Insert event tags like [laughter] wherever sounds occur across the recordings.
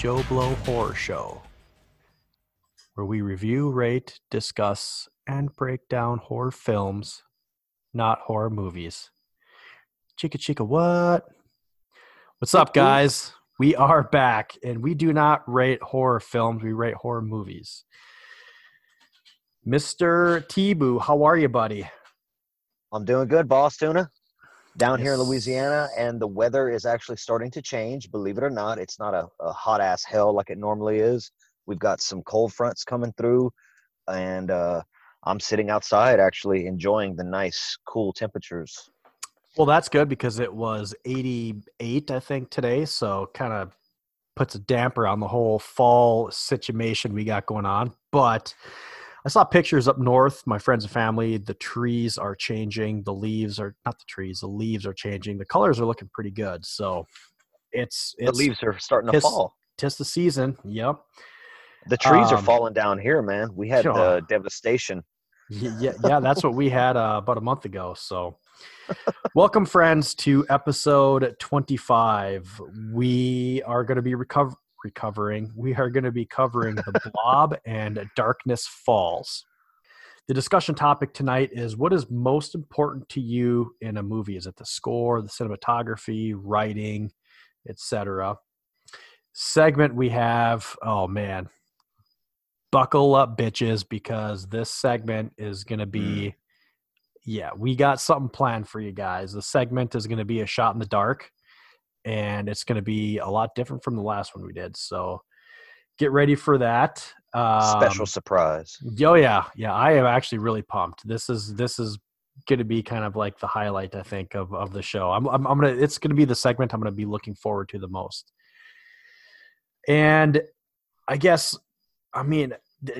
Joe Blow Horror Show, where we review, rate, discuss, and break down horror films, not horror movies. Chica chica, what? What's up, guys? We are back, and we do not rate horror films, we rate horror movies. Mr. T-Boo, how are you, buddy? I'm doing good, boss tuna. Down here in Louisiana, and the weather is actually starting to change. Believe it or not, it's not a, a hot ass hell like it normally is. We've got some cold fronts coming through, and uh, I'm sitting outside actually enjoying the nice, cool temperatures. Well, that's good because it was 88, I think, today. So kind of puts a damper on the whole fall situation we got going on. But I saw pictures up north, my friends and family. The trees are changing. The leaves are not the trees, the leaves are changing. The colors are looking pretty good. So it's, The leaves are starting to fall. tis the season. Yep. The trees are um, falling down here, man. We had the devastation. Yeah, yeah, that's what we had uh, about a month ago. So, [laughs] welcome, friends, to episode 25. We are going to be recover- recovering. We are going to be covering the Blob and Darkness Falls. The discussion topic tonight is what is most important to you in a movie? Is it the score, the cinematography, writing, etc.? Segment we have. Oh man, buckle up bitches because this segment is going to be mm. yeah we got something planned for you guys the segment is going to be a shot in the dark and it's going to be a lot different from the last one we did so get ready for that um, Special surprise. oh yeah yeah i am actually really pumped. This is this is going to be kind of like the highlight i think of, of the show. I'm, I'm, I'm gonna it's going to be the segment i'm going to be looking forward to the most. And i guess i mean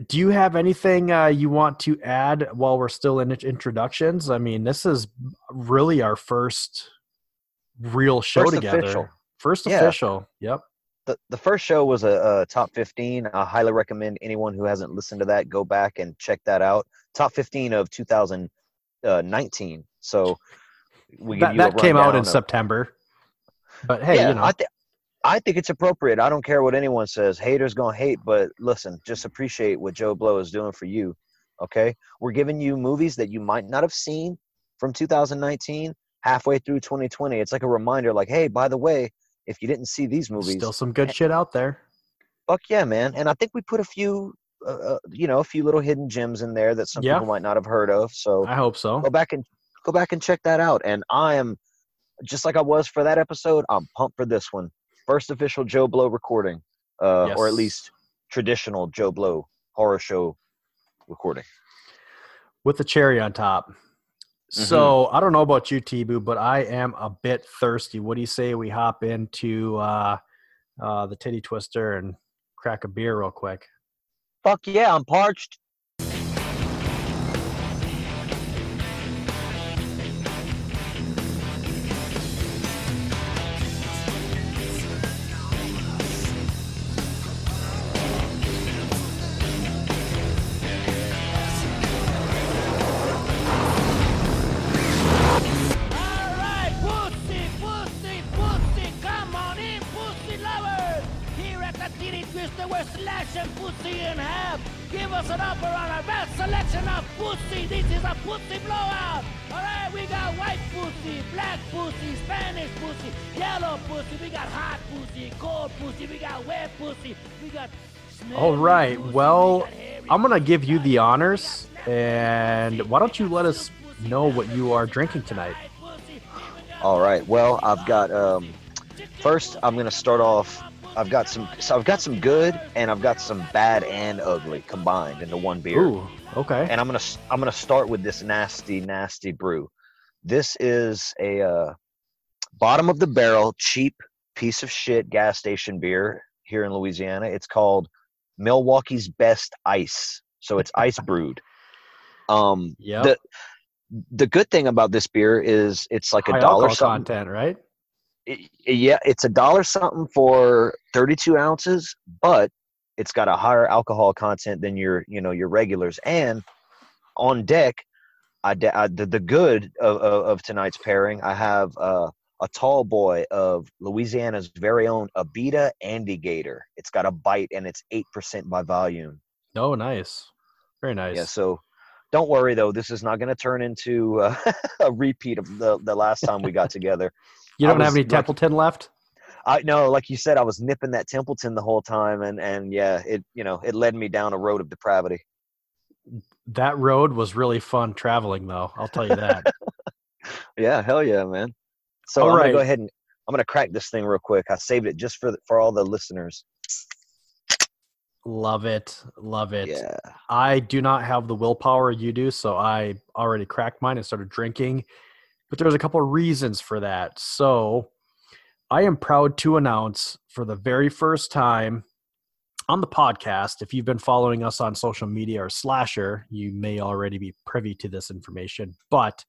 do you have anything uh, you want to add while we're still in introductions? I mean this is really our first real show First together. official. first Yeah. official. Yep. The, the first show was a, a top 15 i highly recommend anyone who hasn't listened to that go back and check that out. Top 15 of 2019 uh, so we that, that came out in of- september. But hey yeah, you know. I, th- I think it's appropriate. I don't care what anyone says. Haters gonna hate but listen just appreciate what joe blow is doing for you okay? We're giving you movies that you might not have seen from 2019 halfway through 2020 it's like a reminder like hey by the way if you didn't see these movies still some good shit out there Fuck yeah, man! And I think we put a few, uh, uh, you know, a few little hidden gems in there that some Yeah. people might not have heard of. So i hope so go back and go back and check that out. And I am just like I was for that episode. I'm pumped for this one. First official Joe Blow recording, uh, or at least traditional Joe Blow horror show recording. with the cherry on top. So I don't know about you, T-Boo, but I am a bit thirsty. What do you say we hop into uh, uh, the titty twister and crack a beer real quick? Fuck yeah, I'm parched. Right. Well, I'm gonna give you the honors, we got snappy and why don't you let us know what you are drinking tonight? white pussy, we got All right. Well, I've got um, first. I'm gonna start off. I've got some. So I've got some good, and I've got some bad and ugly combined into one beer. Ooh, okay. and I'm gonna I'm gonna start with this nasty nasty brew. This is a uh, bottom of the barrel cheap piece of shit gas station beer here in Louisiana. It's called Milwaukee's Best Ice. So it's ice [laughs] brewed. Um, Yep. the the good thing about this beer is it's like a High dollar something. content, right? it- yeah, it's a dollar something for 32 ounces, but it's got a higher alcohol content than your, you know, your regulars. And on deck, I, I the, the good of, of, of tonight's pairing. I have uh, a tall boy of Louisiana's very own Abita Andygator. It's got a bite and it's eight percent by volume. Oh, nice. Very nice. Yeah, so don't worry though. This is not going to turn into uh, [laughs] a repeat of the the last time we got [laughs] together. you don't have any Templeton left? I know, like you said, I was nipping that Templeton the whole time, and and yeah, it you know it led me down a road of depravity. That road was really fun traveling, though. I'll tell you that. [laughs] Yeah, hell yeah, man. So All I'm gonna go ahead and I'm gonna crack this thing real quick. I saved it just for the, for all the listeners. love it. Love it. Yeah. I do not have the willpower you do, so I already cracked mine and started drinking. But there's a couple of reasons for that. So I am proud to announce for the very first time on the podcast, if you've been following us on social media or Slasher, you may already be privy to this information. But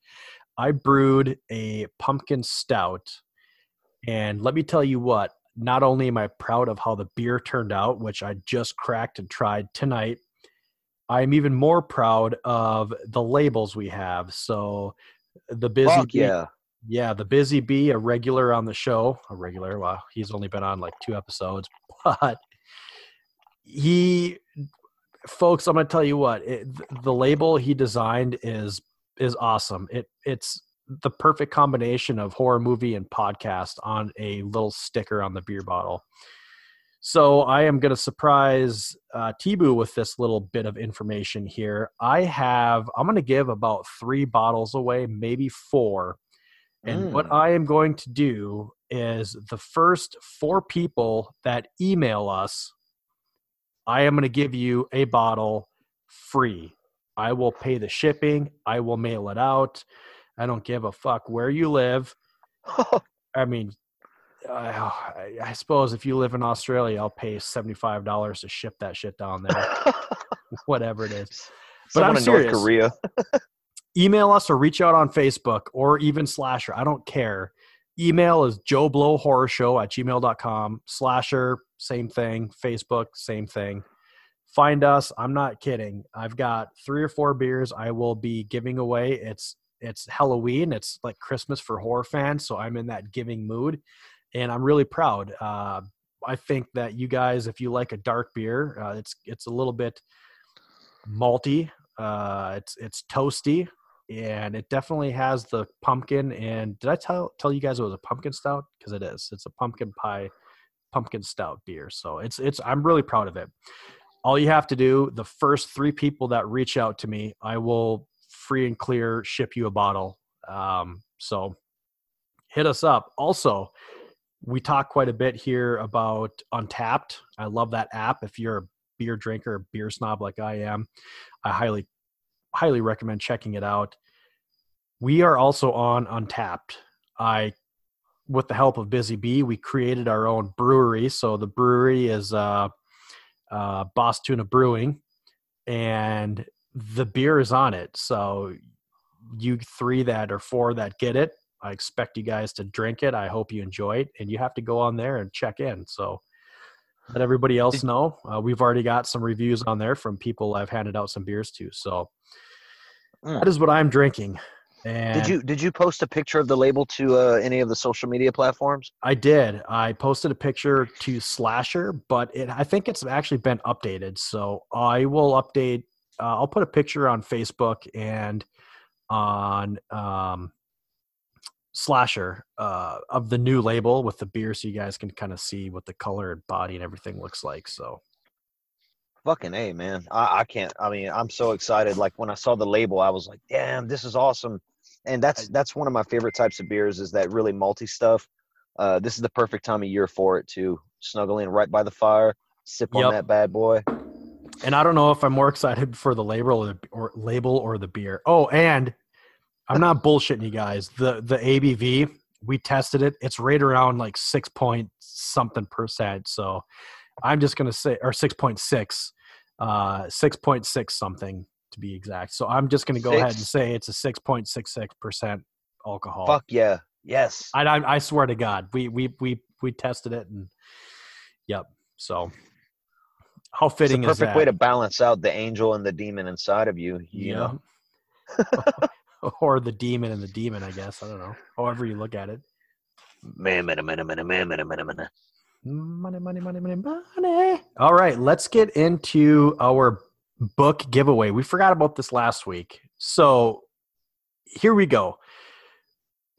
I brewed a pumpkin stout. And let me tell you what, not only am I proud of how the beer turned out, which I just cracked and tried tonight, I'm even more proud of the labels we have. So the busy Fuck bee, yeah. yeah, the busy bee, a regular on the show, a regular. Well, he's only been on like two episodes, [laughs] but he, folks, I'm gonna tell you what, it, the label he designed is is awesome. It it's the perfect combination of horror movie and podcast on a little sticker on the beer bottle. So I am going to surprise uh, T-Boo with this little bit of information here. I have I'm going to give about three bottles away, maybe four. And what Mm. I am going to do is the first four people that email us, I am going to give you a bottle free. I will pay the shipping. I will mail it out. I don't give a fuck where you live. [laughs] I mean, I, I- suppose if you live in Australia, I'll pay seventy-five dollars to ship that shit down there, [laughs] whatever it is. But I'm in serious. North Korea. [laughs] Email us or reach out on Facebook or even Slasher. I don't care. Email is Joe Blow Horror Show at gmail.com. Slasher, same thing. Facebook, same thing. Find us. I'm not kidding. I've got three or four beers I will be giving away. It's it's Halloween. It's like Christmas for horror fans, so I'm in that giving mood, and I'm really proud. Uh, I think that you guys, if you like a dark beer, uh, it's it's a little bit malty. Uh, it's it's toasty, and it definitely has the pumpkin. And did I tell tell you guys it was a pumpkin stout? Because it is. It's a pumpkin pie, pumpkin stout beer. So it's it's. I'm really proud of it. All you have to do, the first three people that reach out to me, I will free and clear ship you a bottle. Um, so hit us up. Also, we talk quite a bit here about Untappd. I love that app. If you're a beer drinker, beer snob like I am, I highly, highly recommend checking it out. We are also on Untappd. I, with the help of Busy Bee, we created our own brewery. So the brewery is uh, uh, Boss Tuna Brewing, and the beer is on it. So you three that or four that get it, I expect you guys to drink it. I hope you enjoy it, and you have to go on there and check in. So let everybody else know. Uh, we've already got some reviews on there from people I've handed out some beers to. So Mm. that is what I'm drinking. And Did you did you post a picture of the label to uh, any of the social media platforms? I did. I posted a picture to Slasher, but it I think it's actually been updated. So I will update. Uh, I'll put a picture on Facebook and on um, Slasher uh, of the new label with the beer, so you guys can kind of see what the color and body and everything looks like. So Fucking a man, I, I can't. I mean, I'm so excited. Like when I saw the label, I was like, "Damn, this is awesome!" And that's that's one of my favorite types of beers is that really malty stuff. Uh, this is the perfect time of year for it to snuggle in right by the fire, sip Yep. on that bad boy. and I don't know if I'm more excited for the label or the or label or the beer. Oh, and I'm not bullshitting you guys. The the ABV we tested it. It's right around like six point something percent. So I'm just gonna say or six point six, uh, six point six something to be exact. So I'm just gonna go ahead and say it's a six point six six percent alcohol. Fuck yeah, yes. I, I I swear to God, we we we we tested it and yep. So how It's the fitting is perfect way to balance out the angel and the demon inside of you. You yeah. know, [laughs] or the demon and the demon, I guess. I don't know. However you look at it. Man, man, man, man, man, man, man, man. Money, money, money, money, money. All right, let's get into our book giveaway. We forgot about this last week. So here we go.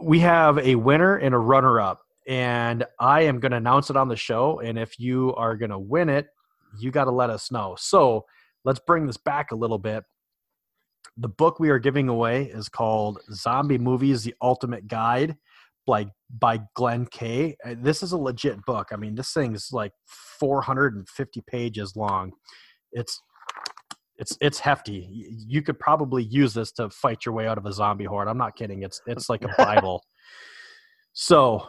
We have a winner and a runner up, and I am going to announce it on the show. And if you are going to win it, you got to let us know. So let's bring this back a little bit. The book we are giving away is called Zombie Movies The Ultimate Guide by, by Glenn Kay. This is a legit book. I mean, this thing's like 450 pages long. It's it's it's hefty. You could probably use this to fight your way out of a zombie horde. I'm not kidding. It's it's like a [laughs] Bible. so,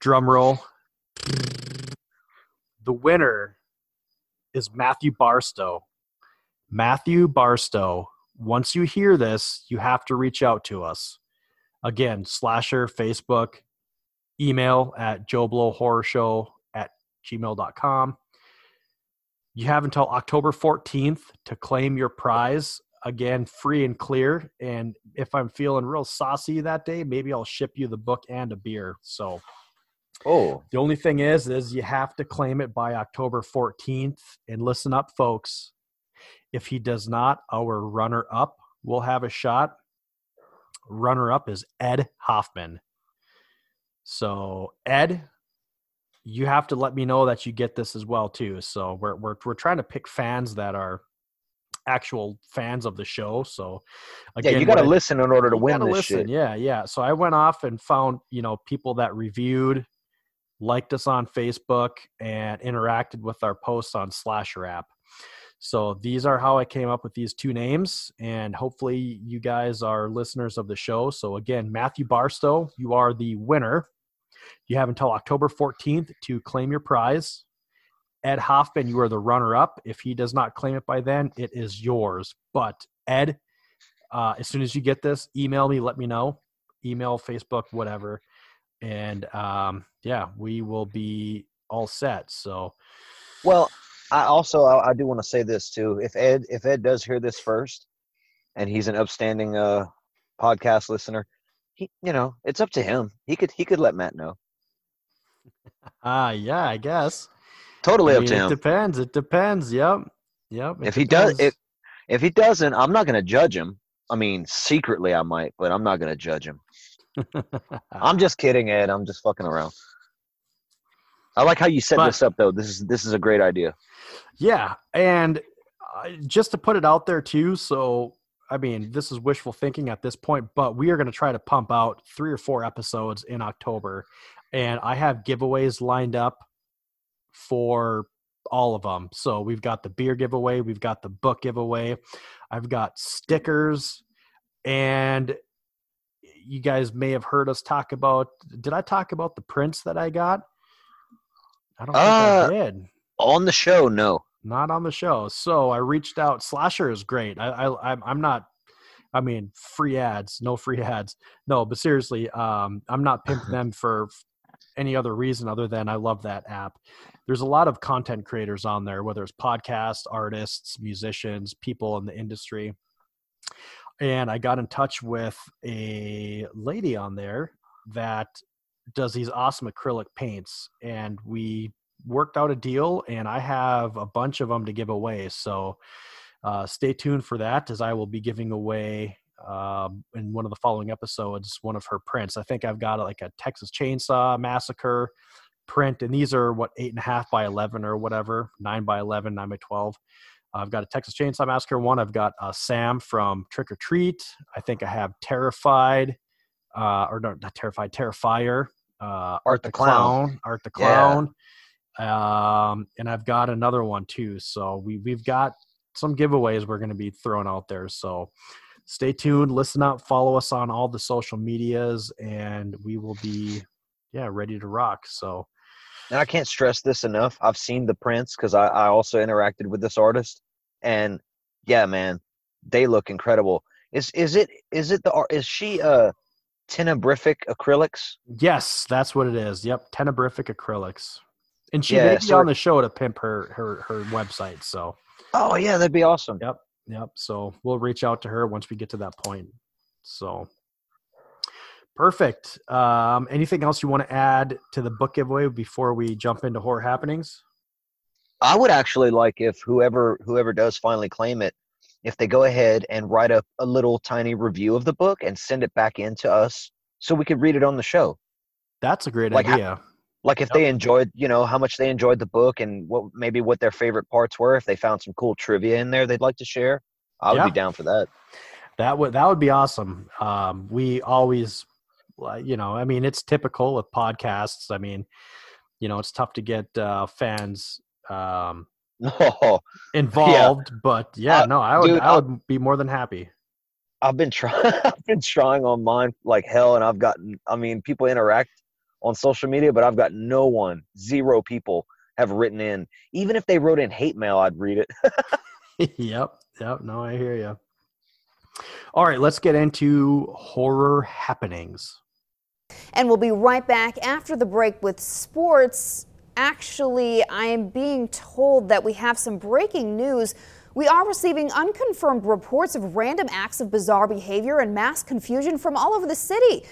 drum roll. The winner is Matthew Barstow. Matthew Barstow. Once you hear this, you have to reach out to us. Again, slasher, Facebook, email at joeblowhorrorshow at gmail.com. You have until October 14th to claim your prize. Again, free and clear. And if I'm feeling real saucy that day, maybe I'll ship you the book and a beer. So Oh, the only thing is, is you have to claim it by October 14th. And listen up, folks. If he does not, our runner up will have a shot. Runner up is Ed Hoffman. So Ed, you have to let me know that you get this as well too. So we're we're we're trying to pick fans that are actual fans of the show. So yeah, you got to listen in order to win this listen. shit. Yeah, yeah. So I went off and found, you know, people that reviewed, liked us on Facebook, and interacted with our posts on Slasher app. So these are how I came up with these two names, and hopefully you guys are listeners of the show. So again, Matthew Barstow, you are the winner. You have until October 14th to claim your prize. Ed Hoffman, you are the runner up. If he does not claim it by then, it is yours. But Ed, uh, as soon as you get this, email me, let me know. Email, Facebook, whatever. And um, yeah, we will be all set. So Well, I also I, I do want to say this too. If Ed if Ed does hear this first, and he's an upstanding uh podcast listener, he you know it's up to him. He could he could let Matt know. uh yeah, I guess. Totally I up to it him. depends. It depends. Yep. Yep. it If he does depends. if if he doesn't, I'm not gonna judge him. I mean, secretly I might, but I'm not gonna judge him. I'm [laughs] just kidding, Ed. I'm just fucking around. I like how you set But- this up though. This is this is a great idea. Yeah, and uh, just to put it out there too. So, I mean, this is wishful thinking at this point, but we are going to try to pump out three or four episodes in October, and I have giveaways lined up for all of them. So we've got the beer giveaway, we've got the book giveaway, I've got stickers, and you guys may have heard us talk about. Did I talk about the prints that I got? I don't think Uh, I did On the show, no. Not on the show. So I reached out. Slasher is great. I, I I'm I'm not. I mean, free ads, no free [laughs] ads, no. But seriously, um, I'm not pimping [laughs] them for any other reason other than I love that app. There's a lot of content creators on there, whether it's podcasts, artists, musicians, people in the industry. And I got in touch with a lady on there that does these awesome acrylic paints, and we worked out a deal and I have a bunch of them to give away. So uh, stay tuned for that as I will be giving away um, in one of the following episodes one of her prints. I think I've got like a Texas Chainsaw Massacre print, and these are what eight and a half by 11 or whatever, nine by 11, nine by 12. I've got a Texas Chainsaw Massacre one. I've got uh, Sam from Trick or Treat. I think I have Terrified, uh, or no, not Terrified, Terrifier. Uh, Art, the Clown. Art the. Clown um, and I've got another one too. So we we've got some giveaways we're going to be throwing out there. So stay tuned, listen up, follow us on all the social medias, and we will be yeah ready to rock. So and I can't stress this enough. I've seen the prints because I, I also interacted with this artist, and yeah, man, they look incredible. Is is it is it the is she uh tenebrific acrylics? yes, that's what it is. Yep, Tenebrific acrylics, and she Yeah, may be so- on the show to pimp her her her website. So Oh yeah, that'd be awesome. Yep. Yep. So we'll reach out to her once we get to that point. So perfect. Um, anything else you want to add to the book giveaway before we jump into horror happenings? I would actually like if whoever whoever does finally claim it, if they go ahead and write up a little tiny review of the book and send it back in to us so we could read it on the show. That's a great Like, idea. Like if Yep. they enjoyed, you know, how much they enjoyed the book and what maybe what their favorite parts were. If they found some cool trivia in there they'd like to share, I would Yeah. be down for that. That would that would be awesome. Um, we always, you know, I mean, it's typical of podcasts. I mean, you know, it's tough to get uh, fans um, [laughs] Oh, involved, but yeah, Uh, no, I would dude, I would be more than happy. I've been trying. [laughs] I've been trying on mine like hell, and I've gotten. I mean, people interact on social media, but I've got no one, zero people have written in. Even if they wrote in hate mail, I'd read it. [laughs] yep, yep. No, I hear you. All right, let's get into horror happenings. And we'll be right back after the break with sports. Actually, I am being told that we have some breaking news. We are receiving unconfirmed reports of random acts of bizarre behavior and mass confusion from all over the city.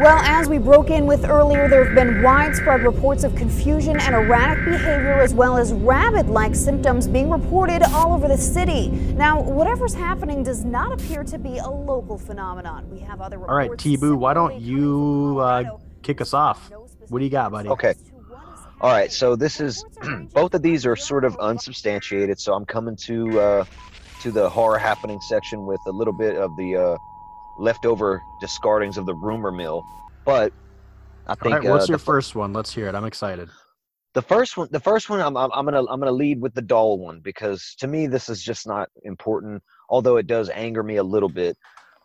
Well, as we broke in with earlier, there have been widespread reports of confusion and erratic behavior, as well as rabid like symptoms being reported all over the city. Now, whatever's happening does not appear to be a local phenomenon. We have other reports. All right, T-Boo, why don't you uh, kick us off? What do you got, buddy? Okay. All right, so this is [clears throat] both of these are sort of unsubstantiated. So I'm coming to uh, to the horror happening section with a little bit of the uh, leftover discardings of the rumor mill. But I think right, what's uh, your first one? Let's hear it. I'm excited. the first one, the first one, I'm, I'm I'm gonna I'm gonna lead with the doll one because to me this is just not important. Although it does anger me a little bit.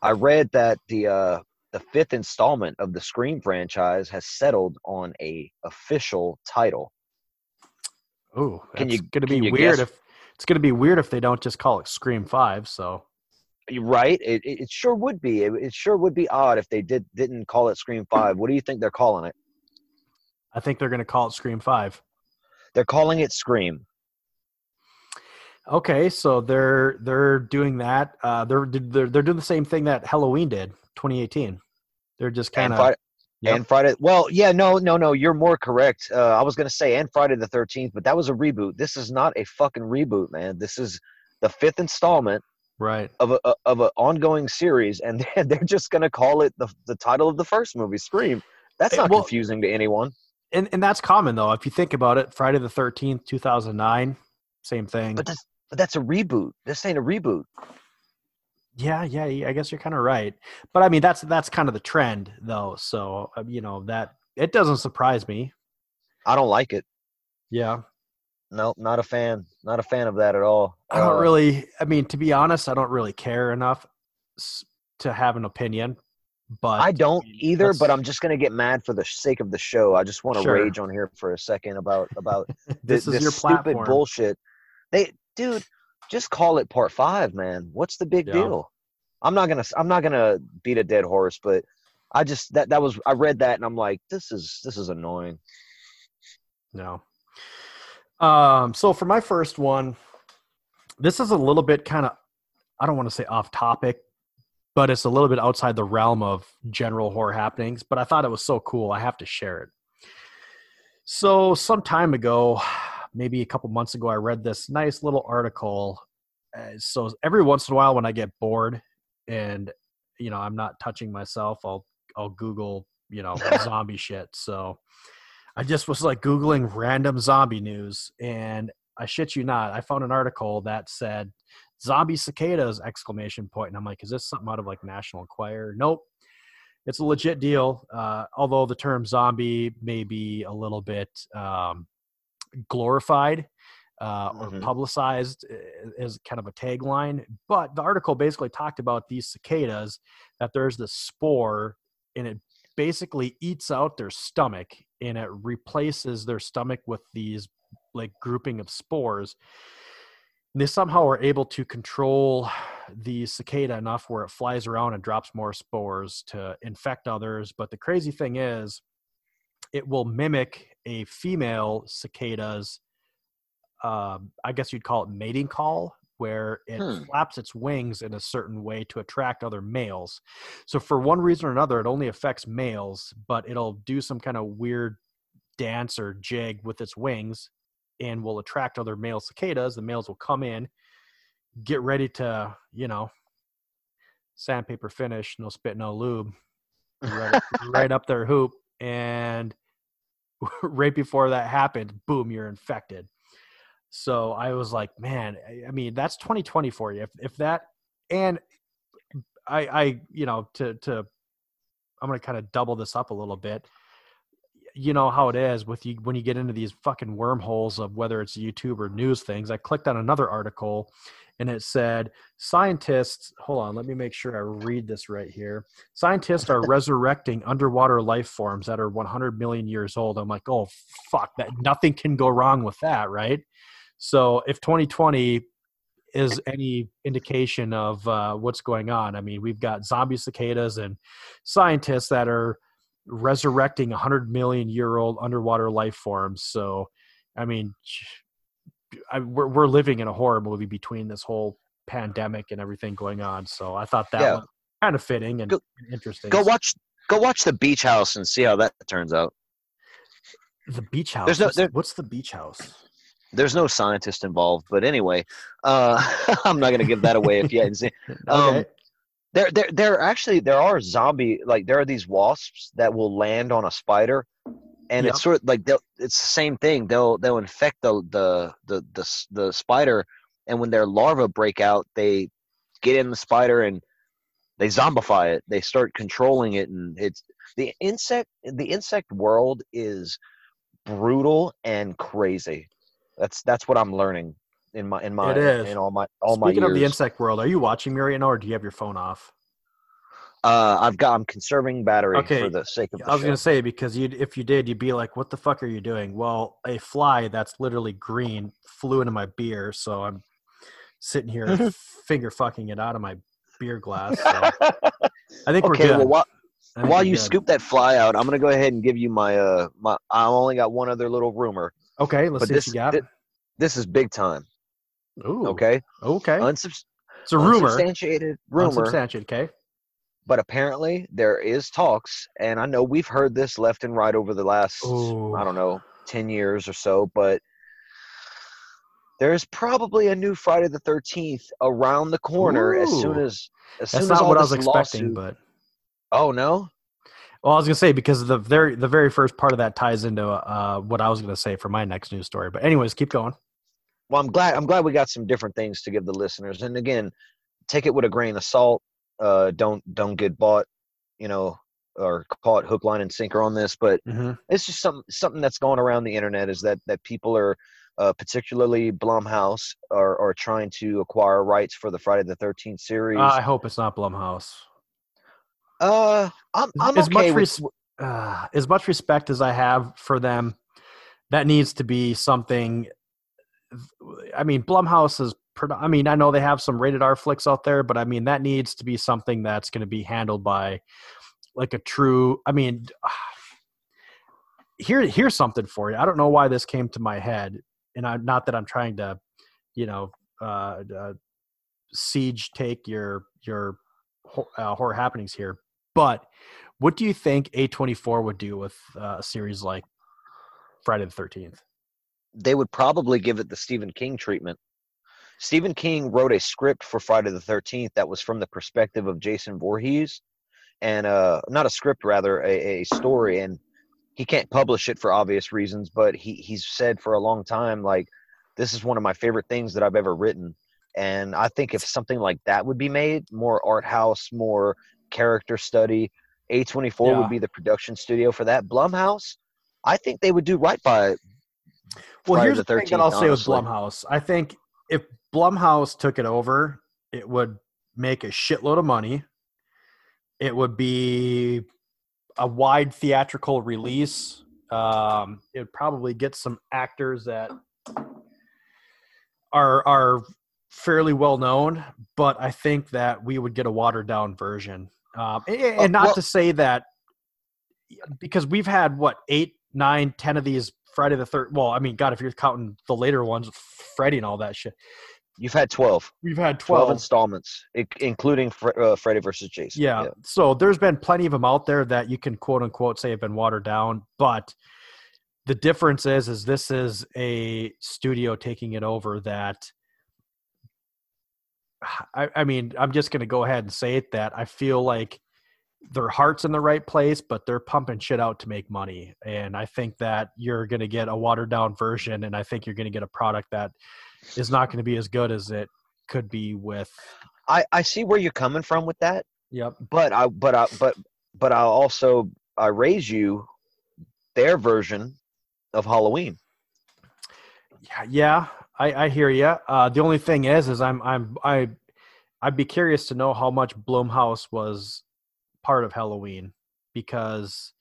I read that the uh, the fifth installment of the Scream franchise has settled on a official title. Oh, it's gonna be weird guess- if it's gonna be weird if they don't just call it Scream Five. So right. It, it, sure would be. It, it sure would be odd if they did didn't call it Scream Five. What do you think they're calling it? I think they're gonna call it Scream Five. They're calling it Scream. Okay, so they're they're doing that. Uh, they're they're they're doing the same thing that Halloween did, 2018. They're just kind of Yep. and Friday. Well, yeah, no, no, no. You're more correct. Uh, I was gonna say and Friday the Thirteenth, but that was a reboot. This is not a fucking reboot, man. This is the fifth installment right. of a of an ongoing series, and [laughs] they're, just gonna call it the the title of the first movie, Scream. That's Eh, not well- confusing to anyone. And and that's common though. If you think about it, Friday the 13th, 2009, same thing. But that's but that's a reboot. This ain't a reboot. Yeah, yeah, yeah, I guess you're kind of right. But I mean, that's that's kind of the trend, though. So uh, you know that it doesn't surprise me. I don't like it. Yeah, Nope, not a fan. Not a fan of that at all. I don't Uh, really. I mean, to be honest, I don't really care enough to have an opinion. But I don't mean, either, but I'm just gonna get mad for the sake of the show. I just want to Sure. rage on here for a second about about thi- [laughs] this is your stupid platform. bullshit. They, dude, just call it part five, man. What's the big Yeah. deal? I'm not gonna I'm not gonna beat a dead horse, but I just that that was I read that and I'm like, this is this is annoying. No. Um, so for my first one, this is a little bit kind of, I don't want to say off topic, but it's a little bit outside the realm of general horror happenings. But I thought it was so cool, I have to share it. So some time ago, maybe a couple months ago, I read this nice little article. Uh, so every once in a while, when I get bored and you know I'm not touching myself, I'll I'll Google you know [laughs] zombie shit. So I just was like Googling random zombie news, and I shit you not, I found an article that said zombie cicadas exclamation point, and I'm like, is this something out of like National Enquirer? Nope, it's a legit deal. Uh, although the term zombie may be a little bit um, glorified uh, or Mhm. publicized uh, as kind of a tagline, but the article basically talked about these cicadas that there's this spore and it basically eats out their stomach and it replaces their stomach with these like grouping of spores. And they somehow are able to control the cicada enough where it flies around and drops more spores to infect others. But the crazy thing is, it will mimic a female cicada's, um, I guess you'd call it mating call, where it Hmm. flaps its wings in a certain way to attract other males. So for one reason or another, it only affects males, but it'll do some kind of weird dance or jig with its wings and will attract other male cicadas. The males will come in, get ready to, you know, sandpaper finish, no spit, no lube, right, [laughs] right up their hoop. And [laughs] right before that happened, boom, you're infected. So I was like, man, I- I mean, that's 2020 for you. If if that and I I you know to to I'm gonna kind of double this up a little bit. You know how it is with you when you get into these fucking wormholes of whether it's YouTube or news things. I clicked on another article and it said scientists hold on, let me make sure I read this right here. Scientists are resurrecting underwater life forms that are 100 million years old. I'm like, oh fuck, that nothing can go wrong with that, right? So if 2020 is any indication of uh, what's going on, I mean, we've got zombie cicadas and scientists that are resurrecting 100 million year old underwater life forms. So, I mean, I, we're, we're living in a horror movie between this whole pandemic and everything going on. So I thought that Yeah. was kind of fitting and Go- interesting. Go watch go watch the beach house and see how that turns out. the beach house. There's no- there- what's the beach house? There's no scientist involved, but anyway, uh, [laughs] I'm not gonna give that away if you hadn't seen. [laughs] Um, Okay. There, there, there actually there are zombie like there are these wasps that will land on a spider, and Yep. it's sort of like they'll, it's the same thing. They'll they'll infect the the the the, the spider, and when their larvae break out, they get in the spider and they zombify it. They start controlling it, and it's the insect. The insect world is brutal and crazy. That's that's what I'm learning in my in my It is. in all my all Speaking my of the insect world, are you watching me right now, or do you have your phone off? Uh, I've got. I'm conserving battery Okay, for the sake of the I was show. gonna say because you, if you did, you'd be like, "What the fuck are you doing?" Well, a fly that's literally green flew into my beer, so I'm sitting here [laughs] finger fucking it out of my beer glass. So [laughs] I think we're okay, good. well, while, while you good. scoop that fly out, I'm gonna go ahead and give you my uh my. I only got one other little rumor, okay, let's but see this what you got. thi- this is big time. Ooh, Okay, okay, Unsubs- it's a rumor. unsubstantiated rumor, Unsubstantiated, okay. but apparently there is talks, and I know we've heard this left and right over the last Ooh. I don't know ten years or so, but there's probably a new Friday the Thirteenth around the corner as soon Ooh. as as That's soon as not all what I was expecting, lawsuit- but Oh no. well, I was gonna say because the very the very first part of that ties into uh, what I was gonna say for my next news story. But anyways, keep going. Well i'm glad i'm glad we got some different things to give the listeners and again take it with a grain of salt uh don't don't get bought you know or caught hook line and sinker on this but hmm it's just something something that's going around the internet is that that people are uh, particularly blumhouse are, are trying to acquire rights for the friday the 13th series Uh, I hope it's not Blumhouse. uh i'm, I'm as okay much with, res- uh, as much respect as I have for them, that needs to be something. I mean, Blumhouse is. I mean, I know they have some rated R flicks out there, but I mean that needs to be something that's going to be handled by like a true. I mean, [sighs] here here's something for you. I don't know why this came to my head, and I'm not that I'm trying to, you know, uh, uh, siege take your your uh, horror happenings here, but what do you think A24 would do with uh, a series like Friday the 13th? They would probably give it the Stephen King treatment. Stephen King wrote a script for Friday the 13th that was from the perspective of Jason Voorhees and uh not a script rather a, a story and he can't publish it for obvious reasons but he he's said for a long time like this is one of my favorite things that I've ever written and I think if something like that would be made more art house more character study A24 Yeah. would be the production studio for that Blumhouse I think they would do right by Well, here's the the thing that I'll 13th, say with. Blumhouse. I think if Blumhouse took it over, it would make a shitload of money. It would be a wide theatrical release. Um, it would probably get some actors that are are fairly well known, but I think that we would get a watered down version. Um, and, and not well- to say that because we've had what eight nine, ten of these Friday the third. Well, I mean, God, if you're counting the later ones, Freddy and all that shit, You've had 12, we've had 12 twelve. installments, including Fre- uh, Freddy versus Jason. yeah. So there's been plenty of them out there that you can quote unquote say have been watered down, but the difference is, is this is a studio taking it over that. [sighs] I, I mean, I'm just going to go ahead and say it that I feel like their heart's in the right place, but they're pumping shit out to make money. And I think that you're going to get a watered down version, and I think you're going to get a product that is not going to be as good as it could be with. I, I see where you're coming from with that, Yep. but I but I but but I also I raise you their version of Halloween. Yeah, yeah, I, I hear you. Uh, the only thing is, is I'm I'm I I'd be curious to know how much Blumhouse was part of Halloween because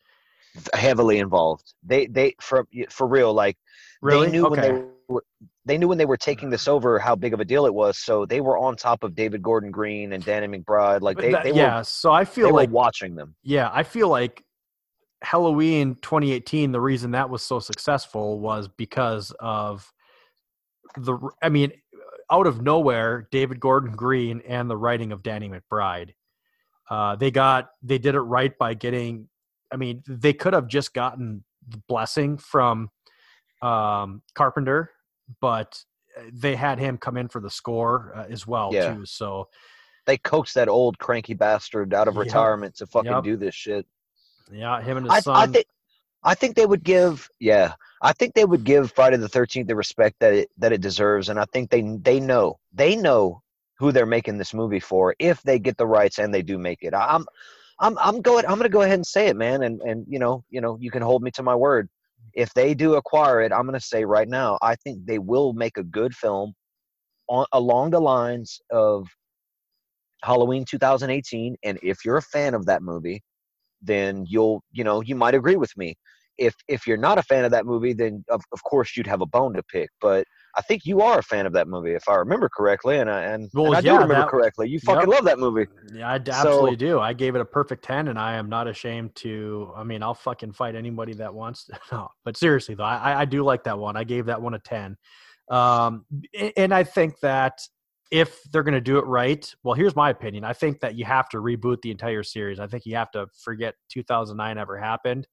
heavily involved. They they for for real like really they knew when they were they knew when they were taking this mm. over how big of a deal it was. So they were on top of David Gordon Green and Danny McBride. Like they, that- they yeah, were so I feel like watching them. yeah, I feel like Halloween 2018. The reason that was so successful was because of the. I mean, out of nowhere, David Gordon Green and the writing of Danny McBride. Uh, they got they did it right by getting. I mean, they could have just gotten the blessing from um, Carpenter, but uh, they had him come in for the score uh, as well Yeah. too. So They coaxed that old cranky bastard out of Yep. retirement to fucking Yep. do this shit. yeah, him and his I, son. I think I think they would give yeah I think they would give Friday the Thirteenth the respect that it that it deserves, and I think they they know they know who they're making this movie for if they get the rights and they do make it. I'm I'm I'm going I'm going to go ahead and say it, man, and and you know you know you can hold me to my word. If they do acquire it, I'm going to say right now I think they will make a good film on along the lines of Halloween 2018, and if you're a fan of that movie then you'll you know you might agree with me if if you're not a fan of that movie then of, of course you'd have a bone to pick but i think you are a fan of that movie if i remember correctly and i and, Well, and I yeah, do remember that- correctly you fucking Yep. love that movie Yeah, I So- absolutely do. I gave it a perfect 10, and I am not ashamed to. I mean, I'll fucking fight anybody that wants to. [laughs] No, but seriously, though, I, I do like that one. I gave that one a 10. Um, and I think that if they're going to do it right, well, here's my opinion. I think that you have to reboot the entire series. I think you have to forget 2009 ever happened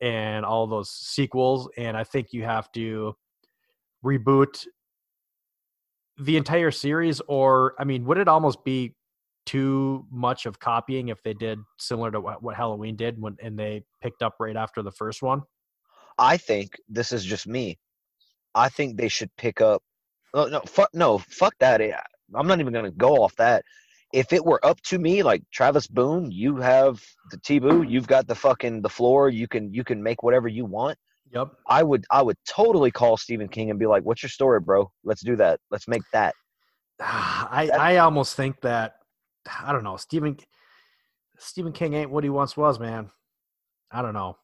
and all those sequels. And I think you have to reboot the entire series or i mean would it almost be too much of copying if they did similar to what, what halloween did when and they picked up right after the first one? I think this is just me. I think they should pick up no no fuck no fuck that Eh, i'm not even gonna go off that. If it were up to me like travis boone you have the t-boo you've got the fucking the floor you can you can make whatever you want yep I would I would totally call Stephen King and be like, "What's your story, bro? Let's do that. Let's make that." [sighs] i i almost think that [sighs] i don't know stephen stephen king ain't what he once was man i don't know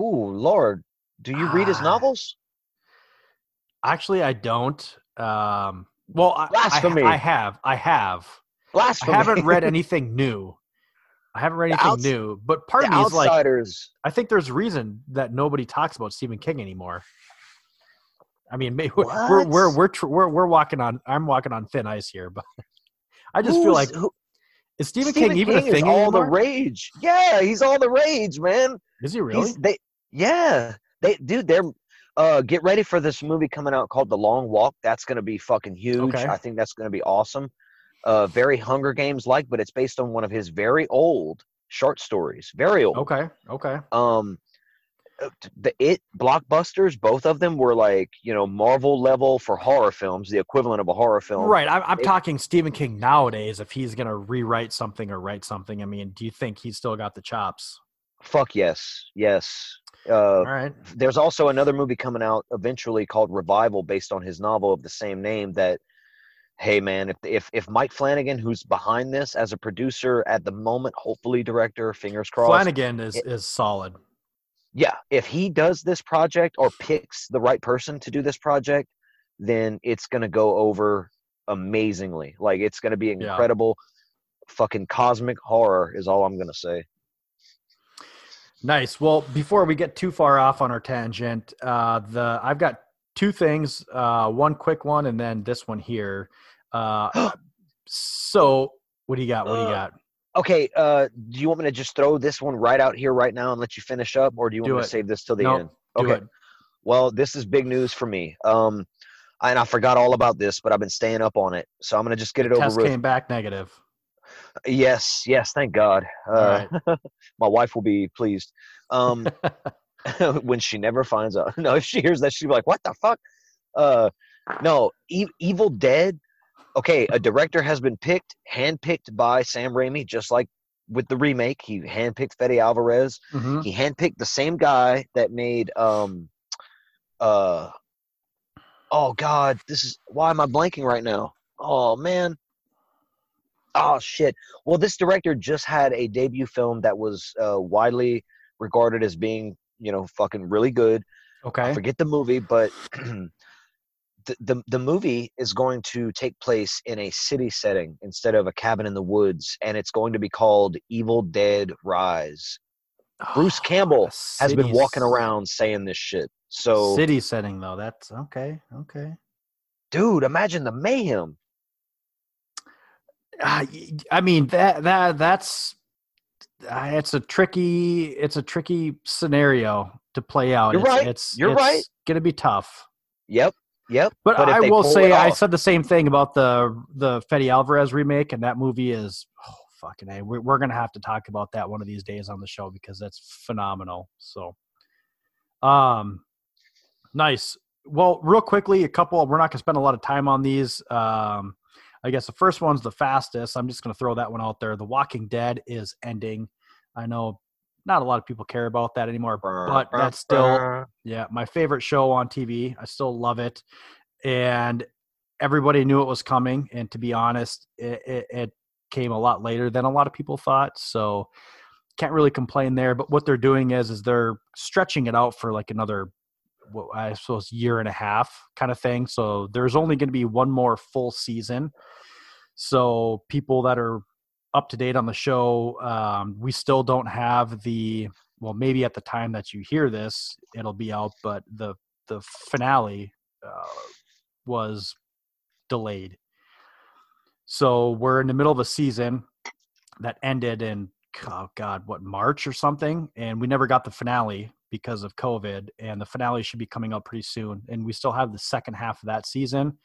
Ooh, Lord, do you read his Ah. novels? actually i don't um well I, I, Blasphemy. I have i have i Blasphemy. haven't read [laughs] anything new i haven't read anything outs- new but part of me is like. I think there's a reason that nobody talks about Stephen King anymore. I mean, maybe we're we're we're we're, tr- we're we're walking on. I'm walking on thin ice here, but [laughs] I just feel like who, is Stephen, Stephen King even King a thing all anymore? the rage. Yeah, he's all the rage, man. is he really? He's they. Yeah, they dude. They're uh, get ready for this movie coming out called The Long Walk. That's gonna be fucking huge. Okay. I think that's gonna be awesome. Uh, very Hunger Games like, but it's based on one of his very old short stories. Very old. okay, okay. um uh, the it blockbusters both of them were like you know marvel level for horror films the equivalent of a horror film Right. I'm, I'm it- talking Stephen King nowadays. If he's gonna rewrite something or write something, I mean, do you think he's still got the chops? fuck yes yes uh All right. there's also another movie coming out eventually called revival based on his novel of the same name that hey man if if if mike flanagan who's behind this as a producer at the moment hopefully director fingers crossed Flanagan is it- is solid. yeah, if he does this project or picks the right person to do this project, then it's going to go over amazingly. Like it's going to be Yeah. incredible. Fucking cosmic horror is all I'm going to say. Nice. Well, before we get too far off on our tangent, uh, the I've got two things. Uh, one quick one, and then this one here. Uh, [gasps] so, what do you got? What do you Uh, got? Okay, uh, do you want me to just throw this one right out here right now and let you finish up, or do you want Do me it. to save this till the No, end? Okay. Well, this is big news for me. Um, and I forgot all about this, but I've been staying up on it, so I'm gonna just get it over Test with. came back negative. Yes, yes, thank God. Uh, [laughs] my wife will be pleased. Um, [laughs] [laughs] when she never finds out. No, if she hears that, she'll be like, "What the fuck?" Uh, no, e- Evil Dead. Okay, a director has been picked, handpicked by Sam Raimi, just like with the remake. He handpicked Fede Alvarez. Mhm. He handpicked the same guy that made um, uh, oh God, this is why am I blanking right now? Oh man. Oh shit. Well, this director just had a debut film that was uh, widely regarded as being, you know, fucking really good. I Okay. forget the movie, but [clears throat] the, the the movie is going to take place in a city setting instead of a cabin in the woods, and it's going to be called Evil Dead Rise. Bruce Campbell has been walking around saying this shit. So, City setting though. That's okay. Okay. dude, imagine the mayhem. Uh, y- I mean that that that's uh, it's a tricky it's a tricky scenario to play out. You're it's, right. It's You're it's right. Gonna be tough. Yep, yep. But, if I will say I said the same thing about the the Fede Alvarez remake, and that movie is oh, fucking a. We're, we're gonna have to talk about that one of these days on the show because that's phenomenal. So, um, nice. Well, real quickly, a couple. We're not gonna spend a lot of time on these. Um, I guess the first one's the fastest. I'm just gonna throw that one out there. The Walking Dead is ending. I know not a lot of people care about that anymore, but that's still uh-huh. yeah, my favorite show on TV. I still love it, and everybody knew it was coming. And to be honest, it, it, it came a lot later than a lot of people thought. So can't really complain there. But what they're doing is is they're stretching it out for like another, what I suppose, year and a half kind of thing. So there's only going to be one more full season. So people that are up to date on the show, um, we still don't have the well maybe at the time that you hear this it'll be out but the the finale uh, was delayed. So we're in the middle of a season that ended in oh god what march or something? And we never got the finale because of covid and the finale should be coming out pretty soon and we still have the second half of that season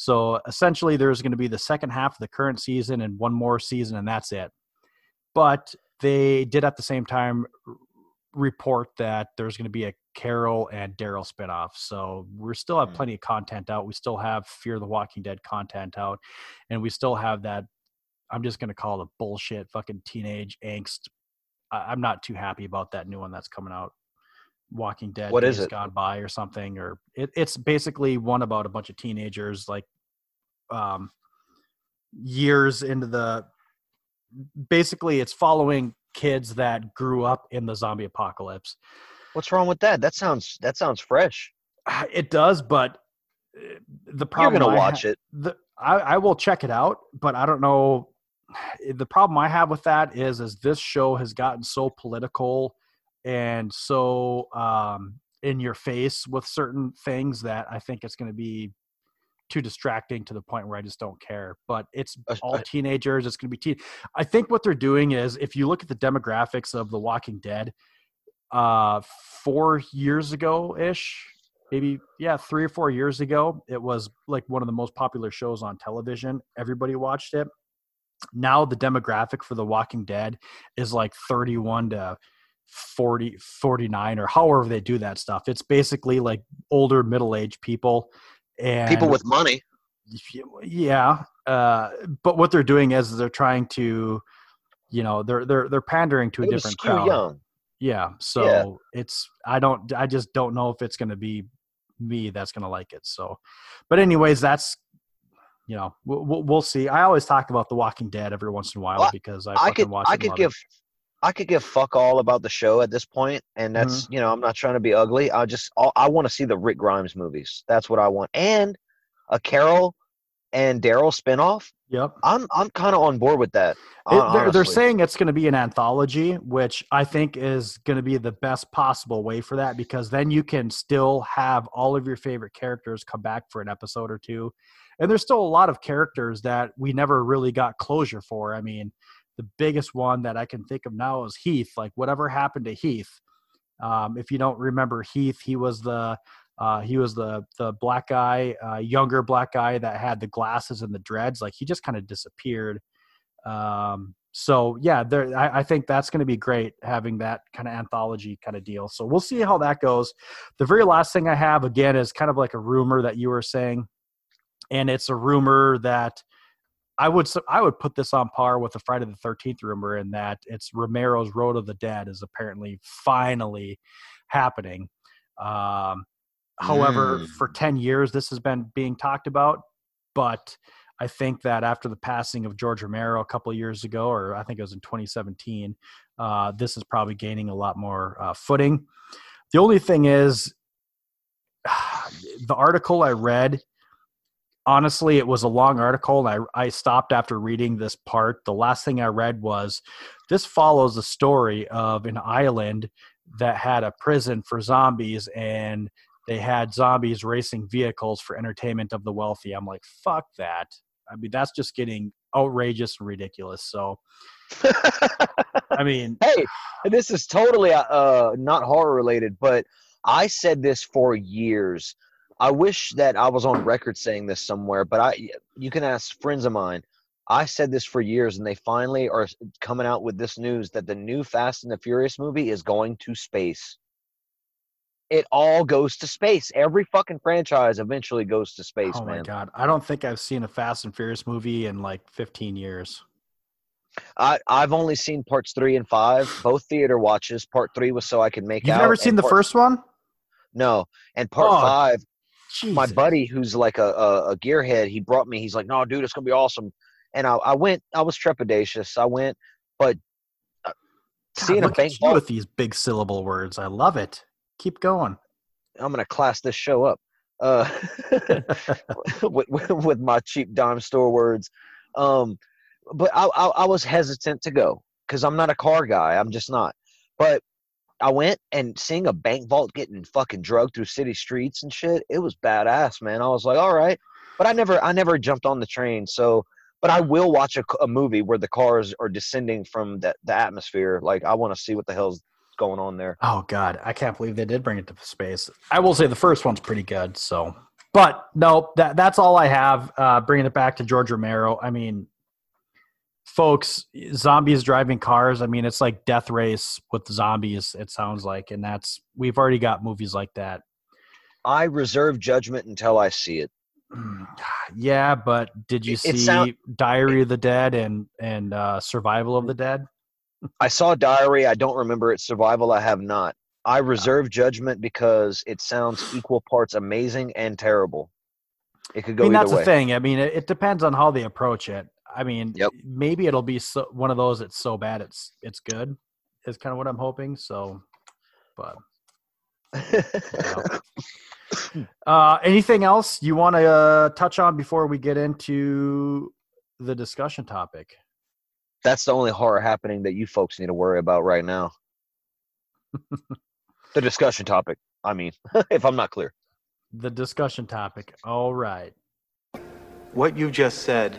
so essentially there's going to be the second half of the current season and one more season and that's it but they did at the same time report that there's going to be a Carol and Daryl spinoff. So we still have Hmm. plenty of content out. We still have Fear the Walking Dead content out, and we still have that. I'm just going to call it bullshit, fucking teenage angst. I'm not too happy about that new one that's coming out. Walking Dead. What is it? Gone by or something, or it, it's basically one about a bunch of teenagers, like um, years into the. Basically, it's following kids that grew up in the zombie apocalypse. What's wrong with that? That sounds that sounds fresh. [sighs] It does, but uh, the You're problem gonna I watch ha- it. The, I, I will check it out, but I don't know. [sighs] The problem I have with that is, is this show has gotten so political and so um, in your face with certain things that I think it's going to be too distracting to the point where I just don't care. But it's all teenagers. It's going to be teen. I think what they're doing is, if you look at the demographics of The Walking Dead, uh, four years ago ish, maybe yeah, three or four years ago, it was like one of the most popular shows on television. Everybody watched it. Now the demographic for The Walking Dead is like 31 to 40 49 or however they do that stuff. It's basically like older middle-aged people and People with money. yeah uh, but what they're doing is they're trying to you know they're they're they're pandering to a different crowd young. yeah so it's i don't i just don't know if it's going to be me that's going to like it so but anyways that's you know we'll, we'll- see i always talk about the walking dead every once in a while Well, because i, I could watch I could give it. I could give fuck all about the show at this point, and that's Mm-hmm. you know I'm not trying to be ugly. I just all, I want to see the Rick Grimes movies. That's what I want, and a Carol and Daryl spinoff, Yep. I'm I'm kind of on board with that. It- they're, they're saying it's going to be an anthology, which I think is going to be the best possible way for that because then you can still have all of your favorite characters come back for an episode or two. And there's still a lot of characters that we never really got closure for. I mean, the biggest one that I can think of now is Heath. Like, whatever happened to Heath? Um, if you don't remember Heath, he was the uh, he was the the black guy, uh, younger black guy that had the glasses and the dreads. Like he just kind of disappeared. Um, so yeah, there. I, I think that's going to be great having that kind of anthology kind of deal. So we'll see how that goes. The very last thing I have again is kind of like a rumor that you were saying, and it's a rumor that I would I would put this on par with the Friday the Thirteenth rumor in that it's Romero's Road of the Dead is apparently finally happening. Um, however, Mm. for ten years this has been being talked about, but I think that after the passing of George Romero a couple of years ago, or I think it was in 2017, uh, this is probably gaining a lot more uh, footing. The only thing is, [sighs] the article I read, honestly, it was a long article, and I, I stopped after reading this part. The last thing I read was this follows the story of an island that had a prison for zombies, and they had zombies racing vehicles for entertainment of the wealthy. I'm like, fuck that. I mean, that's just getting outrageous and ridiculous. So, I mean, [laughs] hey, this is totally uh, uh not horror related, but I said this for years. I wish that I was on record saying this somewhere, but I you can ask friends of mine. I said this for years, and they finally are coming out with this news that the new Fast and the Furious movie is going to space. It all goes to space. Every fucking franchise eventually goes to space, oh my god, I don't think I've seen a Fast and Furious movie in like 15 years. I I've only seen parts three and five, both theater watches. Part three was so I could make You've out. never and seen the part- first one? No, and part Oh, five, my buddy who's like a, a, a gearhead, he brought me. He's like, "No, dude, it's gonna be awesome." And I, I went. I was trepidatious. I went, but uh, God, seeing a bank vault, with these big syllable words. I love it. Keep going. I'm gonna class this show up. Uh, [laughs] [laughs] with, with, with my cheap dime store words. Um, but I, I, I was hesitant to go because I'm not a car guy. I'm just not. But I went and seeing a bank vault getting fucking drugged through city streets and shit. It was badass, man. I was like, all right. But I never, I never jumped on the train. So, but I will watch a, a movie where the cars are descending from the, the atmosphere. Like I want to see what the hell's going on there. Oh God, I can't believe they did bring it to space. I will say the first one's pretty good. So, but no, that that's all I have. Uh, bringing it back to George Romero. I mean, folks, zombies driving cars. I mean, it's like Death Race with zombies. It sounds like, and that's we've already got movies like that. I reserve judgment until I see it. [sighs] Yeah, but did you It- it see sound- Diary of the Dead and and uh, Survival of the Dead? I saw Diary. I don't remember its survival. I have not. I reserve judgment because it sounds equal parts amazing and terrible. It could go. I mean, that's way. the thing. I mean, it, it depends on how they approach it. I mean, Yep. maybe it'll be so, one of those that's so bad it's it's good. Is kind of what I'm hoping. So, but [laughs] [laughs] uh, anything else you want to uh, touch on before we get into the discussion topic? that's the only horror happening that you folks need to worry about right now. [laughs] the discussion topic. I mean, if I'm not clear. The discussion topic. All right. What you just said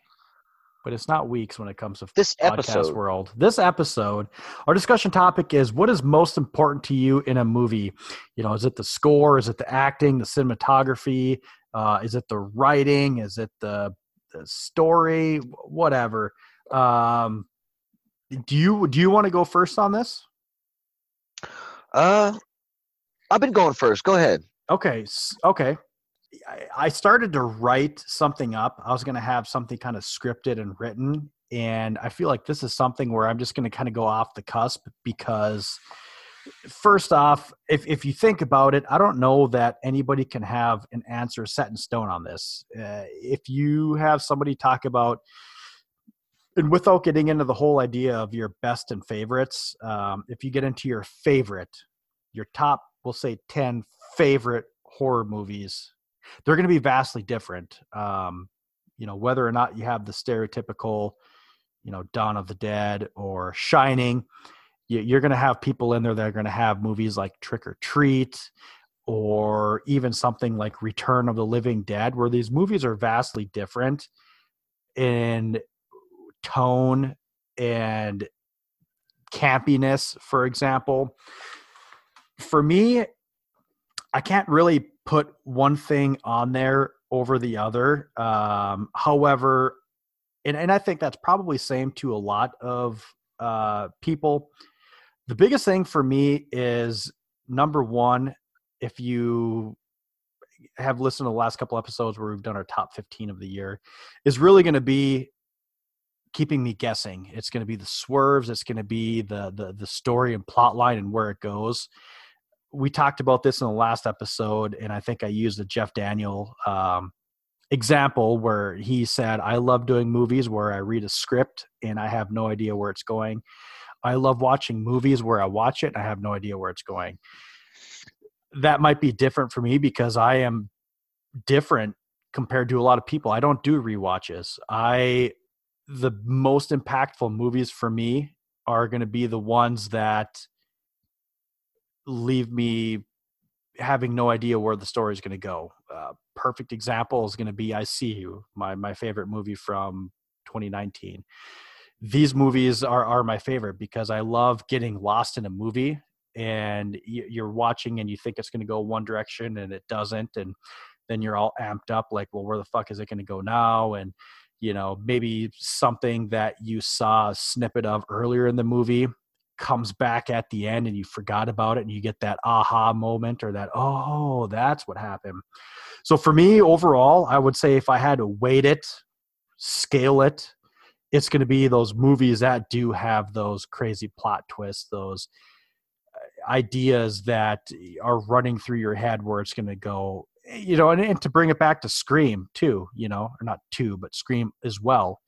but it's not weeks when it comes to This podcast episode. world. This episode, our discussion topic is what is most important to you in a movie? You know, is it the score? Is it the acting? The cinematography? Uh, is it the writing? Is it the, the story? Whatever. Um, do you do you want to go first on this? Uh, I've been going first. Go ahead. Okay, okay. I- started to write something up. I was going to have something kind of scripted and written. And I feel like this is something where I'm just going to kind of go off the cusp because, first off, if, if you think about it, I don't know that anybody can have an answer set in stone on this. Uh, if you have somebody talk about, and without getting into the whole idea of your best and favorites, um, if you get into your favorite, your top, we'll say 10 favorite horror movies they're going to be vastly different. Um, you know, whether or not you have the stereotypical, you know, Dawn of the Dead or Shining, you, are going to have people in there that are going to have movies like Trick or Treat or even something like Return of the Living Dead, where these movies are vastly different in tone and campiness, for example. For me, I can't really put one thing on there over the other. Um, however, and, and I think that's probably same to a lot of uh, people. The biggest thing for me is number one, if you have listened to the last couple episodes where we've done our top 15 of the year, is really going to be keeping me guessing. It's going to be the swerves. It's going to be the the the story and plot line and where it goes we talked about this in the last episode, and I think I used the Jeff Daniel um, example where he said, I love doing movies where I read a script and I have no idea where it's going. I love watching movies where I watch it and I have no idea where it's going. That might be different for me because I am different compared to a lot of people. I don't do re-watches. I the most impactful movies for me are going to be the ones that leave me having no idea where the story is going to go. Uh, perfect example is going to be I See You, my my favorite movie from 2019. These movies are are my favorite because I love getting lost in a movie and you're watching and you think it's going to go one direction and it doesn't and then you're all amped up like well where the fuck is it going to go now and you know maybe something that you saw a snippet of earlier in the movie comes back at the end and you forgot about it and you get that aha moment or that oh that's what happened. So for me overall i would say if i had to weight it scale it it's going to be those movies that do have those crazy plot twists those uh, ideas that are running through your head where it's going to go you know and, and to bring it back to scream too you know or not two but scream as well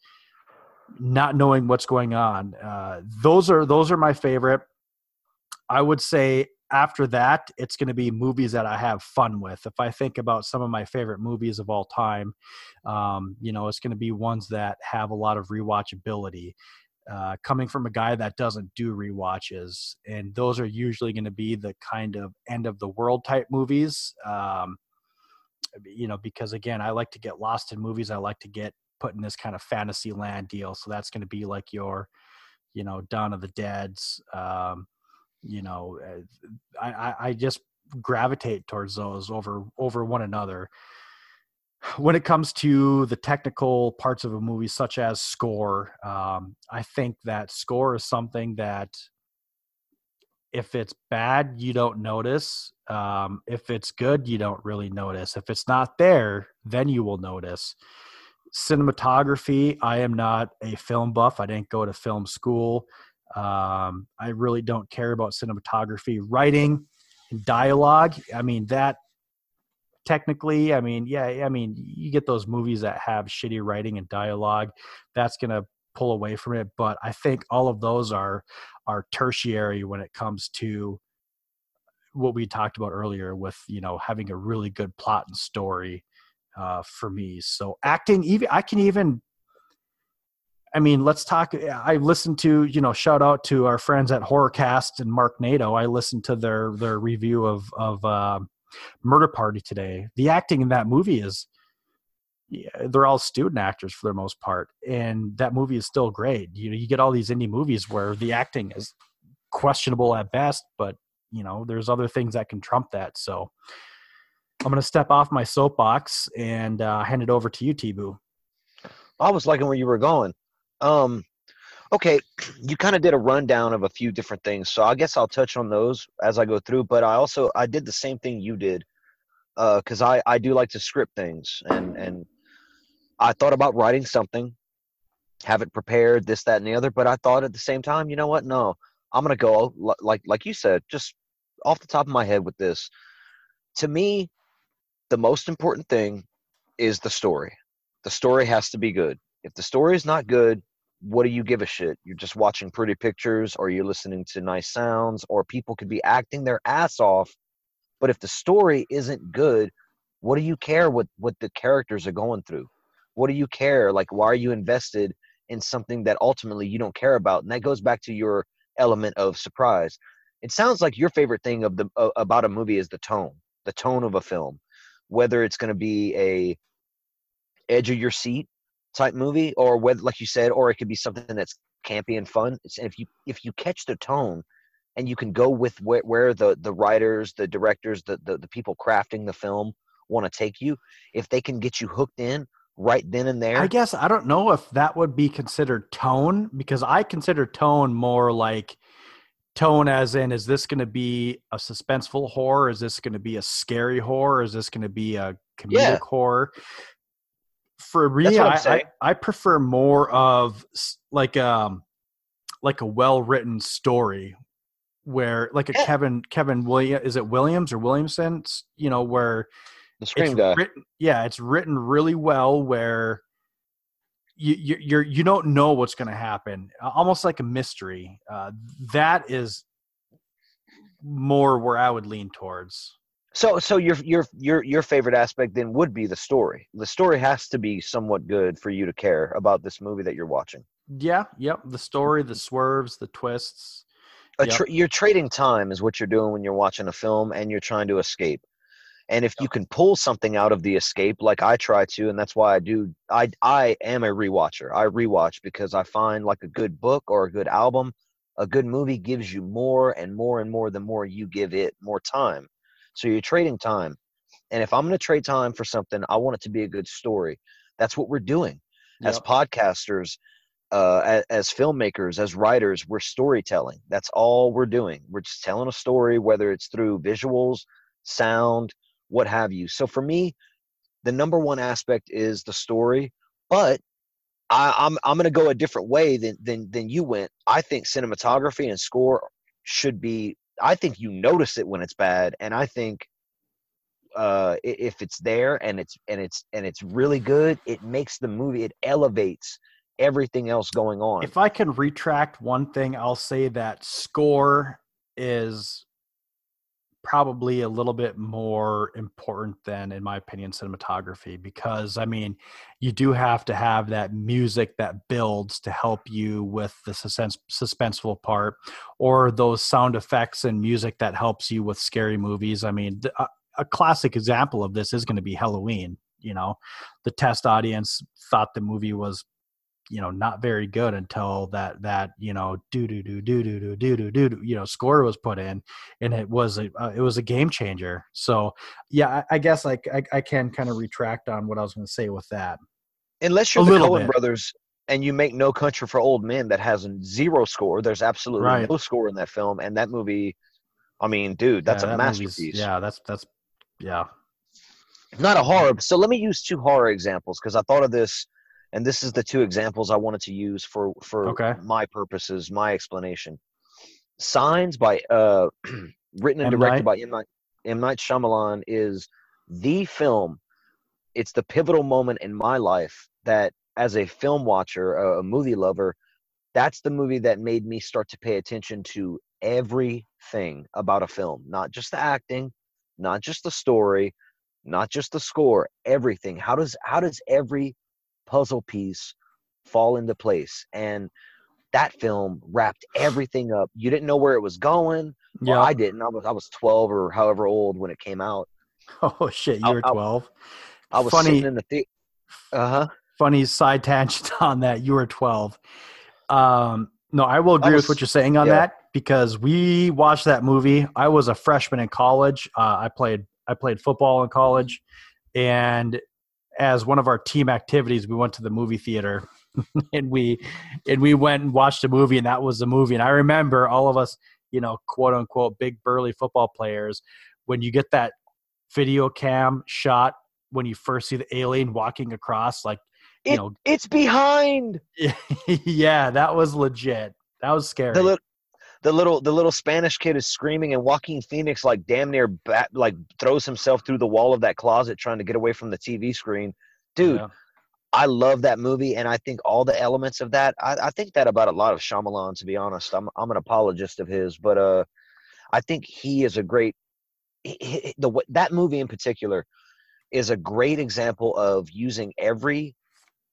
not knowing what's going on. Uh, those are those are my favorite. I would say after that, it's going to be movies that I have fun with. If I think about some of my favorite movies of all time, um, you know, it's going to be ones that have a lot of rewatchability. Uh, coming from a guy that doesn't do rewatches, and those are usually going to be the kind of end of the world type movies. Um, you know, because again, I like to get lost in movies. I like to get put in this kind of fantasy land deal. So that's going to be like your, you know, Dawn of the Dead's. Um, you know, uh, I, I just gravitate towards those over over one another. When it comes to the technical parts of a movie, such as score, um, I think that score is something that if it's bad, you don't notice. Um, if it's good, you don't really notice. If it's not there, then you will notice cinematography i am not a film buff. I didn't go to film school. Um, i really don't care about cinematography. Writing and dialogue i mean that technically i mean yeah i mean you get those movies that have shitty writing and dialogue that's going to pull away from it. But i think all of those are are tertiary when it comes to what we talked about earlier with you know having a really good plot and story uh, for me. So acting, even I can even. I mean, let's talk. I listened to you know, shout out to our friends at Horrorcast and Mark Nato. I listened to their their review of of uh, Murder Party today. The acting in that movie is. Yeah, they're all student actors for the most part, and that movie is still great. You know, you get all these indie movies where the acting is questionable at best, but you know, there's other things that can trump that. So, I'm going to step off my soapbox and uh, hand it over to you, T-Boo. I was liking where you were going. Um, okay, [clears throat] you kind of did a rundown of a few different things, so I guess I'll touch on those as I go through. But I also I did the same thing you did. because I I do like to script things, and and I thought about writing something, have it prepared, this, that, and the other. But I thought at the same time, you know what? No, I'm gonna go like like you said, just off the top of my head with this. To me, the most important thing is the story. The story has to be good. If the story is not good, what do you give a shit? You're just watching pretty pictures or you're listening to nice sounds or people could be acting their ass off. But if the story isn't good, what do you care what what the characters are going through? What do you care? Like why are you invested in something that ultimately you don't care about? And that goes back to your element of surprise. It sounds like your favorite thing of the uh, about a movie is the tone, the tone of a film. Whether it's going to be a edge of your seat type movie or whether like you said or it could be something that's campy and fun. It's, if you if you catch the tone and you can go with where, where the the writers the directors the, the the people crafting the film want to take you if they can get you hooked in right then and there I guess I don't know if that would be considered tone because I consider tone more like tone as in is this going to be a suspenseful horror? Is this going to be a scary horror? Is this going to be a comedic Yeah. horror? For me I'm I, I, prefer more of like um like a well written story where like a Yeah. kevin kevin william is it williams or williamson you know where the it's guy. written yeah it's written really well where you you you're, you don't know what's going to happen almost like a mystery uh, that is more where i would lean towards So so your your your your favorite aspect then would be the story. The story has to be somewhat good for you to care about this movie that you're watching. yeah yep the story the swerves the twists A Yep. tra- you're trading time is what you're doing when you're watching a film and you're trying to escape. And if you can pull something out of the escape, like I try to, and that's why I do, I I am a rewatcher. I rewatch because I find like a good book or a good album, a good movie gives you more and more and more the more you give it more time. So you're trading time. And if I'm going to trade time for something, I want it to be a good story. That's what we're doing as Yep. podcasters, uh, as, as filmmakers, as writers. We're storytelling. That's all we're doing. We're just telling a story, whether it's through visuals, sound, what have you. So for me, the number one aspect is the story, but I, I'm I'm going to go a different way than than than you went. I think cinematography and score should be. I think you notice it when it's bad, and I think uh, if it's there and it's and it's and it's really good, it makes the movie. It elevates everything else going on. if i can retract one thing i'll say that score is probably a little bit more important than in my opinion cinematography because i mean you do have to have that music that builds to help you with the suspense, suspenseful part or those sound effects and music that helps you with scary movies. I mean a, uh, a classic example of this is going to be halloween you know? The test audience thought the movie was you know not very good until that that you know do do do do do do do do do you know score was put in and it was a uh, it was a game changer so yeah i, I guess like I, I can kind of retract on what i was going to say with that Unless you're a the Coen bit. brothers and you make No Country for Old Men that has a zero score. There's absolutely Right. no score in that film, and that movie. I mean, dude, that's Yeah, a that masterpiece. yeah that's that's yeah not a horror. So let me use two horror examples because I thought of this, and this is the two examples I wanted to use for for Okay. my purposes, my explanation. Signs by uh, [clears throat] written and M. directed Night? by M Night, M Night Shyamalan is the film. It's the pivotal moment in my life that, as a film watcher, a, a movie lover, that's the movie that made me start to pay attention to everything about a film, not just the acting, not just the story, not just the score, everything. How does how does every puzzle piece fall into place? And that film wrapped [sighs] everything up. You didn't know where it was going. yeah Well, I didn't. I was I was 12 or however old when it came out. oh shit you I'll- were 12 I was funny sitting in the theater. Uh huh. funny side [laughs] tangent on that. You were 12. Um, no, I will agree was- with what you're saying on yeah. that because we watched that movie. I was a freshman in college. Uh, I played I played football in college, and as one of our team activities, we went to the movie theater, [laughs] and we and we went and watched a movie, and that was the movie. And I remember all of us, you know, quote unquote, big burly football players, when you get that video cam shot when you first see the alien walking across, like you It, know, it's behind [laughs] yeah, that was legit. That was scary. the the little the little Spanish kid is screaming and Joaquin Phoenix like damn near bat, like throws himself through the wall of that closet trying to get away from the TV screen. Dude, Yeah. I love that movie, and I think all the elements of that. I, I think that about a lot of Shyamalan. To be honest, I'm I'm an apologist of his, but uh, I think he is a great. he- he- The that movie in particular is a great example of using every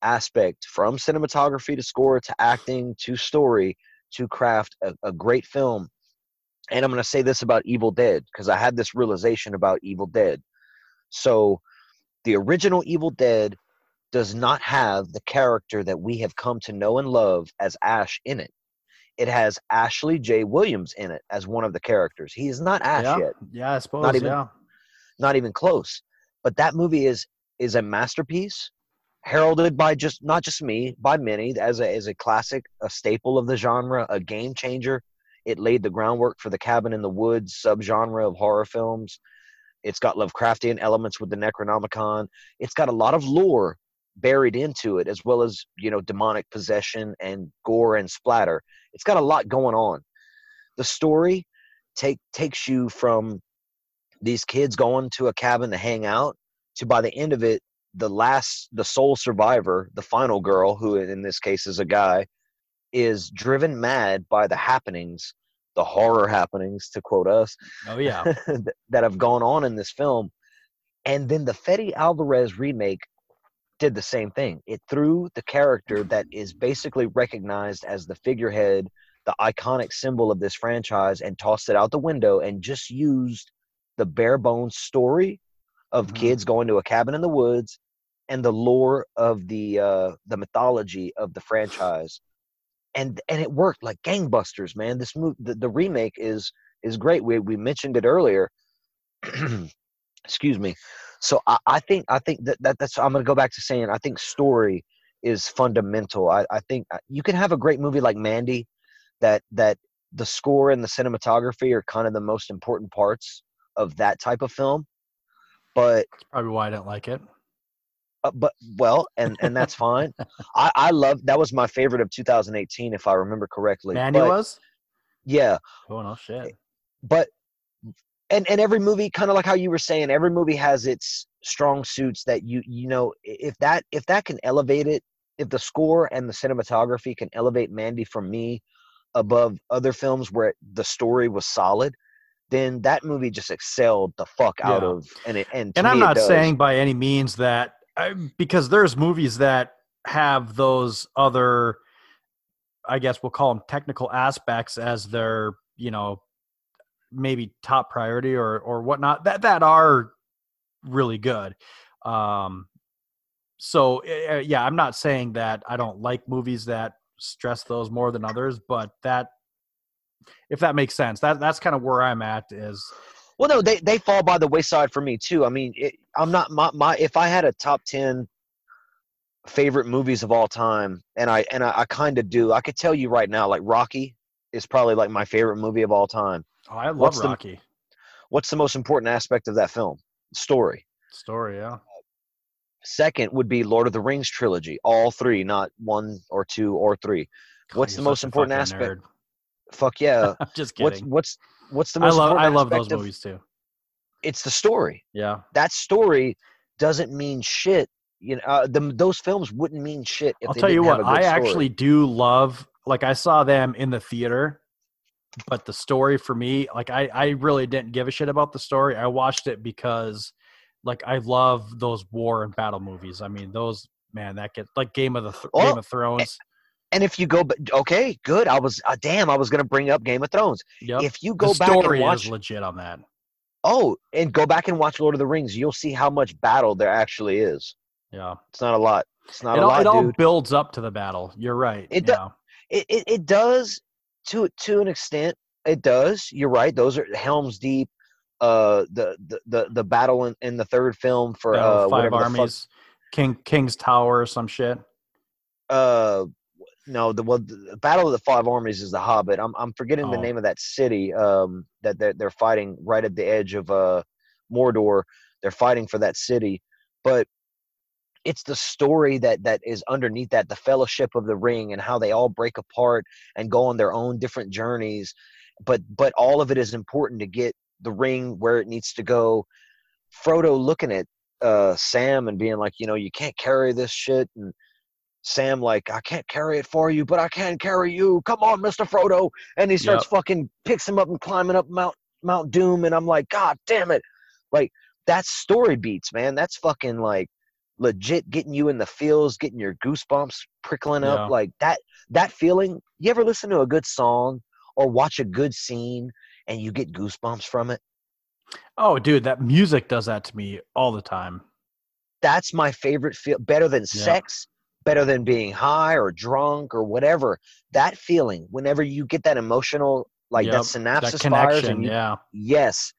aspect from cinematography to score to acting to story to craft a, a great film. And I'm going to say this about Evil Dead because I had this realization about Evil Dead. So, the original Evil Dead does not have the character that we have come to know and love as Ash in it. It has Ashley J. Williams in it as one of the characters. He is not Ash yeah, yet, yeah, I suppose. even- yeah, not even close. But that movie is is a masterpiece, heralded by just not just me, by many as a as a classic, a staple of the genre, a game changer. It laid the groundwork for the cabin in the woods subgenre of horror films. It's got Lovecraftian elements with the Necronomicon. It's got a lot of lore buried into it, as well as you know demonic possession and gore and splatter. It's got a lot going on. The story take takes you from these kids going to a cabin to hang out to by the end of it the last the sole survivor the final girl who in this case is a guy is driven mad by the happenings the horror happenings to quote us oh yeah, [laughs] that- have gone on in this film. And then the Fede Alvarez remake did the same thing. It threw the character that is basically recognized as the figurehead the iconic symbol of this franchise and tossed it out the window and just used the bare bones story of Mhm. kids going to a cabin in the woods and the lore of the uh the mythology of the franchise. And and it worked like gangbusters man. This move the, the remake is is great. We we mentioned it earlier. [clears throat] Excuse me. So I, I think i think that, that that's i'm going to go back to saying i think story is fundamental. I i think uh, you can have a great movie like mandy that that the score and the cinematography are kind of the most important parts of that type of film but that's probably why I don't like it. uh, but well and and that's fine i i love that was my favorite of 2018 if i remember correctly Mandy but, was. yeah Oh no, shit. but and and every movie kind of like how you were saying every movie has its strong suits that you you know if that if that can elevate it if the score and the cinematography can elevate mandy from me above other films where the story was solid then that movie just excelled the fuck out of and it and, and I'm not saying by any means that I, because there's movies that have those other, I guess we'll call them technical aspects as their, you know, maybe top priority or or whatnot that that are really good. Um, so uh, yeah, I'm not saying that I don't like movies that stress those more than others, but that if that makes sense, that that's kind of where I'm at is Well, no, they they fall by the wayside for me too. I mean, it, I'm not my my. If I had a top ten favorite movies of all time, and I and I, I kind of do, I could tell you right now, like Rocky is probably like my favorite movie of all time. oh, I love What's the- Rocky What's the most important aspect of that film? Story. story. Yeah. Second would be Lord of the Rings trilogy, all three, not one or two or three. What's the most important aspect? nerd. Fuck yeah. [laughs] Just what's kidding. what's what's what's the most I love I love those of- movies too. It's the story. Yeah. that story doesn't mean shit. You know, uh, the, those films wouldn't mean shit if I'll they tell you what, have a good I story. actually do love like I saw them in the theater, but the story for me, like I, I really didn't give a shit about the story. I watched it because like I love those war and battle movies. I mean, those man, that get like Game of the Th- Well, Game of Thrones. And if you go, okay, good. I was, uh, damn, I was gonna bring up Game of Thrones. Yep. If you the go back story and watch, is legit on that. oh, and go back and watch Lord of the Rings, you'll see how much battle there actually is. Yeah. It's not a lot. It's not It a all, lot, it all dude. builds up to the battle. You're right. It yeah. It, it it does to to an extent. It does. You're right. Those are Helm's Deep. Uh, the the the, the battle in, in the third film for Battle uh Five Armies, King King's Tower or some shit. uh no the well the battle of the five armies is the hobbit. I'm, I'm forgetting the Oh. name of that city um that they're, they're fighting right at the edge of uh mordor. They're fighting for that city. But it's the story that that is underneath that the fellowship of the ring and how they all break apart and go on their own different journeys. But but all of it is important to get the ring where it needs to go. Frodo looking at uh sam and being like you know you can't carry this shit and sam like i can't carry it for you but i can carry you come on mr frodo and he starts Yep. fucking picks him up and climbing up mount mount doom and i'm like god damn it like that's story beats man that's fucking like legit getting you in the feels getting your goosebumps prickling up Yeah. like that that feeling you ever listen to a good song or watch a good scene and you get goosebumps from it Oh, dude, that music does that to me all the time. that's my favorite feel better than Yeah. sex better than being high or drunk or whatever that feeling whenever you get that emotional like Yep, that synapse That fires and you, yeah. yes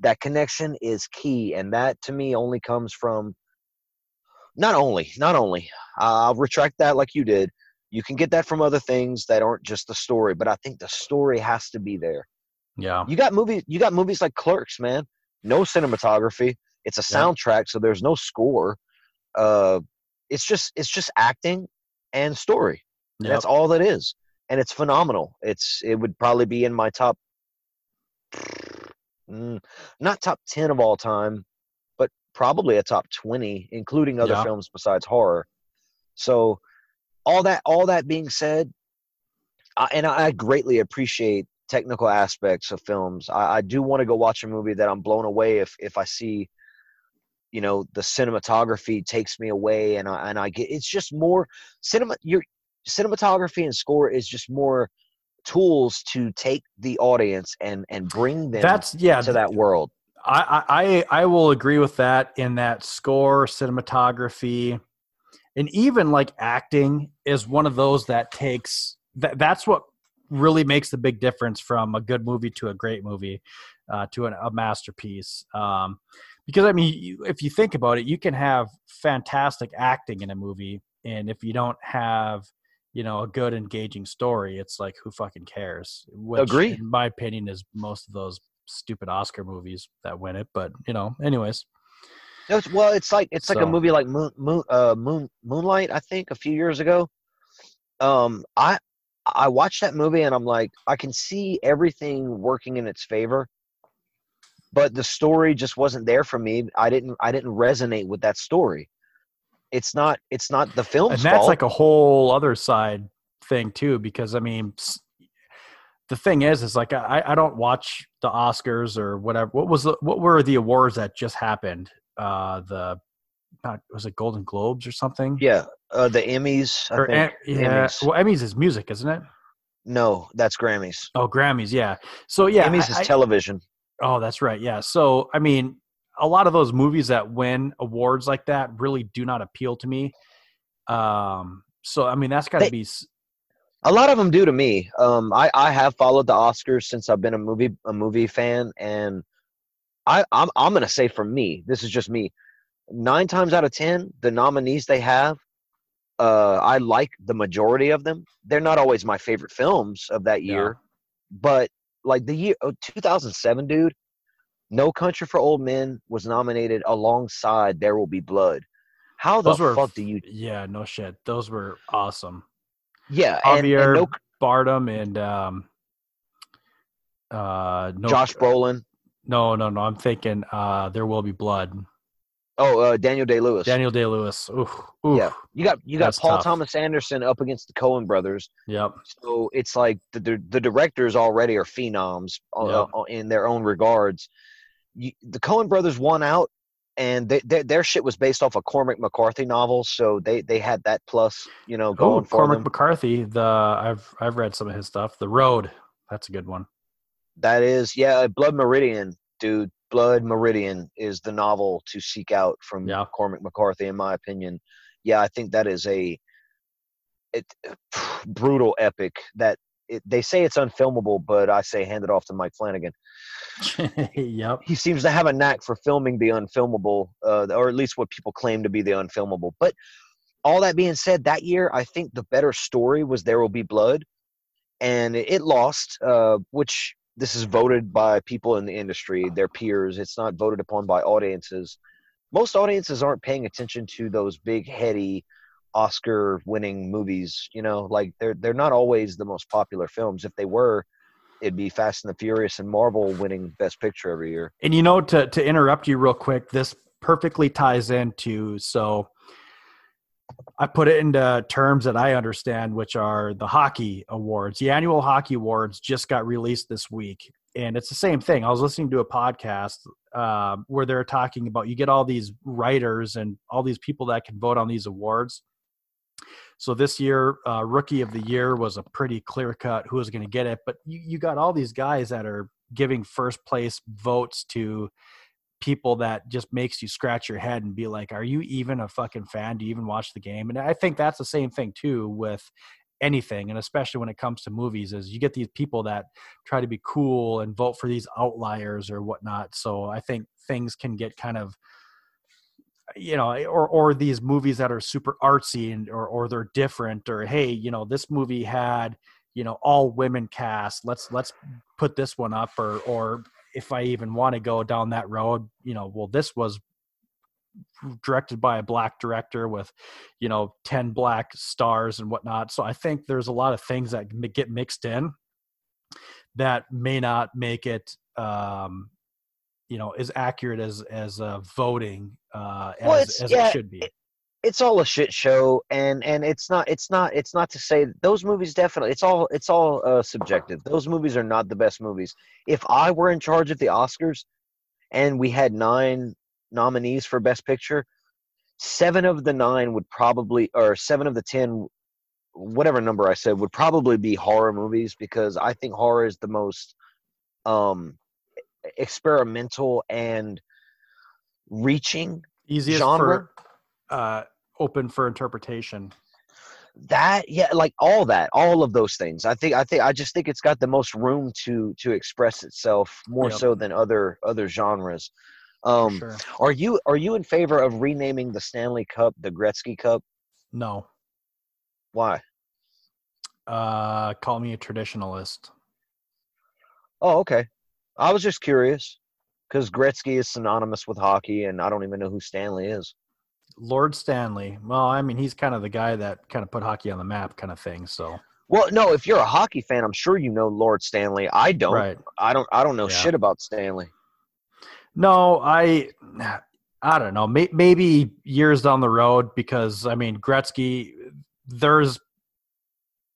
that connection is key and that to me only comes from not only not only i'll retract that like you did you can get that from other things that aren't just the story but i think the story has to be there Yeah. you got movies you got movies like clerks man no cinematography it's a Yeah. soundtrack so there's no score uh it's just it's just acting and story Yep. that's all that is and it's phenomenal it's it would probably be in my top mm, not top 10 of all time but probably a top 20 including other Yeah. films besides horror so all that all that being said I, and I greatly appreciate technical aspects of films i, I do want to go watch a movie that i'm blown away if if i see you know the cinematography takes me away and i and i get it's just more cinema your cinematography and score is just more tools to take the audience and and bring them That's yeah. to that world I, I I will agree with that in that score, cinematography, and even like acting is one of those that takes that that's what really makes the big difference from a good movie to a great movie uh, to an, a masterpiece. Um, because I mean, if you think about it, you can have fantastic acting in a movie, and if you don't have you know a good engaging story, it's like who fucking cares? Which, Agree. In my opinion, is most of those stupid Oscar movies that win it. But you know, anyways, No, it's- well it's like it's like a movie like moon, moon, uh, moon moonlight i think a few years ago um i i watched that movie and i'm like i can see everything working in its favor but the story just wasn't there for me i didn't i didn't resonate with that story it's not it's not the film. and that's fault. like a whole other side thing too. Because I mean, the thing is, is like I I don't watch the Oscars or whatever. What was the what were the awards that just happened? Uh, the not was it Golden Globes or something? yeah uh, the emmys I Or think. Em- yeah, Emmys. well, Emmys is music, isn't it? no that's grammys Oh, Grammys, yeah. So yeah, emmys I- is television Oh, that's right. Yeah. So, I mean, a lot of those movies that win awards like that really do not appeal to me. Um, so, I mean, that's got to be. s- A lot of them do to me. Um, I, I have followed the Oscars since I've been a movie a movie fan, and I I'm I'm gonna say for me, this is just me. Nine times out of ten, the nominees they have, uh, I like the majority of them. They're not always my favorite films of that Yeah. year, but like the year oh, 2007, dude. No Country for Old Men was nominated alongside There Will Be Blood. How the Those were fuck do you? Yeah, no shit. Those were awesome. Yeah, and, and Javier no Bardem and um, uh, no, Josh Brolin. No, no, no. I'm thinking uh, there will be blood. Oh, uh, Daniel Day Lewis. Daniel Day Lewis. Ooh, ooh. Yeah, you got you got That's Paul tough. Thomas Anderson up against the Coen brothers. Yep. So it's like the the, directors already are phenoms uh, Yeah. uh, in their own regards. You, the Coen brothers won out, and they, their their shit was based off a Cormac McCarthy novel, so they they had that plus you know going Ooh, for Cormac them. McCarthy. The I've I've read some of his stuff. The Road. That's a good one. That is, yeah, Blood Meridian, dude. Blood Meridian is the novel to seek out from Yeah. Cormac McCarthy, in my opinion. Yeah, I think that is a it, [sighs] brutal epic that it, they say it's unfilmable, but I say hand it off to Mike Flanagan. [laughs] yep. He seems to have a knack for filming the unfilmable, uh, or at least what people claim to be the unfilmable. But all that being said, that year I think the better story was There Will Be Blood, and it, it lost, uh, which this is voted by people in the industry, their peers. It's not voted upon by audiences. Most audiences aren't paying attention to those big, heady, Oscar-winning movies. You know, like they're they're not always the most popular films. If they were, it'd be Fast and the Furious and Marvel winning Best Picture every year. And you know, to to interrupt you real quick, this perfectly ties into so I put it into terms that I understand, which are the hockey awards. The annual hockey awards just got released this week, and it's the same thing. I was listening to a podcast uh, where they're talking about you get all these writers and all these people that can vote on these awards. So this year, uh, rookie of the year was a pretty clear cut who was going to get it, but you, you got all these guys that are giving first place votes to people that just makes you scratch your head and be like, are you even a fucking fan? Do you even watch the game? And I think that's the same thing too with anything and especially when it comes to movies is you get these people that try to be cool and vote for these outliers or whatnot so i think things can get kind of you know eh, or or these movies that are super artsy and or or they're different or hey you know this movie had you know all women cast let's let's put this one up or or if I even want to go down that road, you know, well, this was directed by a black director with, you know, 10 black stars and whatnot. So I think there's a lot of things that get mixed in that may not make it, um, you know, as accurate as, as uh, voting uh, as, well, as yeah, it should be. It, it's all a shit show and and it's not it's not it's not to say those movies definitely it's all it's all uh, subjective those movies are not the best movies if i were in charge of the oscars and we had nine nominees for best picture seven of the nine would probably or seven of the ten whatever number i said would probably be horror movies because i think horror is the most um experimental and reaching easiest genre. for uh, open for interpretation. That yeah like all that all of those things. I think i think i just think it's got the most room to to express itself more yep. so than other other genres. Um sure. are you are you in favor of renaming the stanley cup the gretzky cup? No. Why? Uh call me a traditionalist. Oh okay. I was just curious because gretzky is synonymous with hockey and i don't even know who stanley is Lord Stanley. Well, I mean, he's kind of the guy that kind of put hockey on the map, kind of thing. So. Well, no, if you're a hockey fan, I'm sure you know Lord Stanley. I don't. Right. I don't. I don't know yeah. shit about Stanley. No, I. I don't know. May, maybe years down the road, because I mean, Gretzky. There's.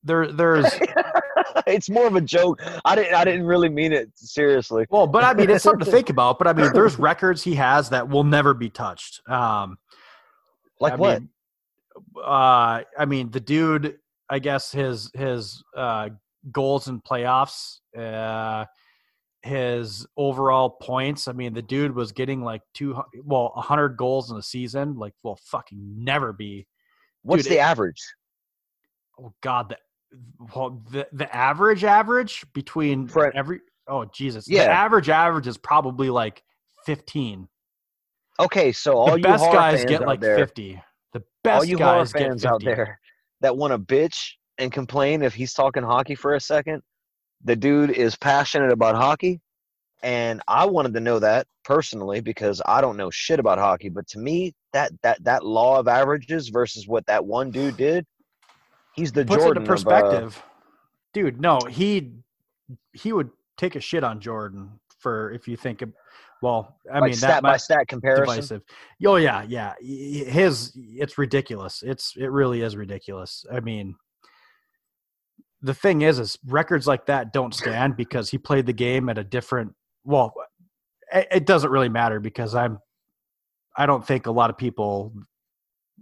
There, there's. [laughs] it's more of a joke. I didn't. I didn't really mean it seriously. Well, but I mean, it's something to [laughs] think about. But I mean, there's records he has that will never be touched. Um, like I what? Mean, uh, I mean, the dude. I guess his his uh, goals in playoffs, uh, his overall points. I mean, the dude was getting like two, well, hundred goals in a season. Like, will fucking never be. What's dude, the it, average? Oh God, the well, the the average average between For, every oh Jesus, yeah, the average average is probably like fifteen. Okay, so all the you best guys get like there, fifty. The best all you guys fans out there that want to bitch and complain if he's talking hockey for a second, the dude is passionate about hockey, and I wanted to know that personally because I don't know shit about hockey. But to me, that that that law of averages versus what that one dude did, he's the Puts Jordan into perspective. Of, uh, dude, no, he he would take a shit on Jordan for if you think well, I like mean stat that by stat comparison. Divisive. Oh yeah, yeah. His it's ridiculous. It's it really is ridiculous. I mean, the thing is, is records like that don't stand because he played the game at a different. Well, it doesn't really matter because I'm. I don't think a lot of people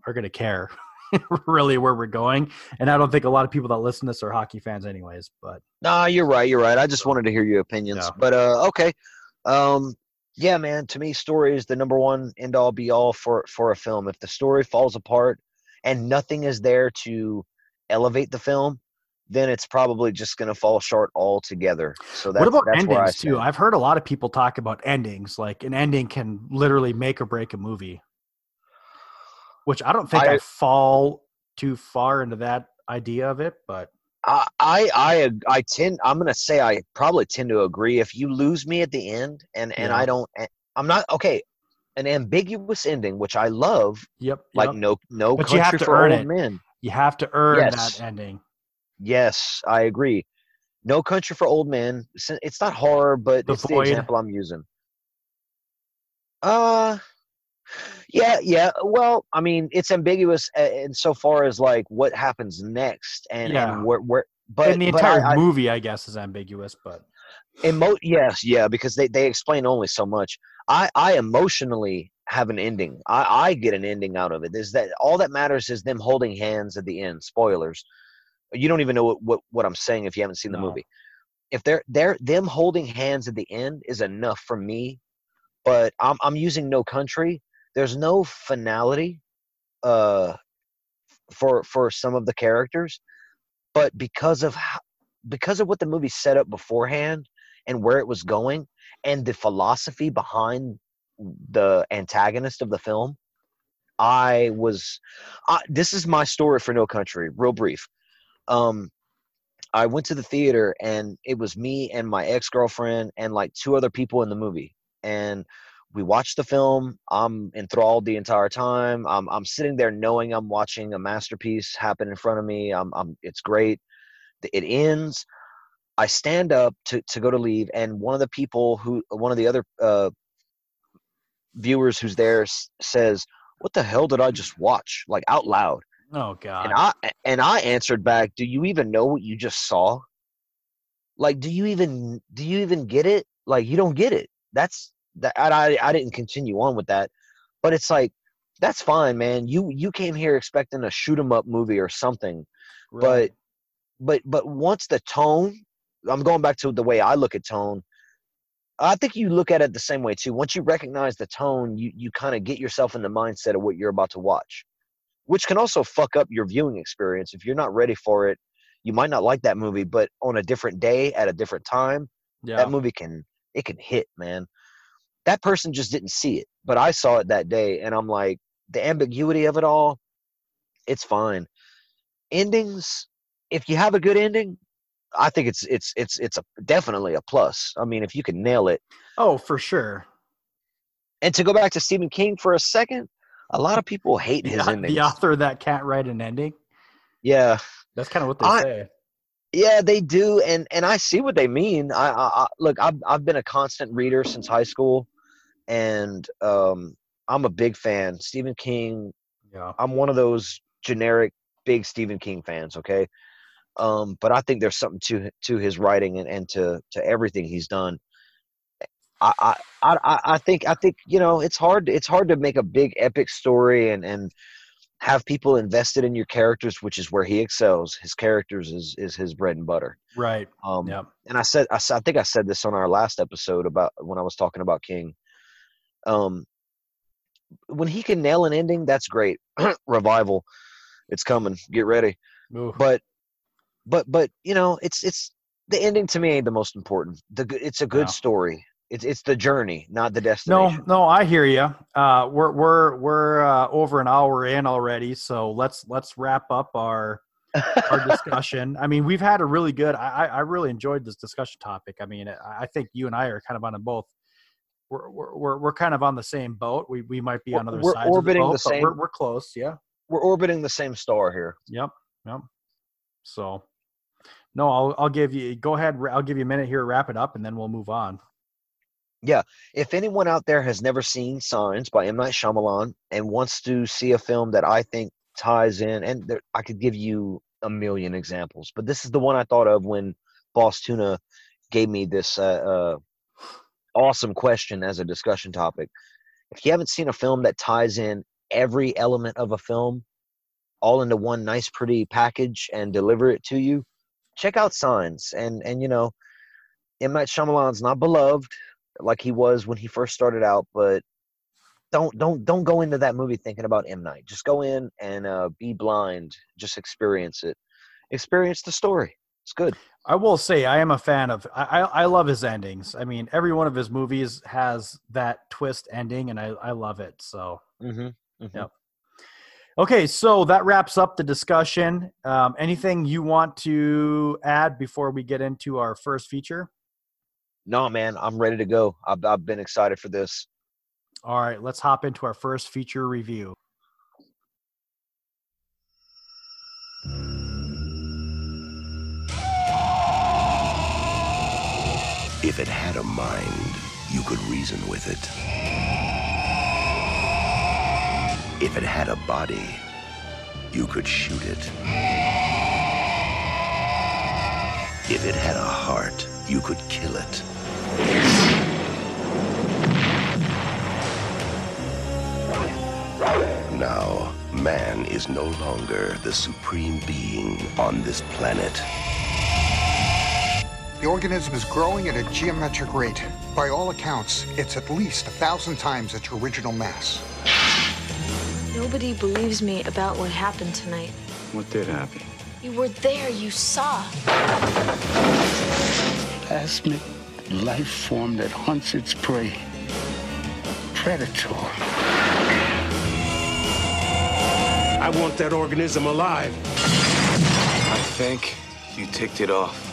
are going to care [laughs] really where we're going, and I don't think a lot of people that listen to this are hockey fans, anyways. But nah, you're right. You're right. I just wanted to hear your opinions. But uh, okay. Um, yeah, man, to me, story is the number one end all be all for for a film. If the story falls apart and nothing is there to elevate the film, then it's probably just going to fall short altogether. So that's, what about that's endings too? I've heard a lot of people talk about endings. Like an ending can literally make or break a movie, which I don't think I, I fall too far into that idea of it. But I, I, I, I tend. I'm gonna say I probably tend to agree. If you lose me at the end, and and Yeah. I don't, I'm not okay. An ambiguous ending, which I love, Yep. like yep. no, no But you country have to for earn old it. men. you have to earn Yes. that ending. Yes, I agree. No country for old men. It's- It's not horror, but The it's Void. the example I'm using. Uh, yeah, yeah. Well, I mean, it's ambiguous in so far as like what happens next, and Yeah. and where where. But and the entire I, movie, I guess, is ambiguous, but emo- yes, yeah, because they they explain only so much. I I emotionally have an ending. I I get an ending out of it. Is that all that matters is them holding hands at the end. Spoilers. You don't even know what what, what I'm saying if you haven't seen the No. movie. If they're they're them holding hands at the end is enough for me. But I'm I'm using no country. There's no finality uh for for some of the characters but because of how, because of what the movie set up beforehand and where it was going and the philosophy behind the antagonist of the film i was I, this is my story for no country real brief. Um i went to the theater and it was me and my ex-girlfriend and like two other people in the movie. And we watched the film i'm enthralled the entire time i'm, I'm sitting there knowing i'm watching a masterpiece happen in front of me i'm, I'm it's great. It ends i stand up to, to go to leave and one of the people who one of the other uh, viewers who's there s- says what the hell did i just watch? Like out loud. Oh god, and i and i answered back do you even know what you just saw? Like do you even do you even get it? Like you don't get it. That's that and i i didn't continue on with that but it's like that's fine man. You you came here expecting a shoot 'em up movie or something Right. but but once the tone i'm going back to the way i look at tone i think you look at it the same way too. Once you recognize the tone you you kind of get yourself in the mindset of what you're about to watch which can also fuck up your viewing experience. If you're not ready for it you might not like that movie but on a different day at a different time yeah, that movie can it can hit man that person just didn't see it but i saw it that day and i'm like the ambiguity of it all it's fine endings if you have a good ending i think it's it's it's it's a definitely a plus i mean if you can nail it oh for sure. and to go back to stephen king for a second a lot of people hate his au- endings the author that can't write an ending. yeah That's kind of what they I- say. Yeah, they do, and and I see what they mean. I, I, I look, I've I've been a constant reader since high school, and um, I'm a big fan. Stephen King. Yeah, I'm one of those generic big Stephen King fans. Okay, um, but I think there's something to to his writing and, and to to everything he's done. I, I I I- think I think you know it's hard it's hard to make a big epic story and and have people invested in your characters, which is where he excels. His characters is is his bread and butter. right. Um, Yep. and I said, I, I think I said this on our last episode about when I was talking about King. Um, when he can nail an ending, that's great. [clears throat] Revival, it's coming. Get ready. Ooh. But, but, but you know, it's it's the ending to me ain't the most important. The it's a good story. It's it's the journey, not the destiny. No, no, I hear you. Uh, we're we're we're uh, over an hour in already, so let's let's wrap up our our [laughs] discussion. I mean, we've had a really good. I I I really enjoyed this discussion topic. I mean, I I think you and I are kind of on a both. We're we're we're, kind of on the same boat. We we might be on other we're sides of the boat, the but we're we're close. Yeah. We're orbiting the same star here. Yep. Yep. So, no, I'll I'll give you. Go ahead. I'll give you a minute here. Wrap it up, and then we'll move on. Yeah. If anyone out there has never seen Signs by M Night Shyamalan and wants to see a film that I think ties in, and there, I could give you a million examples, but this is the one I thought of when Boss Tuna gave me this uh, uh, awesome question as a discussion topic. If you haven't seen a film that ties in every element of a film all into one nice, pretty package and deliver it to you, check out Signs. And and you know, M Night Shyamalan's not beloved like he was when he first started out, but don't don't don't go into that movie thinking about M Night. Just go in and uh, be blind. Just experience it. Experience the story. It's good. I will say I am a fan of. I I love his endings. I mean, every one of his movies has that twist ending, and I I love it. So Mm-hmm. Yep. Okay, so that wraps up the discussion. Um, anything you want to add before we get into our first feature? No, man, I'm ready to go. I've, I've been excited for this. All right, let's hop into our first feature review. It had a mind, you could reason with it. If it had a body, you could shoot it. If it had a heart, you could kill it. Now, man is no longer the supreme being on this planet. The organism is growing at a geometric rate. By all accounts, it's at least a thousand times its original mass. Nobody believes me about what happened tonight. What did happen? You were there, you saw. Plasmic life form that hunts its prey. Predator. I want that organism alive. I think you ticked it off.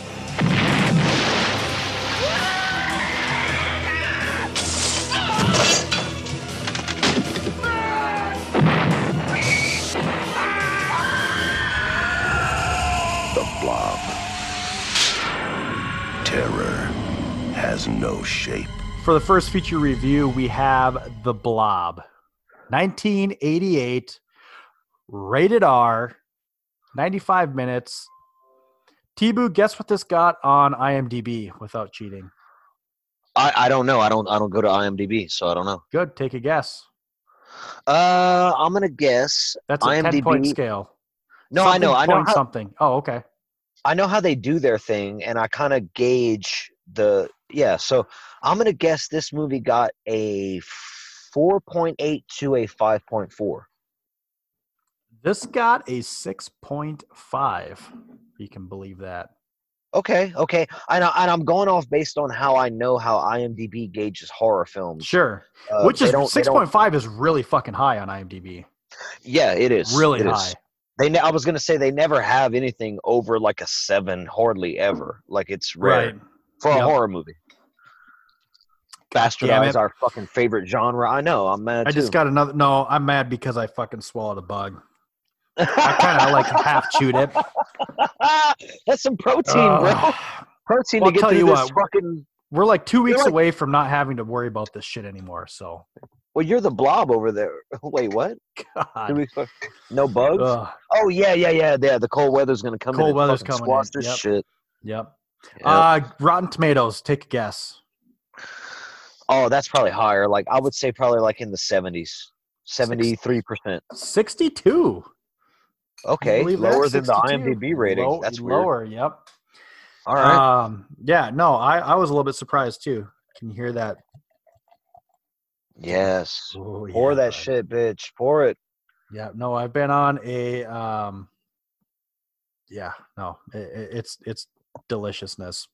No shape. For the first feature review, we have The Blob, 1988, rated R, 95 minutes. T-Boo, guess what this got on IMDb without cheating? I, I don't know. I don't I don't go to IMDb, so I don't know. Good, take a guess. Uh, I'm gonna guess That's a 10 point scale. No, I know. I know. How, something. Oh, okay. I know how they do their thing, and I kind of gauge the yeah. So I'm gonna guess this movie got a 4.8 to a 5.4. This got a 6.5. You can believe that. Okay, okay. I and I'm going off based on how I know how IMDb gauges horror films. Sure. Uh, Which is they don't- 6.5 is really fucking high on IMDb. Yeah, it is Really It is. high. They, ne- I was gonna say they never have anything over like a seven, hardly ever. Like it's rare Right. for a horror movie. Bastardize our fucking favorite genre. I know. I'm mad I too. just got another. No, I'm mad because I fucking swallowed a bug. I kind of like half chewed it. [laughs] That's some protein, bro. Protein Well, to get through you this what, fucking. We're like two weeks like- away from not having to worry about this shit anymore. So, Well, you're the blob over there. [laughs] Wait, what? God. No bugs. Ugh. Oh yeah, yeah, yeah, yeah. The cold weather's gonna come. Cold and weather's coming squash in, this yep. shit. Yep. Yep. Uh, Rotten Tomatoes. Take a guess. oh, that's probably higher. Like I would say, probably like in the seventies, seventy-three percent. 62. Okay, lower than the IMDb rating. Low- that's weird. lower. Yep. All right. Um. Yeah. No. I I was a little bit surprised too. Can you hear that? yes. Oh, Pour yeah, that bud. shit, bitch. Pour it. Yeah. No. I've been on a um. Yeah. No. It, it- it's it's deliciousness.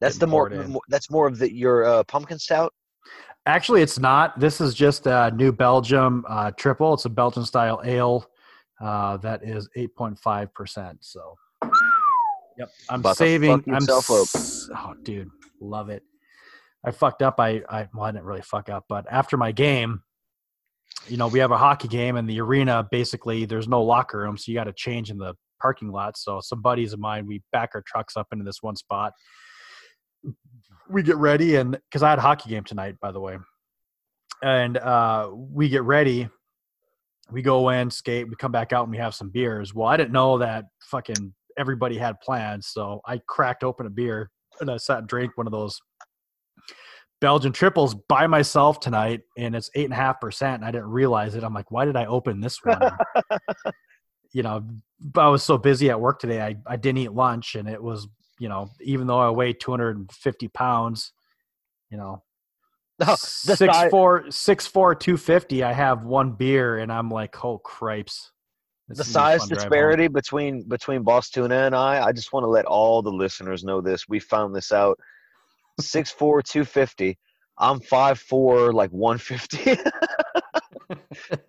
That's the more. in. That's more of the your uh, pumpkin stout. Actually, it's not. This is just a New Belgium uh, triple. It's a Belgian style ale uh, that is 8.5%. So, yep. I'm About saving. I'm yourself s- oh, dude, love it. I fucked up. I, I, well, I didn't really fuck up, but after my game, you know, we have a hockey game in the arena. Basically, there's no locker room, so you got to change in the parking lot. So, some buddies of mine, we back our trucks up into this one spot we get ready and because I had a hockey game tonight, by the way, and uh, we get ready. We go in, skate, we come back out, and we have some beers. Well, I didn't know that fucking everybody had plans, so I cracked open a beer and I sat and drank one of those Belgian triples by myself tonight, and it's eight and a half percent. And I didn't realize it. I'm like, why did I open this one? [laughs] you know, but I was so busy at work today. I, I didn't eat lunch, and it was you know, even though I weigh 250 pounds, you know, No, the six four, six four, two fifty. I have one beer, and I'm like, oh cripes. This the is gonna be a size fun drive home. disparity between between Boss Tuna and I, I just want to let all the listeners know this. We found this out. Six four, two fifty. I'm five four, like 150.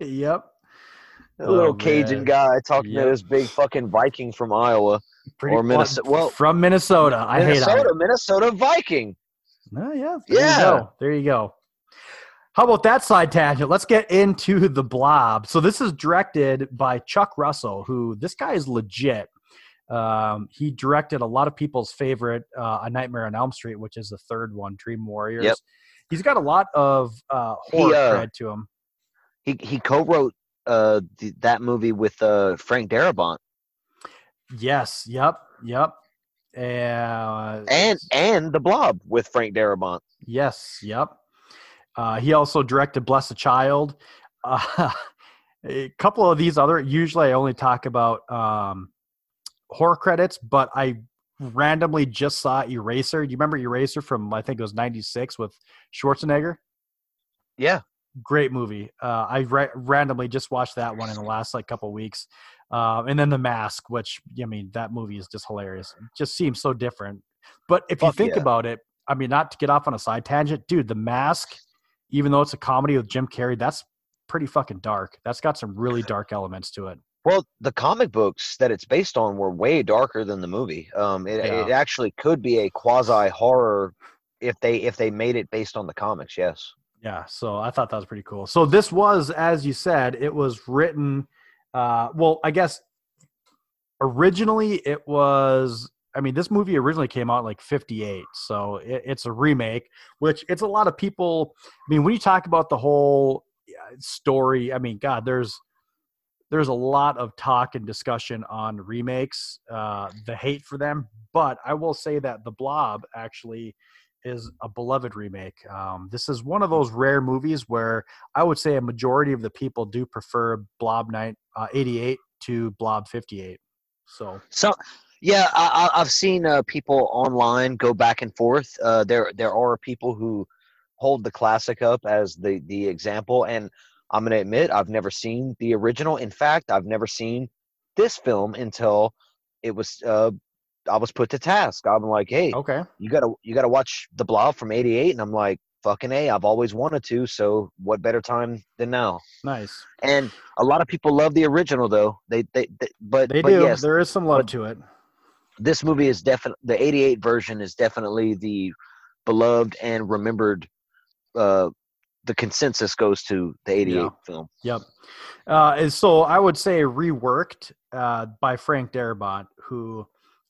[laughs] yep. [laughs] A little Oh, Cajun man. guy talking Yep. to this big fucking Viking from Iowa Pretty or Minnesota. Well, from Minnesota. I hate Minnesota, Iowa. Minnesota Viking. Oh, yeah. There Yeah. You go. There you go. How about that side tangent? Let's get into the blob. So this is directed by Chuck Russell, who this guy is legit. Um, he directed a lot of people's favorite uh, A Nightmare on Elm Street, which is the third one, Dream Warriors. Yep. He's got a lot of uh, horror He, uh, to him. He he co-wrote uh th- that movie with uh Frank Darabont Yes. Yep. Yep. Uh, and and The Blob with Frank Darabont. Yes. Yep. Uh, he also directed Bless a Child. Uh, [laughs] a couple of these other. Usually, I only talk about um, horror credits, but I randomly just saw Eraser. Do you remember Eraser from I think it was '96 with Schwarzenegger? Yeah. Great movie. Uh, I ra- randomly just watched that one in the last like couple weeks, um, and then The Mask, which I mean that movie is just hilarious. It just seems so different. But if you Fuck think yeah. about it, I mean, not to get off on a side tangent, dude. The Mask, even though it's a comedy with Jim Carrey, that's pretty fucking dark. That's got some really [laughs] dark elements to it. Well, the comic books that it's based on were way darker than the movie. Um, it, Yeah. it actually could be a quasi horror if they if they made it based on the comics. Yes. Yeah, so I thought that was pretty cool. So this was, as you said, it was written. Uh, well, I guess originally it was. I mean, this movie originally came out like '58, so it, it's a remake. Which it's a lot of people. I mean, when you talk about the whole story, I mean, God, there's there's a lot of talk and discussion on remakes, uh, the hate for them. But I will say that The Blob actually is a beloved remake. Um, this is one of those rare movies where I would say a majority of the people do prefer Blob Night uh, 88 to Blob 58. So So, yeah, I, I've seen uh, people online go back and forth. Uh, there, there are people who hold the classic up as the the example, and I'm gonna admit I've never seen the original. In fact, I've never seen this film until it was uh, I was put to task. I'm like, hey, okay, you gotta you gotta watch the Blob from '88, and I'm like, fucking a, I've always wanted to. So what better time than now? nice. And a lot of people love the original, though. They they, they but They but do. yes, there is some love to it. this movie is definitely the 88 version is definitely the beloved and remembered uh the consensus goes to the 88 Yeah. film Yep. Uh, and so I would say reworked uh, by Frank Darabont, who,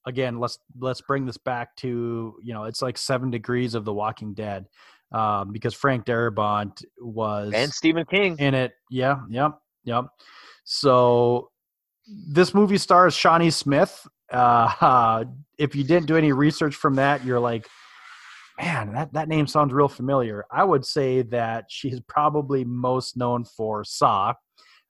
again, let's let's bring this back to you know it's like seven degrees of The Walking Dead, um, because Frank Darabont was and stephen king in it. Yeah, yep, yep. So this movie stars Shawnee Smith. Uh, [laughs] if you didn't do any research from that, you're like, man, that, that name sounds real familiar. I would say that she's probably most known for Saw.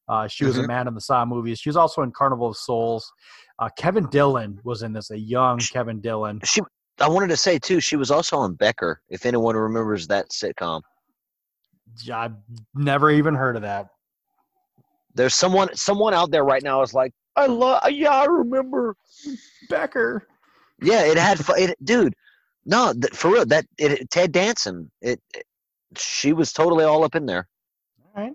Uh, she was a Mhm. man in the Saw movies. She was also in Carnival of Souls. Uh, Kevin Dillon was in this, a young Kevin Dillon. she i wanted to say too she was also on becker if anyone remembers that sitcom I've never even heard of that. there's someone someone out there right now is like i love yeah i remember Becker. yeah it had it dude no th- for real that it ted danson it, it she was totally all up in there All right.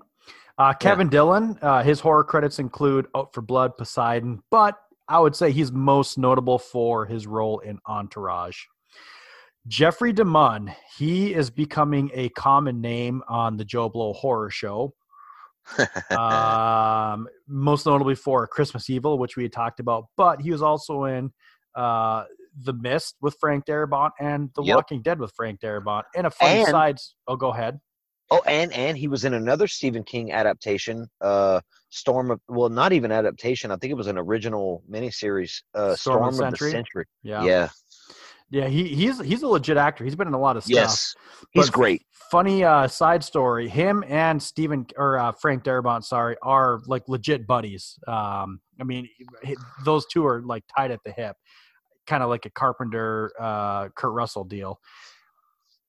Uh, Kevin Dillon, uh, his horror credits include Out for Blood, Poseidon, but I would say he's most notable for his role in Entourage. Jeffrey DeMunn, he is becoming a common name on the Joe Blow Horror Show. [laughs] um, most notably for Christmas Evil, which we had talked about, but he was also in uh, The Mist with Frank Darabont and The Yep. Walking Dead with Frank Darabont. And a funny And- sides. Oh, go ahead. Oh, and and he was in another Stephen King adaptation, uh, Storm of well, not even adaptation. I think it was an original miniseries, uh, Storm Storm, of the Century? Century. Yeah. Yeah. Yeah, he, he's he's a legit actor. He's been in a lot of stuff. Yes. He's But great. Funny uh, side story: him and Stephen or uh, Frank Darabont, sorry, are like legit buddies. Um, I mean, those two are like tied at the hip, kind of like a Carpenter, uh, Kurt Russell deal.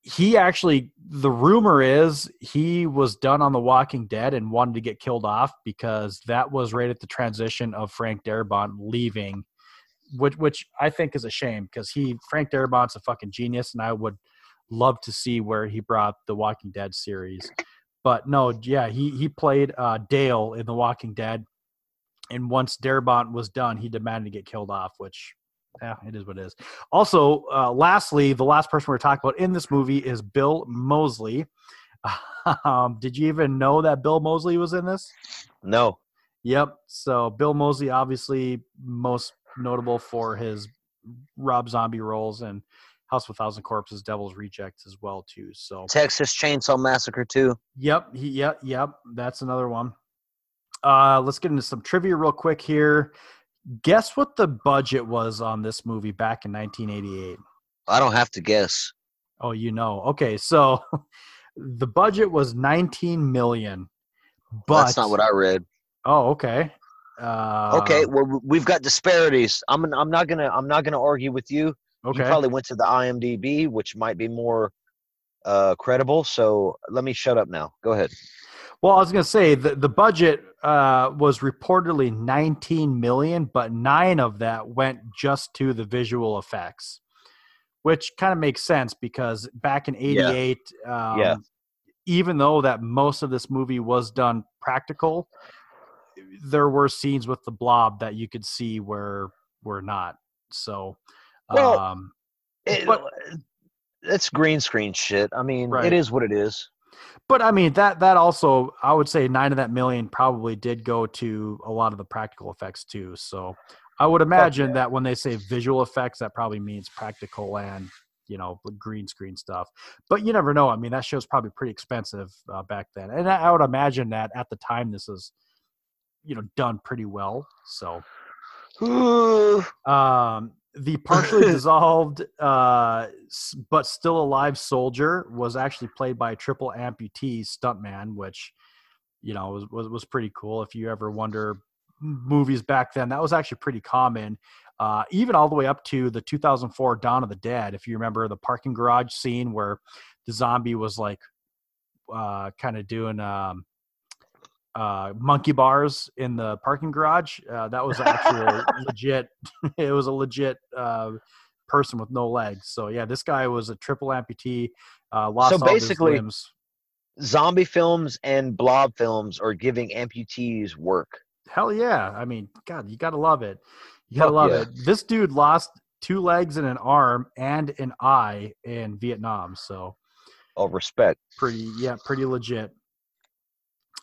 He actually, the rumor is he was done on The Walking Dead and wanted to get killed off because that was right at the transition of Frank Darabont leaving which which I think is a shame because he Frank Darabont's a fucking genius, and I would love to see where he brought the Walking Dead series. But no, yeah, he he played uh, Dale in The Walking Dead. and once Darabont was done, he demanded to get killed off, which yeah, it is what it is. Also, uh, lastly, the last person we're talking about in this movie is Bill Moseley. [laughs] Um, did you even know that Bill Moseley was in this? No. Yep. So Bill Moseley, obviously most notable for his Rob Zombie roles and House of a Thousand Corpses, Devil's Rejects as well too. So Texas Chainsaw Massacre too. Yep. He, yep. Yep. That's another one. Uh, let's get into some trivia real quick here. Guess what the budget was on this movie back in 1988? I don't have to guess. Oh, you know. Okay, so [laughs] the budget was 19 million. But That's not what I read. Oh, okay. Uh, okay, well we've got disparities. I'm I'm not gonna I'm not gonna argue with you. Okay. You probably went to the IMDb, which might be more uh, credible. So let me shut up now. Go ahead. Well, I was going to say the the budget uh, was reportedly 19 million, but nine of that went just to the visual effects, which kind of makes sense because back in '88, um, Yeah. even though that most of this movie was done practical, there were scenes with the blob that you could see where were not. So, Well, um, It, but it's green screen shit. I mean, Right. it is what it is. But I mean that that also I would say nine of that million probably did go to a lot of the practical effects too. So I would imagine that when they say visual effects, that probably means practical and you know green screen stuff. But you never know. I mean that show's probably pretty expensive uh, back then, and I, I would imagine that at the time this is you know done pretty well. So [sighs] um, the partially [laughs] dissolved uh, but still alive soldier was actually played by a triple amputee stuntman, which you know was, was was pretty cool. If you ever wonder movies back then, that was actually pretty common. Uh, even all the way up to the 2004 Dawn of the Dead. If you remember the parking garage scene where the zombie was like uh, kind of doing um, uh, monkey bars in the parking garage. Uh, that was actually [laughs] legit. [laughs] It was a legit uh, person with no legs. So yeah, this guy was a triple amputee. Uh, lost So all basically-. Zombie films and blob films are giving amputees work. Hell yeah! I mean, God, you gotta love it. You gotta Fuck love yeah. it. This dude lost two legs and an arm and an eye in Vietnam. So Oh, respect. pretty yeah pretty legit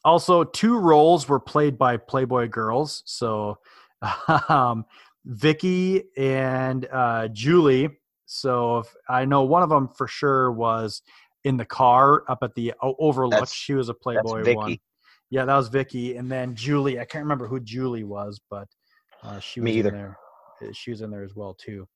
also two roles were played by playboy girls. So [laughs] um vicky and uh julie. So if i know one of them for sure was in the car up at the overlook. That's- she was a playboy Vicky. one. Yeah that was vicky. And then julie i can't remember who julie was but uh, she was Me in there. Uh, she was in there as well too.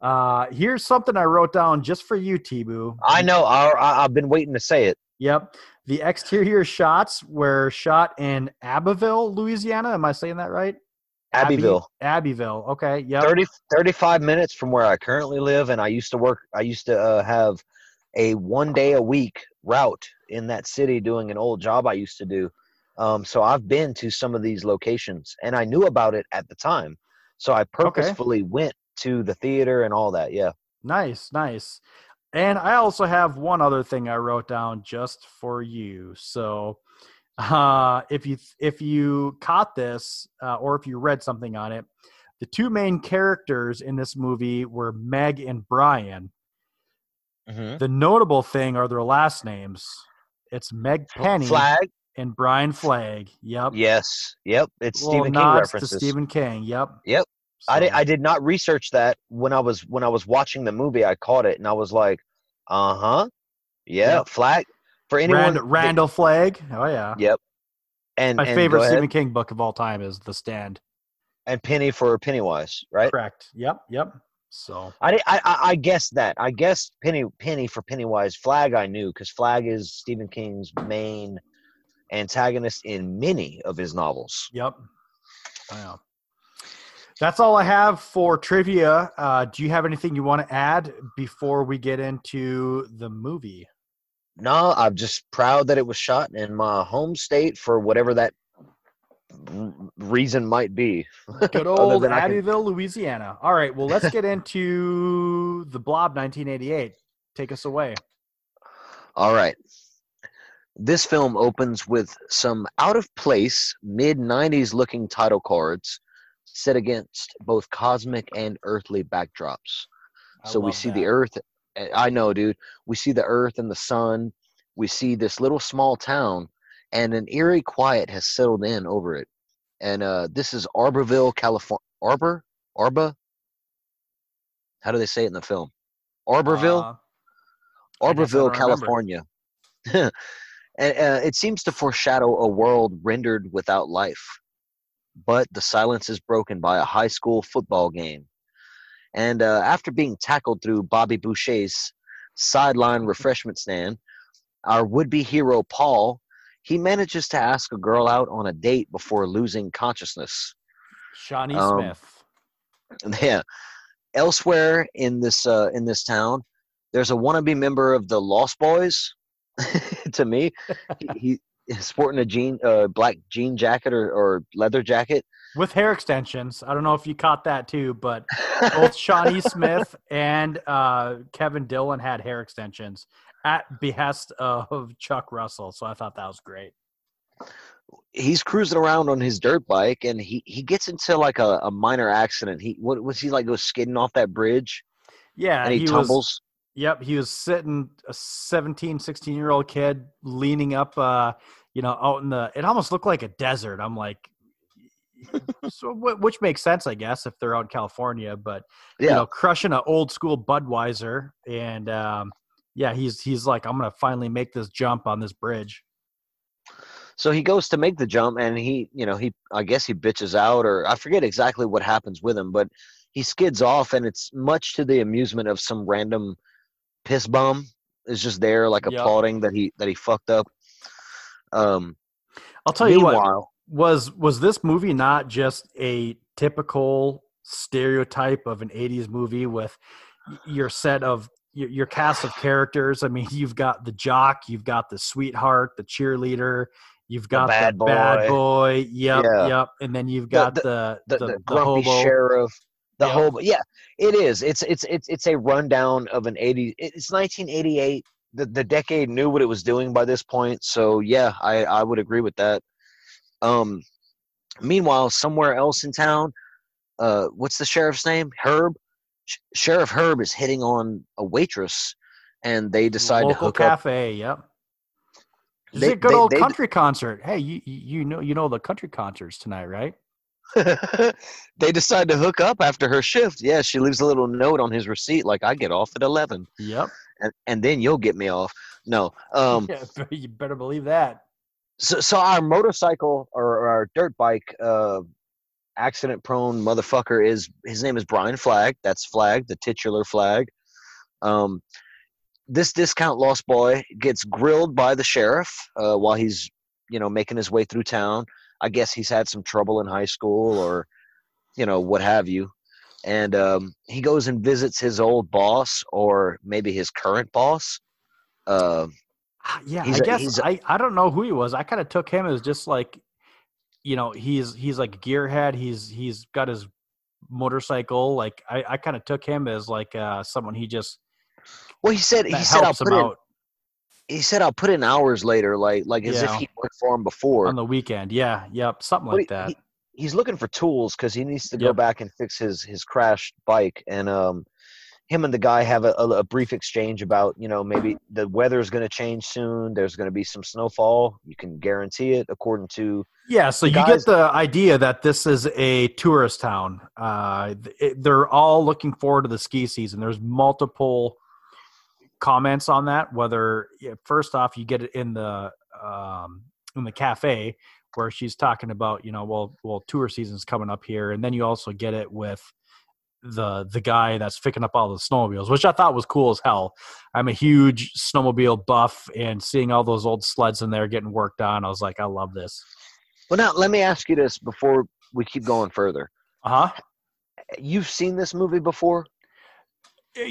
Uh here's something i wrote down just for you t-boo I know. I, I, I've been waiting to say it. Yep. The exterior shots were shot in Abbeville, Louisiana. Am I saying that right? Abbey- Abbeville. Abbeville. Okay. Yep. 30, 35 minutes from where I currently live, and I used to work. I used to uh, have a one day a week route in that city doing an old job I used to do. Um, so I've been to some of these locations, and I knew about it at the time. So I purposefully went to the theater and all that. Yeah. Nice, nice. And I also have one other thing I wrote down just for you. So, uh, if you if you caught this uh, or if you read something on it, the two main characters in this movie were Meg and Brian. Mm-hmm. The notable thing are their last names. It's Meg Penny Flagg. and Brian Flagg. Yep. Yes. Yep. It's Stephen King references. to Stephen King. Yep. Yep. I did. I did not research that when I was when I was watching the movie. I caught it and I was like, uh huh, yeah, Yep. flag for anyone. Rand- that- Randall Flagg. Oh yeah. Yep. And My and favorite. Stephen King book of all time is The Stand. and Penny for Pennywise, right? Correct. Yep. Yep. So I, di- I I I guessed that. I guessed Penny Penny for Pennywise. Flagg I knew because Flagg is Stephen King's main antagonist in many of his novels. Yep. Wow. That's all I have for trivia. Uh, do you have anything you want to add before we get into the movie? No, I'm just proud that it was shot in my home state for whatever that r- reason might be. Good [laughs] old I can- Abbeville, Louisiana. All right. Well, let's get into the Blob 1988. Take us away. All right. this film opens with some out of place mid 90s looking title cards set against both cosmic and earthly backdrops. I so we see the earth. eh, I know, dude. We see the earth and the sun. We see this little small town, and an eerie quiet has settled in over it. And uh, this is Arborville, California. Arbor? Arba? How do they say it in the film? Arborville? Uh, I guess I Arborville. California. [laughs] and uh, it seems to foreshadow a world rendered without life. But the silence is broken by a high school football game. And uh, after being tackled through Bobby Boucher's sideline refreshment stand, our would be hero, Paul, he manages to ask a girl out on a date before losing consciousness. Shawnee Um, Smith. [laughs] Yeah. Elsewhere in this uh, in this town, there's a wannabe member of the Lost Boys. [laughs] to me, he, [laughs] sporting a jean, uh, black jean jacket or, or leather jacket. with hair extensions. I don't know if you caught that too, but [laughs] both Shawnee Smith and uh, Kevin Dillon had hair extensions at behest of Chuck Russell. So I thought that was great. He's cruising around on his dirt bike, and he, he gets into like a, a minor accident. He what was he like? Goes skidding off that bridge, Yeah, and he, was- tumbles. Yep, he was sitting a 17, 16 year old kid leaning up, uh, you know, out in the. It almost looked like a desert. I'm like, [laughs] so which makes sense, I guess, if they're out in California. But you know, crushing an old school Budweiser, and um, yeah, he's he's like, I'm gonna finally make this jump on this bridge. So he goes to make the jump, and he, you know, he, I guess he bitches out, or I forget exactly what happens with him, but he skids off, and it's much to the amusement of some random piss bum is just there, like Yep. applauding that he that he fucked up. Um, I'll tell you what was was this movie not just a typical stereotype of an 80s movie with your set of your, your cast of characters i mean [laughs] you've got the jock you've got the sweetheart the cheerleader you've got the bad bad boy. boy yep Yeah. yep and then you've got the- the the, the, the, the grumpy hobo sheriff, the Yep. hobo. Yeah, it is. It's it's it's it's a rundown of an 80. It's 1988. The the decade knew what it was doing by this point. So yeah, I I would agree with that. Um, meanwhile, somewhere else in town, uh, what's the sheriff's name? Herb. Sh- Sheriff Herb is hitting on a waitress, and they decide to local hook up. cafe yep it's They- a good they- old they- country concert hey you you you know you know the country concerts tonight right [laughs] they decide to hook up after her shift. Yeah, she leaves a little note on his receipt, like I get off at eleven, yep and and then you'll get me off. No, um, [laughs] yeah, you better believe that so so our motorcycle or, our dirt bike, uh, accident prone motherfucker is his name is Brian Flagg. That's Flagg, the titular flag. Um, this discount lost boy gets grilled by the sheriff uh, while he's you know making his way through town. I guess he's had some trouble in high school or you know what have you. And um, he goes and visits his old boss or maybe his current boss. Uh, Ah, Yeah, I a- guess I I don't know who he was. I kind of took him as just like, you know, he's he's like gearhead. He's he's got his motorcycle. Like I I kind of took him as like uh someone he just well, he said he said I'll put in out he said I'll put in hours later, like like as if he worked for him before. on the weekend. Yeah, yep, something But like he- that. he- he's looking for tools because he needs to go back and fix his his crashed bike. And um, him and the guy have a, a, a brief exchange about you know maybe the weather is going to change soon. There's going to be some snowfall. You can guarantee it according to Yeah, so you get the idea that this is a tourist town. Uh, it, they're all looking forward to the ski season. There's multiple comments on that. Whether first off, you get it in the um, in the cafe where she's talking about, you know, well, well, tour season's coming up here, and then you also get it with the the guy that's picking up all the snowmobiles, which I thought was cool as hell. I'm a huge snowmobile buff, and seeing all those old sleds in there getting worked on, I was like, I love this. well. Now let me ask you this before we keep going further. Uh huh. You've seen this movie before?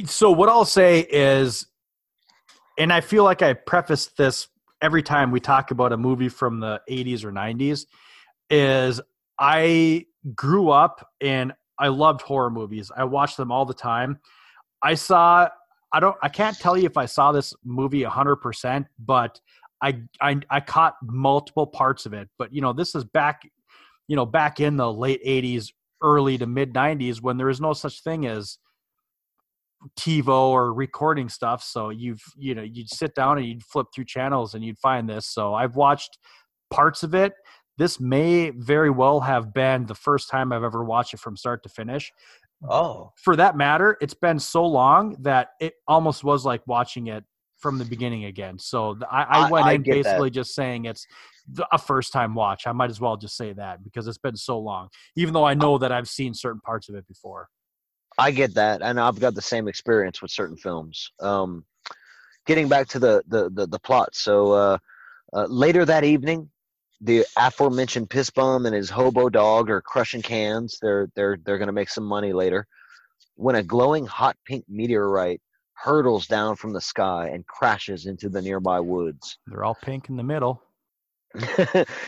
So what I'll say is, and I feel like I prefaced this every time we talk about a movie from the 80s or 90s, is I grew up and I loved horror movies. I watched them all the time. I saw I don't I can't tell you if I saw this movie 100%, but I, I I caught multiple parts of it, but you know, this is back, you know, back in the late '80s, early to mid '90s when there is no such thing as TiVo or recording stuff. So you've you know you'd sit down and you'd flip through channels and you'd find this. So I've watched parts of it. This may very well have been the first time I've ever watched it from start to finish. Oh, For that matter, it's been so long that it almost was like watching it from the beginning again. So I, I I- went I in get that. basically just saying it's a first time watch. I might as well just say that because it's been so long, even though I know that I've seen certain parts of it before. I get that, and I've got the same experience with certain films. Um, getting back to the the the, the plot, so uh, uh, later that evening, the aforementioned piss bum and his hobo dog are crushing cans. They're they're they're gonna make some money later. When a glowing hot pink meteorite hurtles down from the sky and crashes into the nearby woods. They're all pink in the middle. [laughs]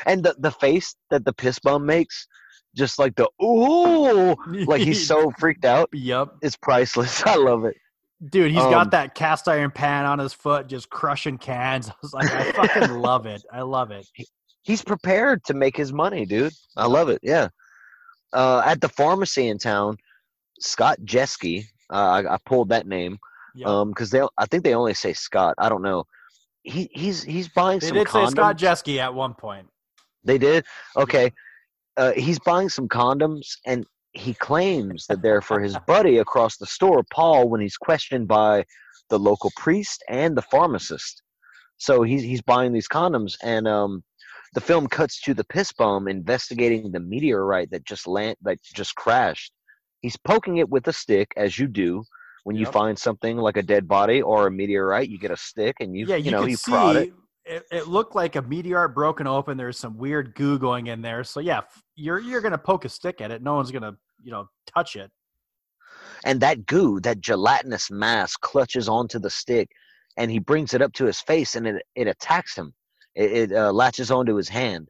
and the, the face that the piss bum makes, just like the ooh, like he's so [laughs] freaked out. Yep. It's priceless. [laughs] I love it. Dude, he's Um, got that cast iron pan on his foot, just crushing cans. [laughs] I was like, I fucking love it. I love it. He's prepared to make his money, dude. I love it. Yeah. Uh, at the pharmacy in town, Scott Jeske, uh, I, I pulled that name Yep. um because they I think they only say Scott. I don't know. He he's he's buying they some did say Scott condoms. Jeske at one point. They did? Okay. Uh, he's buying some condoms and he claims that they're for his buddy across the store, Paul, when he's questioned by the local priest and the pharmacist. So he's he's buying these condoms and um the film cuts to the piss bum investigating the meteorite that just land that just crashed. He's poking it with a stick, as you do when you Yep. find something like a dead body or a meteorite. You get a stick and you yeah, you, you, know you prod it. It. It, looked like a meteorite broken open. There's some weird goo going in there. So yeah, you're you're gonna poke a stick at it. No one's gonna you know touch it. and that goo, that gelatinous mass, clutches onto the stick, and he brings it up to his face, and it it attacks him. It, it uh, latches onto his hand.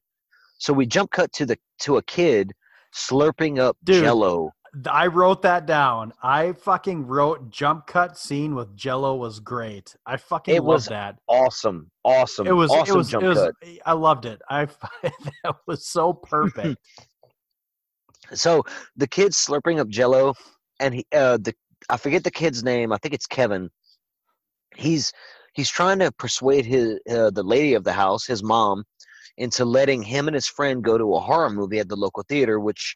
So we jump cut to the to a kid slurping up Dude. Jello. I wrote that down. I fucking wrote jump cut scene with Jello was great. I fucking It loved was that. Awesome, awesome, It was awesome it was jump it was cut. I loved it. I [laughs] that was so perfect. [laughs] So the kid's slurping up Jello, and he uh the I forget the kid's name. I think it's Kevin. He's he's trying to persuade his uh, the lady of the house, his mom, into letting him and his friend go to a horror movie at the local theater, which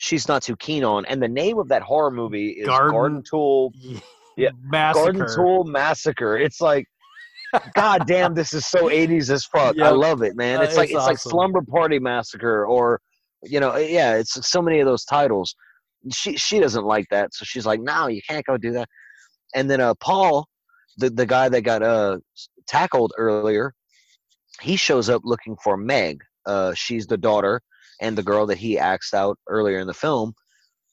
she's not too keen on. And the name of that horror movie is Garden- Garden, Tool [laughs] Yeah, Massacre. Garden Tool Massacre. It's like God damn, this is so 80s as fuck. I love it, man. Uh, It's like it's it's like. Slumber Party Massacre or you know, yeah, it's so many of those titles. She she doesn't like that, so she's like, "No, you can't go do that." And then uh Paul, the the guy that got uh tackled earlier, he shows up looking for Meg. Uh she's the daughter and the girl that he axed out earlier in the film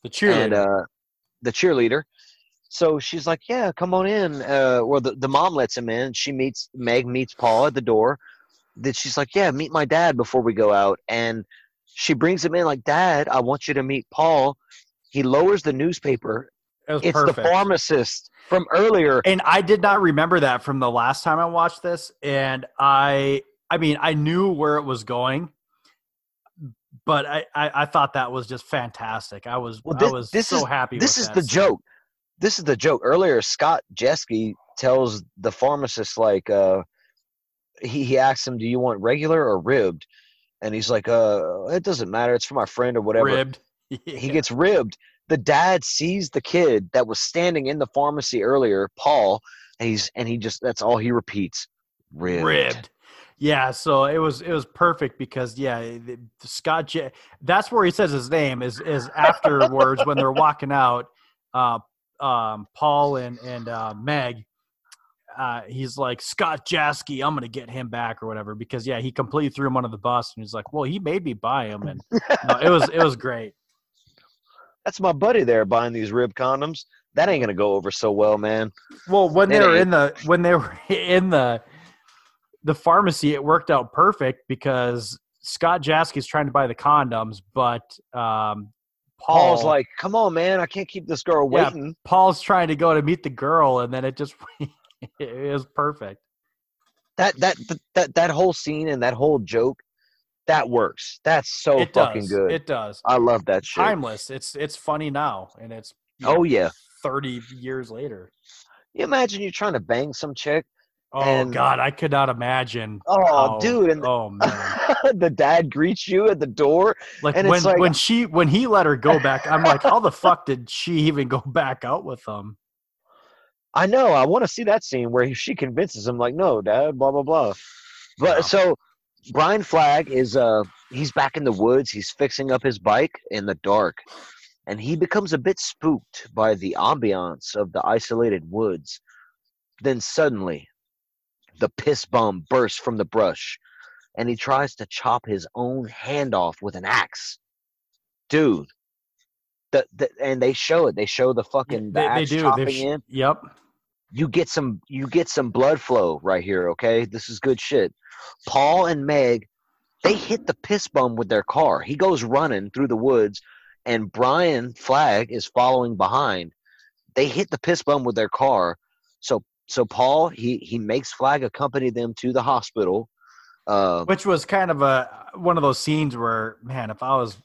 The cheerleader. and uh, the cheerleader. So she's like, "Yeah, come on in." Uh, well, the, the mom lets him in. She meets Meg meets Paul at the door. Then she's like, "Yeah, meet my dad before we go out." And she brings him in like, "Dad, I want you to meet Paul." He lowers the newspaper. It It's the pharmacist from earlier. and I did not remember that from the last time I watched this. And I, I mean, I knew where it was going, but I, I, I thought that was just fantastic. I was, Well, I was this so is, happy. This is the scene. joke. This is the joke. Earlier, Scott Jeske tells the pharmacist like, uh, he he asks him, "Do you want regular or ribbed?" And he's like, "Uh, it doesn't matter. It's for my friend or whatever." Ribbed. [laughs] He gets ribbed. The dad sees the kid that was standing in the pharmacy earlier, Paul, and he's and he just that's all he repeats. Ribbed. ribbed. Yeah, so it was it was perfect because yeah, the, the Scott J. That's where he says his name is is afterwards when they're walking out. Uh, um, Paul and and uh, Meg. Uh, he's like Scott Jeske. I'm gonna get him back or whatever because yeah, he completely threw him under the bus and he's like, well, he made me buy him and no, it was it was great. That's my buddy there buying these rib condoms. That ain't gonna go over so well, man. Well, when they were in the when they were [laughs] in the the pharmacy, it worked out perfect because Scott Jeske's trying to buy the condoms, but um, Paul, Paul's like, "Come on, man, I can't keep this girl Yeah. waiting." Paul's trying to go to meet the girl, and then it just [laughs] it was perfect. that that that that, that whole scene and that whole joke that works. That's so it fucking does. good. It does. I love that shit. Timeless. It's it's funny now, and it's Oh know, yeah. thirty years later. You imagine you're trying to bang some chick. Oh And- God, I could not imagine. Oh, dude, and oh man, [laughs] the dad greets you at the door. like and when it's like- when she when he let her go back, I'm like, how the fuck did she even go back out with him? I know. I want to see that scene where she convinces him, like, "No, Dad," blah blah blah. But Yeah. so Brian Flagg is uh he's back in the woods. He's fixing up his bike in the dark, and he becomes a bit spooked by the ambiance of the isolated woods. Then suddenly, the piss bomb bursts from the brush, and he tries to chop his own hand off with an axe. Dude. The, the, and they show it. They show the fucking the They, they axe do. chopping sh- in Yep. you get some you get some blood flow right here okay this is good shit paul and meg they hit the piss bum with their car he goes running through the woods and brian flagg is following behind they hit the piss bum with their car so so paul he he makes Flagg accompany them to the hospital uh Which was kind of a one of those scenes where, man, if I was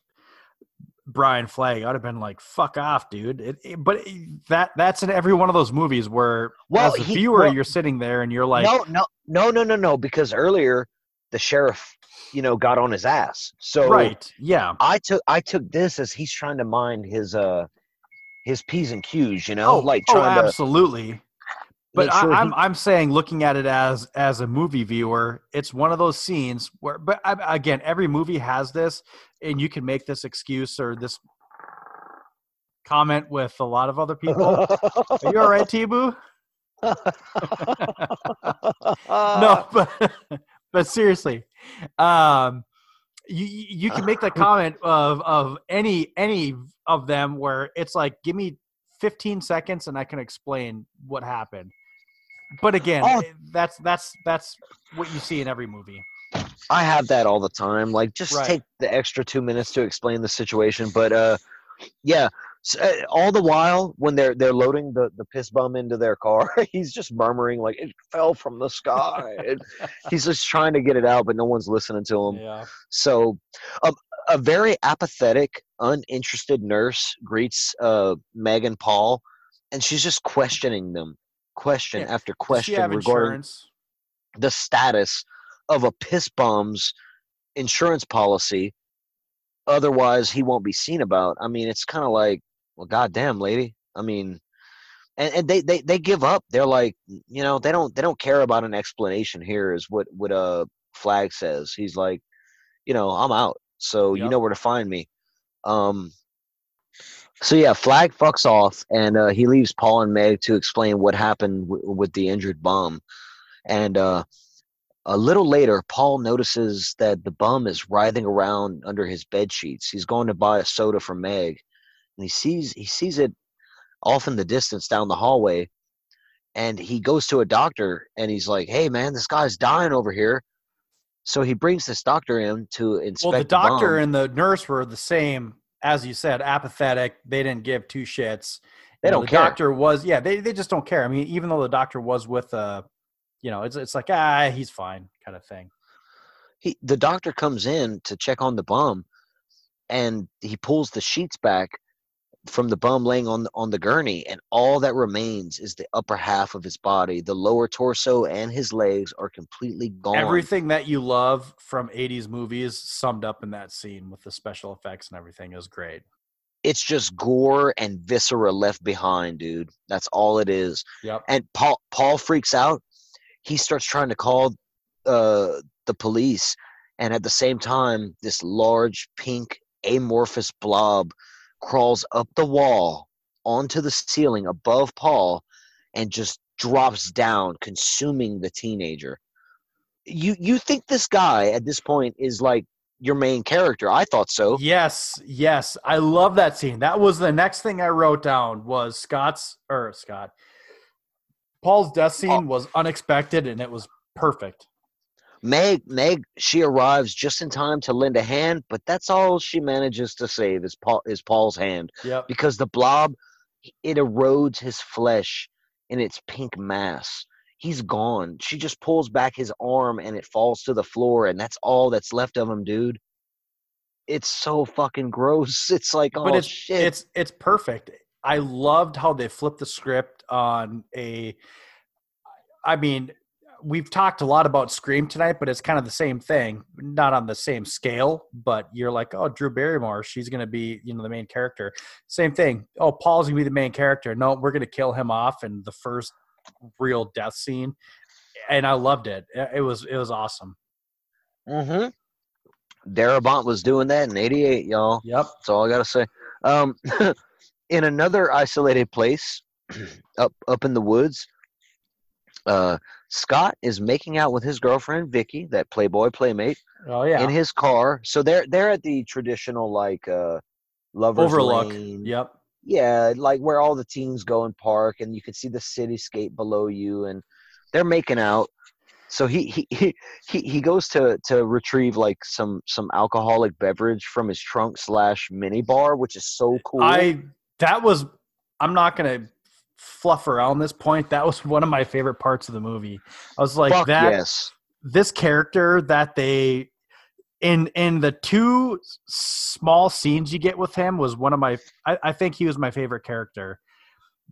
Brian Flagg, I'd have been like, "Fuck off, dude." It, it- but that that's in every one of those movies where, Well, as a he- viewer, well- you're sitting there and you're like, no no no no no no because earlier the sheriff you know got on his ass so "Right, yeah." I took I took this as he's trying to mind his uh his p's and q's, you know, like oh, trying to absolutely. But sure I, I'm he- I'm saying, looking at it as as a movie viewer, it's one of those scenes where, but I, again, every movie has this, and you can make this excuse or this comment with a lot of other people. Are you all right, T-Boo? [laughs] no, [laughs] but but seriously, um, you you you can make the comment of of any any of them where it's like, give me 15 seconds and I can explain what happened. But again, Oh. that's that's that's what you see in every movie. I have that all the time. Like, just Right. take the extra two minutes to explain the situation. But uh, yeah, s uh, all the while when they're they're loading the the piss bum into their car, [laughs] he's just murmuring like it fell from the sky. And [laughs] he's just trying to get it out, but no one's listening to him. Yeah. So, a, a very apathetic, uninterested nurse greets uh, Meg and Paul, and she's just questioning them, question Yeah. after question regarding insurance? the status of a piss bomb's insurance policy. Otherwise, he won't be seen about. I mean, it's kind of like, well, goddamn, lady. I mean, and, and they, they they give up. They're like, you know, they don't they don't care about an explanation. Here is what what uh Flagg says. He's like, you know, I'm out. So you know where to find me. Um. So yeah, Flagg fucks off, and uh, he leaves Paul and Meg to explain what happened w- with the injured bum. And uh, a little later, Paul notices that the bum is writhing around under his bed sheets. He's going to buy a soda for Meg, and he sees he sees it off in the distance down the hallway. And he goes to a doctor, and he's like, "Hey, man, this guy's dying over here." So he brings this doctor in to inspect. Well, the doctor bum. and the nurse were the same, as you said, apathetic. They didn't give two shits. They You don't the care. doctor was, yeah, they, they just don't care. I mean, even though the doctor was with, uh, you know, it's it's like ah, he's fine, kind of thing. he the doctor comes in to check on the bum and he pulls the sheets back from the bum laying on on the gurney and all that remains is the upper half of his body. The lower torso and his legs are completely gone. Everything that you love from '80s movies summed up in that scene with the special effects and everything. Is great. it's just gore and viscera left behind dude. That's all it is. Yep. and paul paul freaks out. He starts trying to call uh the police. And at the same time this large pink amorphous blob crawls up the wall onto the ceiling above paul and just drops down consuming the teenager you you think this guy at this point is like your main character i thought so Yes, yes, I love that scene. That was the next thing I wrote down was Scott's or Scott. Paul's death scene was unexpected and it was perfect. Meg, Meg, she arrives just in time to lend a hand, but that's all she manages to save is Paul is Paul's hand Yep. because the blob it erodes his flesh in its pink mass. he's gone. She just pulls back his arm and it falls to the floor, and that's all that's left of him, dude. It's so fucking gross. [laughs] It's like, oh but it's shit. it's it's perfect. I loved how they flipped the script on a. I mean, we've talked a lot about Scream tonight, but it's kind of the same thing, not on the same scale. But you're like, oh, Drew Barrymore, she's going to be, you know, the main character. Same thing. Oh, Paul's going to be the main character. No, we're going to kill him off in the first real death scene, and I loved it. It was it was awesome. Mm-hmm. Darabont was doing that in '88, y'all. Yep. That's all I gotta say. Um, [laughs] in another isolated place, [clears throat] up up in the woods, uh, Scott is making out with his girlfriend Vicky, that Playboy playmate, Oh yeah. in his car. So they're they're at the traditional like uh, lovers Overlook. lane. Yep. Yeah, like where all the teens go and park, and you can see the cityscape below you, and they're making out. So he he he he, he goes to to retrieve like some some alcoholic beverage from his trunk slash mini bar, which is so cool. I that was I'm not gonna fluff around this point. That was one of my favorite parts of the movie. I was like Fuck that yes. this character that they in in the two small scenes you get with him was one of my I, I think he was my favorite character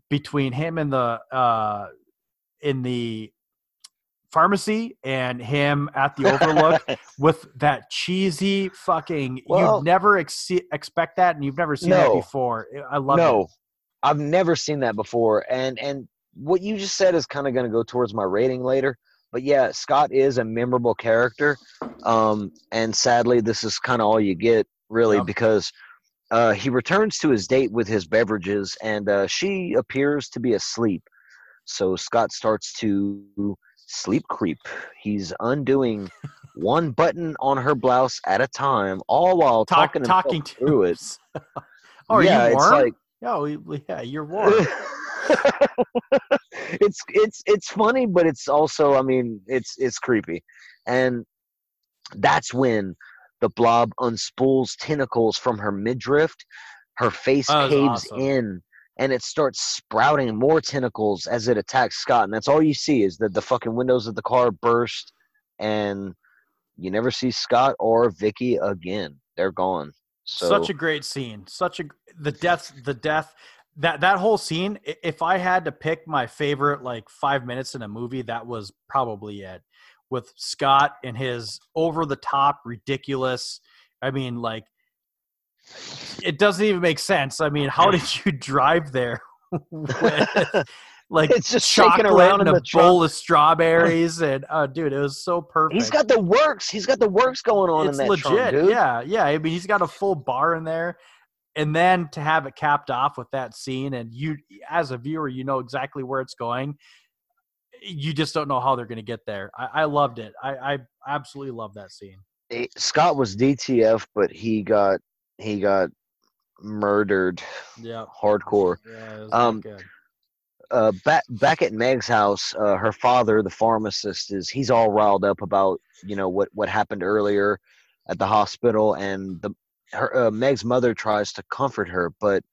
between him and the uh in the pharmacy and him at the overlook [laughs] with that cheesy fucking Well- you'd never ex- expect that and you've never seen No. that before i love no, it I've never seen that before, and and what you just said is kind of going to go towards my rating later. But yeah, Scott is a memorable character, um, and sadly, this is kind of all you get really Yep. because uh, he returns to his date with his beverages, and uh, she appears to be asleep. So Scott starts to sleep creep. He's undoing [laughs] one button on her blouse at a time, all while Talk, talking talking to through it. oh [laughs] yeah, you it's like oh yeah you're [laughs] warm it's it's it's funny, but it's also I mean it's it's creepy, and that's when the blob unspools tentacles from her midriff. Her face caves awesome. in, and it starts sprouting more tentacles as it attacks Scott. And that's all you see is that the fucking windows of the car burst, and you never see Scott or Vicky again. They're gone. So such a great scene. Such a the death the death that that whole scene if i had to pick my favorite like five minutes in a movie that was probably it. With scott and his over the top ridiculous i mean like it doesn't even make sense. I mean how did you [laughs] drive there [laughs] with like It's just shaking around in a bowl of strawberries [laughs] and uh dude it was so perfect he's got the works. He's got the works going on it's in that legit. trunk, dude. Yeah, yeah. I mean, he's got a full bar in there, and then to have it capped off with that scene, and you, as a viewer, you know exactly where it's going. You just don't know how they're going to get there. I, I loved it. I, I absolutely love that scene. Scott was DTF, but he got he got murdered Yeah, hardcore. yeah. It was Um, good. Uh, back back at Meg's house, uh, her father, the pharmacist, is he's all riled up about you know what what happened earlier at the hospital, and the her uh, Meg's mother tries to comfort her, but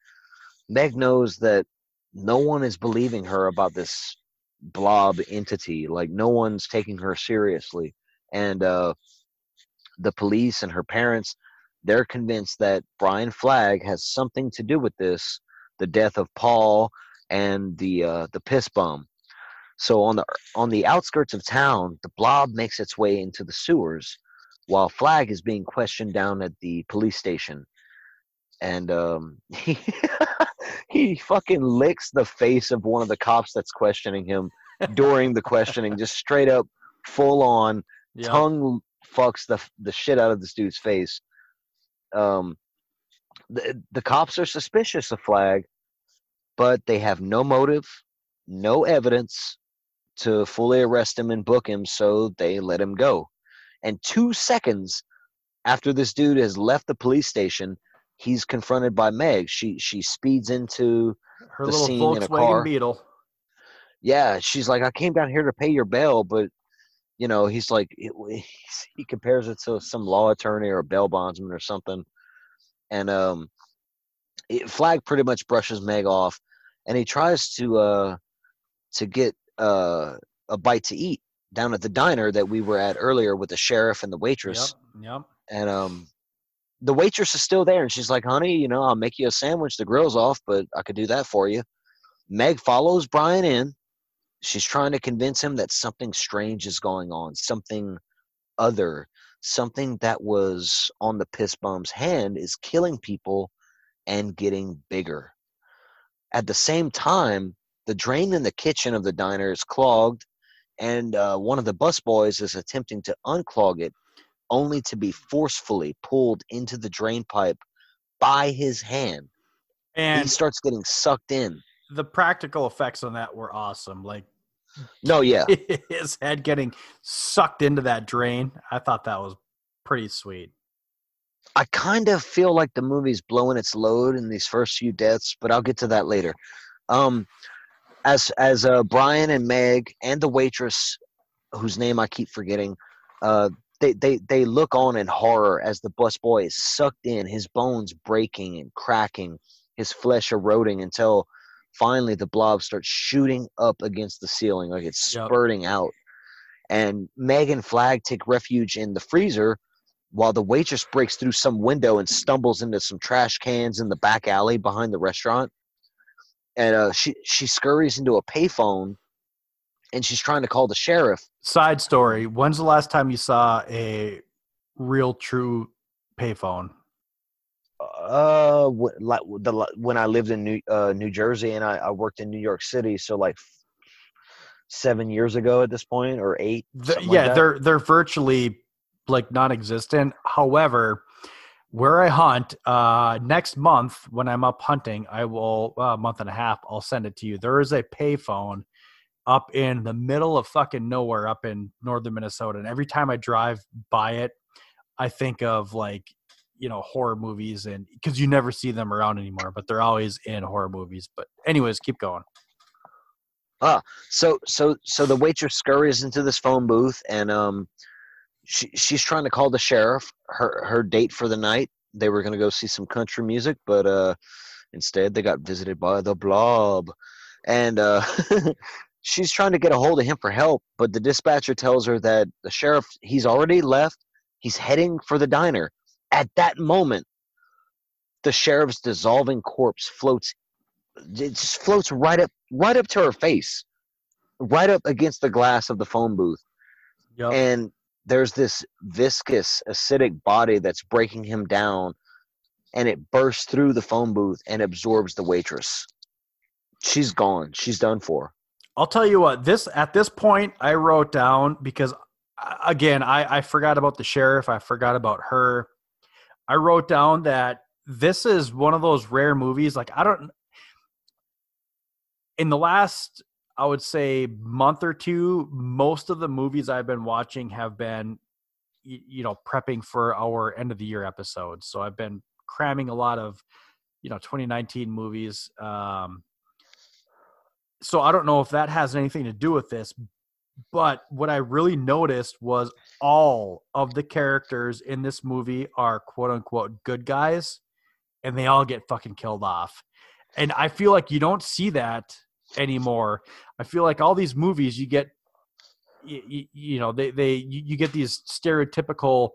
Meg knows that no one is believing her about this blob entity. Like no one's taking her seriously, and uh, the police and her parents they're convinced that Brian Flagg has something to do with this, the death of Paul and the uh, the piss bomb. So on the on the outskirts of town, the blob makes its way into the sewers, while Flagg is being questioned down at the police station, and um, [laughs] he he fucking licks the face of one of the cops that's questioning him during the questioning, just straight up, full on Yeah. tongue fucks the the shit out of this dude's face. Um, the the cops are suspicious of Flagg, but they have no motive, no evidence to fully arrest him and book him, so they let him go. And two seconds after this dude has left the police station, he's confronted by Meg. She she speeds into Her the little scene in a Volkswagen car. Beetle. yeah, she's like, I came down here to pay your bail, but you know, he's like, it, [laughs] he compares it to some law attorney or a bail bondsman or something, and um, it, Flagg pretty much brushes Meg off, and he tries to uh to get uh a bite to eat down at the diner that we were at earlier with the sheriff and the waitress. Yep. Yep. And um, the waitress is still there, and she's like, "Honey, you know, I'll make you a sandwich. The grill's off, but I could do that for you." Meg follows Brian in. She's trying to convince him that something strange is going on, something other, something that was on the piss bum's hand is killing people and getting bigger. At the same time, the drain in the kitchen of the diner is clogged, and uh, one of the busboys is attempting to unclog it, only to be forcefully pulled into the drain pipe by his hand. And he starts getting sucked in. the practical effects on that were awesome. Like No, yeah. [laughs] his head getting sucked into that drain. I thought that was pretty sweet. I kind of feel like the movie's blowing its load in these first few deaths, but I'll get to that later. Um, as as uh, Brian and Meg and the waitress, whose name I keep forgetting, uh, they they they look on in horror as the busboy is sucked in, his bones breaking and cracking, his flesh eroding until finally the blob starts shooting up against the ceiling like it's Yep. spurting out. And Meg and Flagg take refuge in the freezer while the waitress breaks through some window and stumbles into some trash cans in the back alley behind the restaurant. And uh, she she scurries into a payphone, and she's trying to call the sheriff. Side story: When's the last time you saw a real, true payphone? Uh, like the when I lived in New uh, New Jersey and I, I worked in New York City, so like seven years ago at this point or eight. The- something like yeah, they're they're virtually like non-existent. However, where I hunt uh, next month when I'm up hunting, I will uh, a month and a half. I'll send it to you. There is a payphone up in the middle of fucking nowhere up in northern Minnesota, and every time I drive by it, I think of like you know horror movies and because you never see them around anymore, but they're always in horror movies. But anyways, keep going. Ah, so so so the waitress scurries into this phone booth and um, she she's trying to call the sheriff. Her her date for the night. They were gonna go see some country music, but uh, instead they got visited by the blob, and uh, [laughs] she's trying to get a hold of him for help. But the dispatcher tells her that the sheriff he's already left. He's heading for the diner. At that moment, the sheriff's dissolving corpse floats it just floats right up right up to her face right up against the glass of the phone booth Yep. and there's this viscous acidic body that's breaking him down and it bursts through the phone booth and absorbs the waitress she's gone she's done for I'll tell you what. This at this point, I wrote down because again, I I forgot about the sheriff. I forgot about her. I wrote down that this is one of those rare movies. Like I don't. In the last, I would say month or two, most of the movies I've been watching have been, you know, prepping for our end of the year episodes. So I've been cramming a lot of, you know, 2019 movies. Um, so I don't know if that has anything to do with this, but what I really noticed was all of the characters in this movie are quote unquote good guys, and they all get fucking killed off. And I feel like you don't see that anymore. I feel like all these movies you get, you, you know, they they you, you get these stereotypical,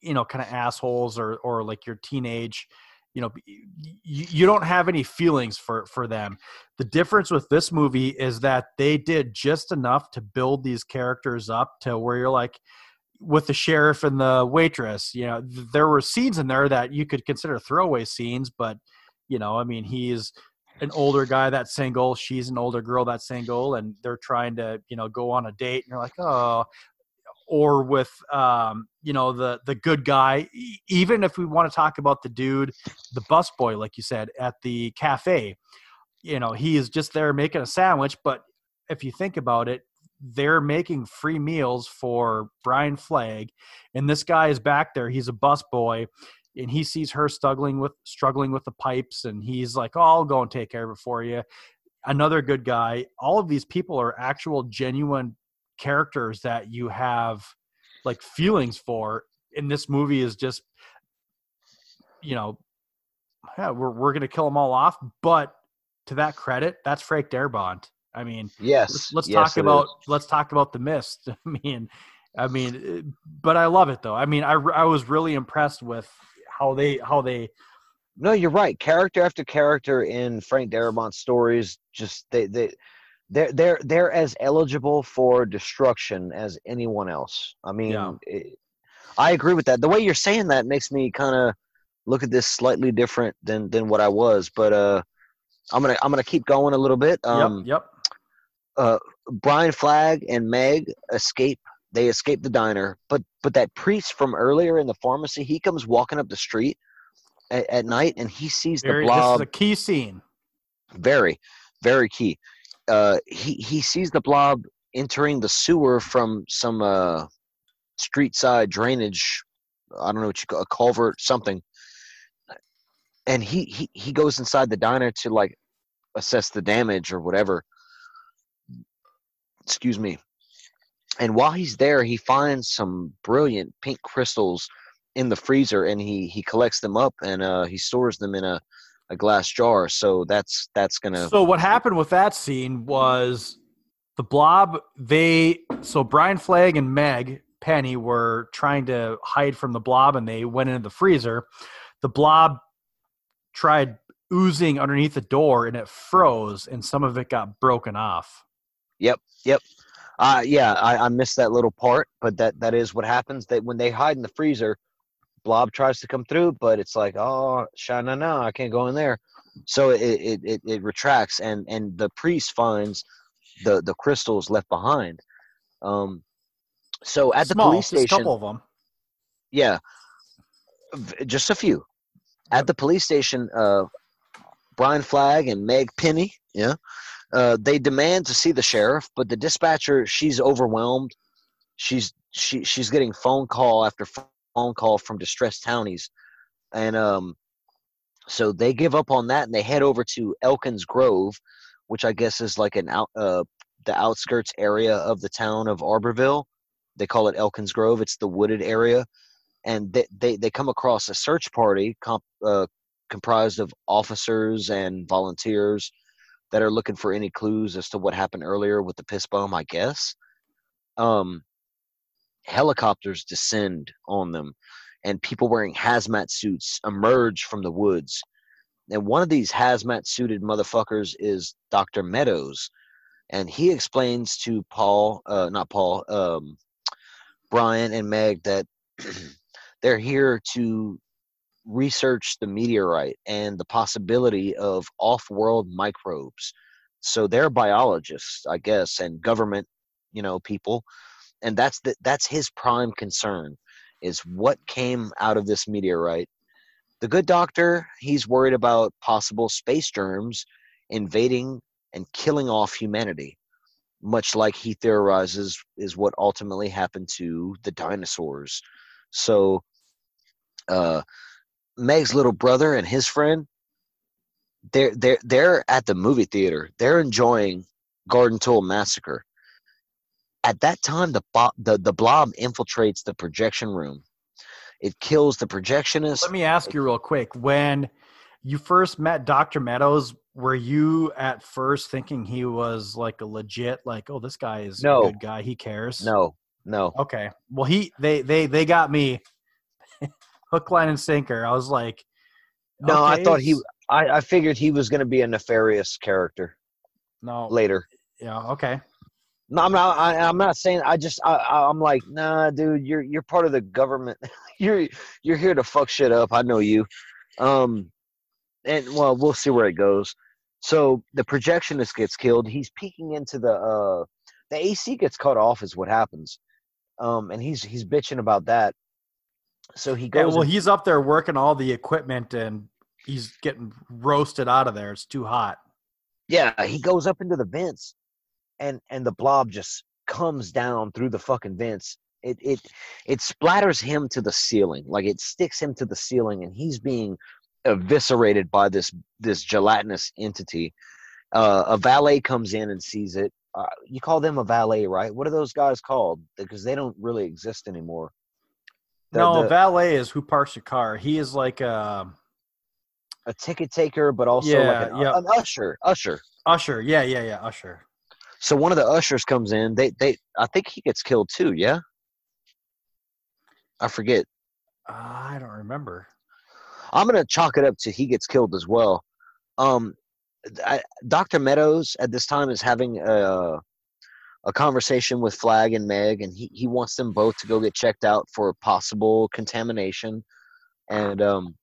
you know, kind of assholes or or like your teenage you know you, you don't have any feelings for for them the difference with this movie is that they did just enough to build these characters up to where you're like with the sheriff and the waitress you know th- there were scenes in there that you could consider throwaway scenes but you know i mean he's an older guy that's single she's an older girl that's single and they're trying to you know go on a date and you're like oh or with um, you know the the good guy. Even if we want to talk about the dude, the busboy, like you said, at the cafe, you know he is just there making a sandwich. But if you think about it, they're making free meals for Brian Flagg, and this guy is back there. He's a busboy. And he sees her struggling with struggling with the pipes, and he's like, "Oh, I'll go and take care of it for you." Another good guy. All of these people are actual, genuine characters that you have like feelings for and this movie is just you know yeah we're, we're gonna kill them all off but to that credit that's frank darabont I mean, Yes. let's, let's yes, talk about is. let's talk about the mist. [laughs] I mean, I mean, uh, but I love it though. I mean, I I was really impressed with how they how they No, you're right. Character after character in Frank Darabont's stories, just they they they're they're they're as eligible for destruction as anyone else. I mean, Yeah. it, I agree with that. The way you're saying that makes me kind of look at this slightly different than than what I was. But uh, I'm gonna I'm gonna keep going a little bit. Um, yep yep uh, Brian Flagg and Meg escape. They escape the diner, but but that priest from earlier in the pharmacy, he comes walking up the street at, at night, and he sees the Very, this is blob. a key scene. very, very key. Uh, he he sees the blob entering the sewer from some uh, street side drainage. I don't know what you call a culvert, something. And he, he he goes inside the diner to like assess the damage or whatever. Excuse me. And while he's there, he finds some brilliant pink crystals in the freezer, and he he collects them up and uh, he stores them in a, a glass jar. So that's that's gonna So what happened with that scene was the blob they so Brian Flagg and Meg Penny were trying to hide from the blob and they went into the freezer. The blob tried oozing underneath the door and it froze and some of it got broken off. Yep, yep. Uh, yeah, I, I missed that little part, but that that is what happens. That when they hide in the freezer, Blob tries to come through, but it's like, oh, shana, no, I can't go in there. So it it, it it retracts, and and the priest finds the the crystals left behind. Um, so at the Small, police just a station, couple of them. yeah, v- just a few. At the police station, uh, Brian Flagg and Meg Penny, yeah, uh, they demand to see the sheriff, but the dispatcher, she's overwhelmed. She's she she's getting phone call after phone call from distressed townies, and um, so they give up on that and they head over to Elkins Grove, which I guess is like an out uh the outskirts area of the town of Arborville. They call it Elkins Grove. It's the wooded area, and they they, they come across a search party comp, uh, comprised of officers and volunteers that are looking for any clues as to what happened earlier with the piss bomb. I guess. Um, helicopters descend on them, and people wearing hazmat suits emerge from the woods. And one of these hazmat suited motherfuckers is Dr. Meadows. And he explains to Paul, uh, not Paul, um, Brian and Meg that [clears throat] they're here to research the meteorite and the possibility of off world microbes. So they're biologists, I guess, and government, you know, people. And that's the, that's his prime concern is what came out of this meteorite. The good doctor, he's worried about possible space germs invading and killing off humanity, much like he theorizes is what ultimately happened to the dinosaurs. So, uh, Meg's little brother and his friend, they're they're they're at the movie theater. They're enjoying Garden Tool Massacre. At that time, the bo- the the blob infiltrates the projection room. It kills the projectionist. Let me ask you real quick. When you first met Dr. Meadows, were you at first thinking he was like a legit, like, oh, this guy is No. a good guy, he cares? No, no. Okay. Well, he they they they got me hook, line, and sinker. I was like, No, I thought he. I, I figured he was going to be a nefarious character no later. Yeah. Okay. No, I'm not. I, I'm not saying. I just. I, I- I'm like, nah, dude. You're you're part of the government. [laughs] you're you're here to fuck shit up. I know you. Um, and well, we'll see where it goes. So the projectionist gets killed. He's peeking into the uh, the AC gets cut off. Is what happens. Um, and he's he's bitching about that. So he Yeah, goes. well, and- he's up there working all the equipment, and he's getting roasted out of there. It's too hot. Yeah, he goes up into the vents, and and the blob just comes down through the fucking vents. It it it splatters him to the ceiling, like it sticks him to the ceiling, and he's being eviscerated by this this gelatinous entity. Uh, a valet comes in and sees it. Uh, you call them a valet, right? What are those guys called? Because they don't really exist anymore. The- no, the- valet is who parks your car. He is like a a ticket taker, but also Yeah, like an, yeah. an usher. Usher. usher. Yeah, yeah, yeah, usher. So one of the ushers comes in. They they I think he gets killed too. Yeah. I forget. Uh, I don't remember. I'm gonna chalk it up to he gets killed as well. Um, I, Dr. Meadows at this time is having a a conversation with Flagg and Meg, and he, he wants them both to go get checked out for possible contamination. And um,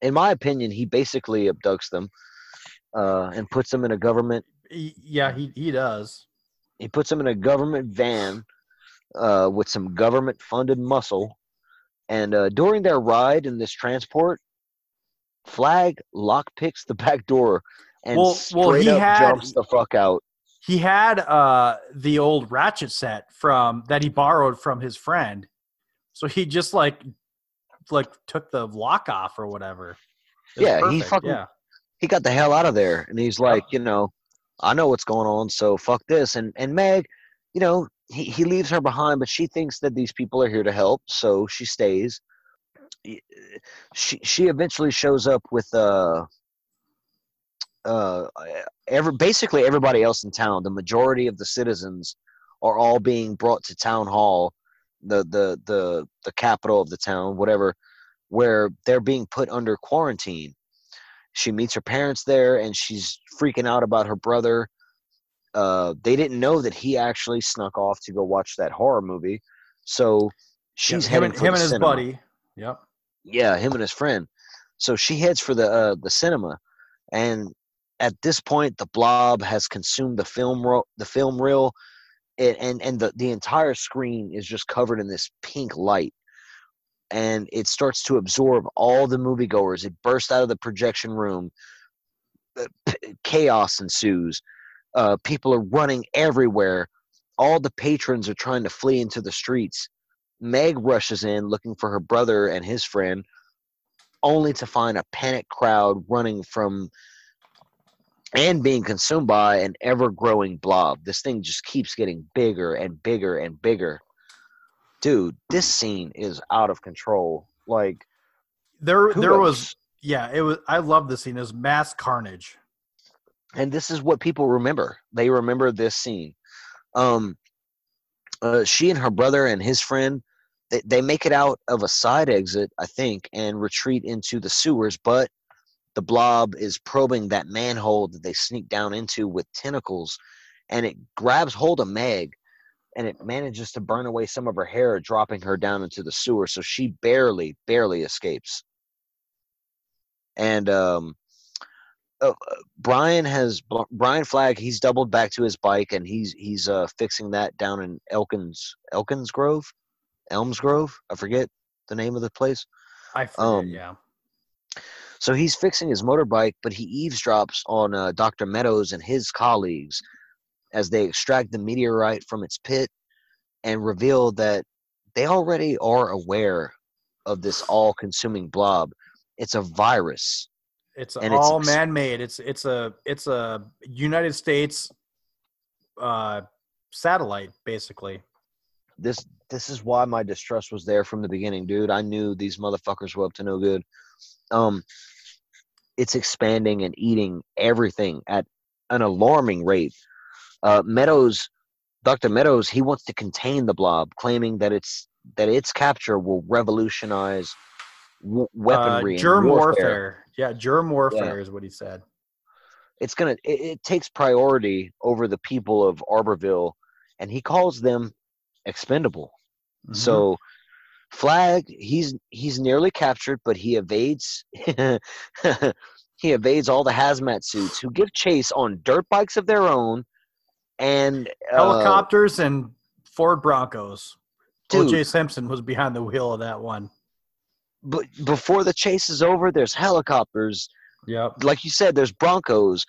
in my opinion, he basically abducts them uh, and puts them in a government. Yeah, he he does. He puts them in a government van uh, with some government-funded muscle. And uh, during their ride in this transport, Flagg lockpicks the back door and Well- straight well, up had- jumps the fuck out. He had uh the old ratchet set from that he borrowed from his friend. So he just like like took the lock off or whatever. Yeah, he fucking yeah. he got the hell out of there and he's like you know i know what's going on so fuck this and and meg you know he, he leaves her behind but she thinks that these people are here to help so she stays she she eventually shows up with uh uh every basically everybody else in town the majority of the citizens are all being brought to town hall the the the the capital of the town whatever where they're being put under quarantine she meets her parents there and she's freaking out about her brother uh, they didn't know that he actually snuck off to go watch that horror movie so she's Yeah, him heading him the and his cinema. buddy. Yep. yeah him and his friend so she heads for the uh, the cinema and at this point the blob has consumed the film ro- the film reel it, and and the, the entire screen is just covered in this pink light and it starts to absorb all the moviegoers. It bursts out of the projection room. Uh, p- Chaos ensues. Uh, people are running everywhere. All the patrons are trying to flee into the streets. Meg rushes in looking for her brother and his friend, only to find a panicked crowd running from and being consumed by an ever growing blob. This thing just keeps getting bigger and bigger and bigger dude, this scene is out of control. Like There Who there was yeah, it was I love this scene. It was mass carnage. and this is what people remember. They remember this scene. Um, uh, she and her brother and his friend, they, they make it out of a side exit, I think, and retreat into the sewers. But the blob is probing that manhole that they sneak down into with tentacles, and it grabs hold of Meg, and it manages to burn away some of her hair, dropping her down into the sewer. So she barely, barely escapes. And um, uh, uh, Brian has Brian Flagg. He's doubled back to his bike and he's he's uh, fixing that down in Elkins Elkins Grove, Elms Grove. I forget the name of the place. I forget, Um, yeah. So he's fixing his motorbike, but he eavesdrops on uh, Dr. Meadows and his colleagues as they extract the meteorite from its pit and reveal that they already are aware of this all-consuming blob. It's a virus. It's and all ex- man-made. It's it's a it's a United States uh satellite basically. this this is why my distrust was there from the beginning, dude. I knew these motherfuckers were up to no good. Um, it's expanding and eating everything at an alarming rate. Uh, Meadows, Dr. Meadows, he wants to contain the blob, claiming that it's that its capture will revolutionize w- weaponry uh, and germ warfare. warfare. Yeah, germ warfare is what he said. It's gonna it, it takes priority over the people of Arborville, and he calls them expendable. Mhm. So Flagg, he's he's nearly captured, but he evades [laughs] he evades all the hazmat suits who give chase on dirt bikes of their own and uh, helicopters and Ford Broncos. Dude. OJ Simpson was behind the wheel of that one. but before the chase is over, there's helicopters. Yeah, Like you said, there's Broncos.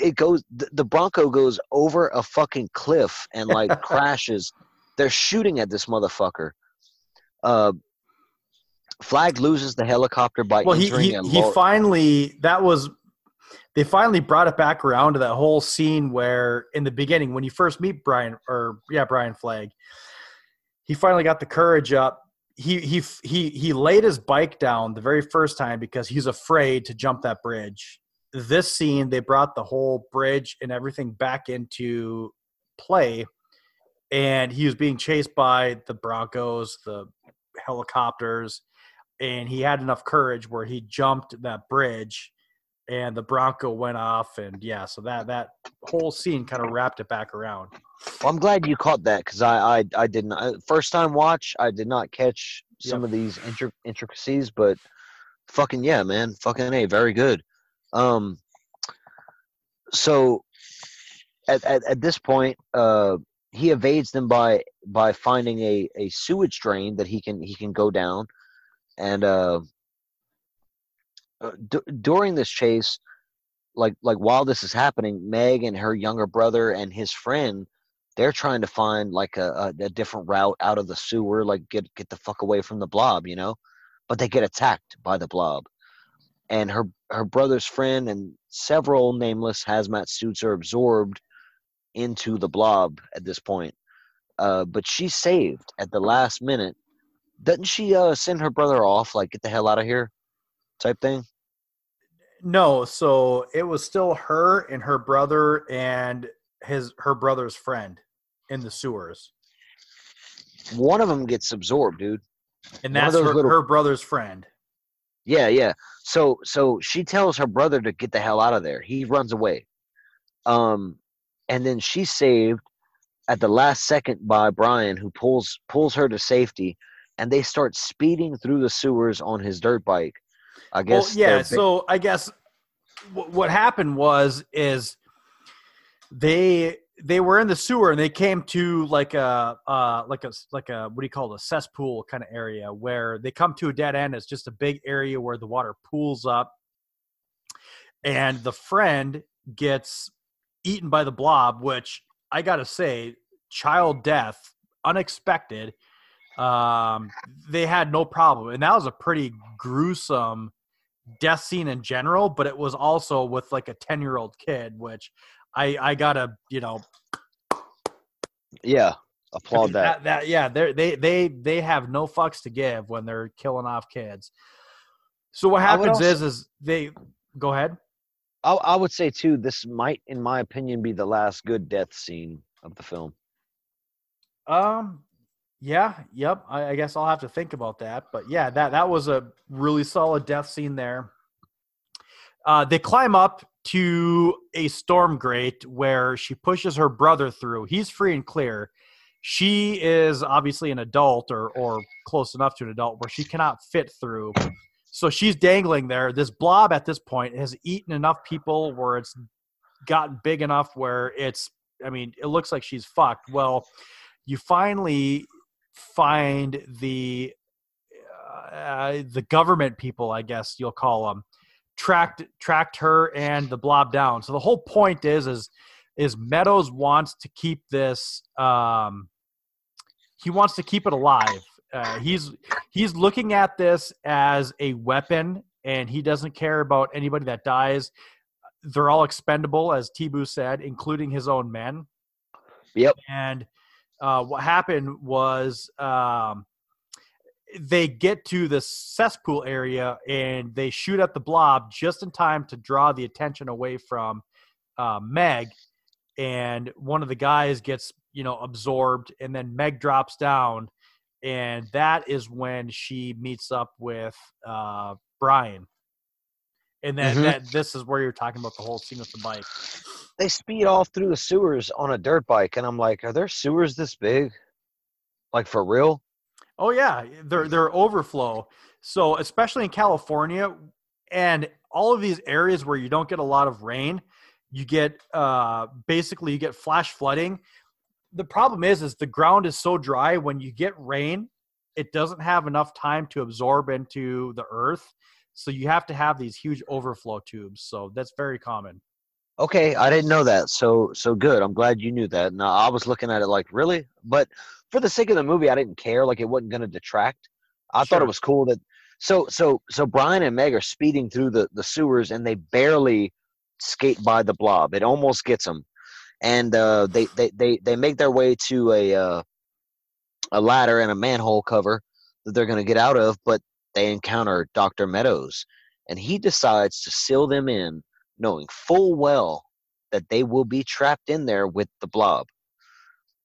It goes the, the Bronco goes over a fucking cliff and like [laughs] crashes. They're shooting at this motherfucker. Uh, Flagg loses the helicopter by Well, he he, he finally that was they finally brought it back around to that whole scene where in the beginning when you first meet Brian or yeah Brian Flagg, he finally got the courage up. He he he he laid his bike down the very first time because he's afraid to jump that bridge. This scene they brought the whole bridge and everything back into play, and he was being chased by the Broncos, the helicopters, and he had enough courage where he jumped that bridge, and the Bronco went off, and yeah, so that that whole scene kind of wrapped it back around. Well, I'm glad you caught that because I, I I did not first time watch I did not catch some Yep. of these intric- intricacies, but fucking yeah, man, fucking a very good. Um, so at, at at this point, uh, he evades them by by finding a a sewage drain that he can he can go down, and uh, uh, d- during this chase, like like while this is happening, Meg and her younger brother and his friend, they're trying to find like a, a, a different route out of the sewer, like get get the fuck away from the blob, you know. But they get attacked by the blob, and her her brother's friend and several nameless hazmat suits are absorbed into the blob at this point. Uh, but she's saved at the last minute. Doesn't she uh, send her brother off, like get the hell out of here, type thing? No, so it was still her and her brother and his her brother's friend in the sewers, One of them gets absorbed, dude. and that's her, little- her brother's friend. Yeah, yeah. So so she tells her brother to get the hell out of there. He runs away. Um and then she's saved at the last second by Brian who pulls pulls her to safety and they start speeding through the sewers on his dirt bike. I Well, guess yeah. big- So I guess w- what happened was is they they were in the sewer and they came to like a uh like a like a what do you call it a cesspool kind of area where they come to a dead end. It's just a big area where the water pools up, and the friend gets eaten by the blob, which I gotta say, child death, unexpected. Um, they had no problem, and that was a pretty gruesome death scene in general, but it was also with like a 10 year old kid, which I, I gotta, you know, yeah, applaud that. [laughs] that, that yeah, they they, they, they have no fucks to give when they're killing off kids. So what happens also- is, is they go ahead. I, I would say too, this might, in my opinion, be the last good death scene of the film. Um, yeah, yep. I, I guess I'll have to think about that. But yeah, that that was a really solid death scene there. Uh, they climb up to a storm grate where she pushes her brother through. He's free and clear. She is obviously an adult or or close enough to an adult where she cannot fit through. So she's dangling there. This blob at this point has eaten enough people where it's gotten big enough where it's I mean, it looks like she's fucked. Well, you finally find the uh, the government people, I guess you'll call them, tracked tracked her and the blob down. So the whole point is is is Meadows wants to keep this. Um, he wants to keep it alive. Uh, he's he's looking at this as a weapon, and he doesn't care about anybody that dies. They're all expendable, as T-Boo said, including his own men. Yep. And uh, what happened was um, they get to the cesspool area and they shoot at the blob just in time to draw the attention away from uh, Meg. And one of the guys gets, you know, absorbed, and then Meg drops down, and that is when she meets up with uh, Brian. And then Mhm. that this is where you're talking about the whole scene with the bike. They speed off through the sewers on a dirt bike, and I'm like, are there sewers this big? Like for real? Oh yeah, they're they're overflow. So especially in California and all of these areas where you don't get a lot of rain, you get uh, basically you get flash flooding. The problem is is the ground is so dry when you get rain, it doesn't have enough time to absorb into the earth. So you have to have these huge overflow tubes. So that's very common. Okay, I didn't know that. So so good. I'm glad you knew that. Now uh, I was looking at it like, really? But for the sake of the movie, I didn't care. Like it wasn't going to detract. I thought it was cool that. So so so Brian and Meg are speeding through the the sewers, and they barely skate by the blob. It almost gets them, and uh, they they they they make their way to a uh, a ladder and a manhole cover that they're going to get out of, but they encounter Doctor Meadows, and he decides to seal them in knowing full well that they will be trapped in there with the blob.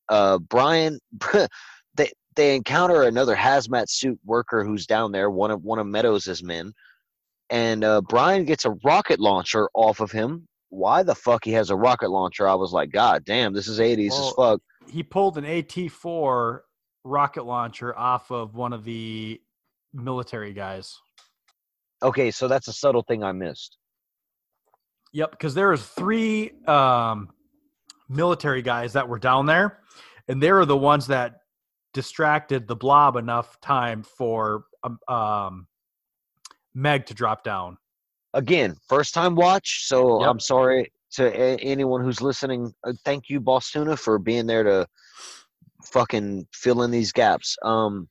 uh, Brian, [laughs] they they encounter another hazmat suit worker who's down there, one of one of Meadows' men, and uh, Brian gets a rocket launcher off of him. Why the fuck he has a rocket launcher? I was like, God damn, this is 80s as fuck. He pulled an AT4 rocket launcher off of one of the military guys. Okay, so that's a subtle thing I missed. Yep, because there was three um, military guys that were down there, and they were the ones that distracted the blob enough time for um, um, Meg to drop down. Again, first time watch, so Yep. I'm sorry to a- anyone who's listening. Uh, thank you, Boss Tuna, for being there to fucking fill in these gaps. Um,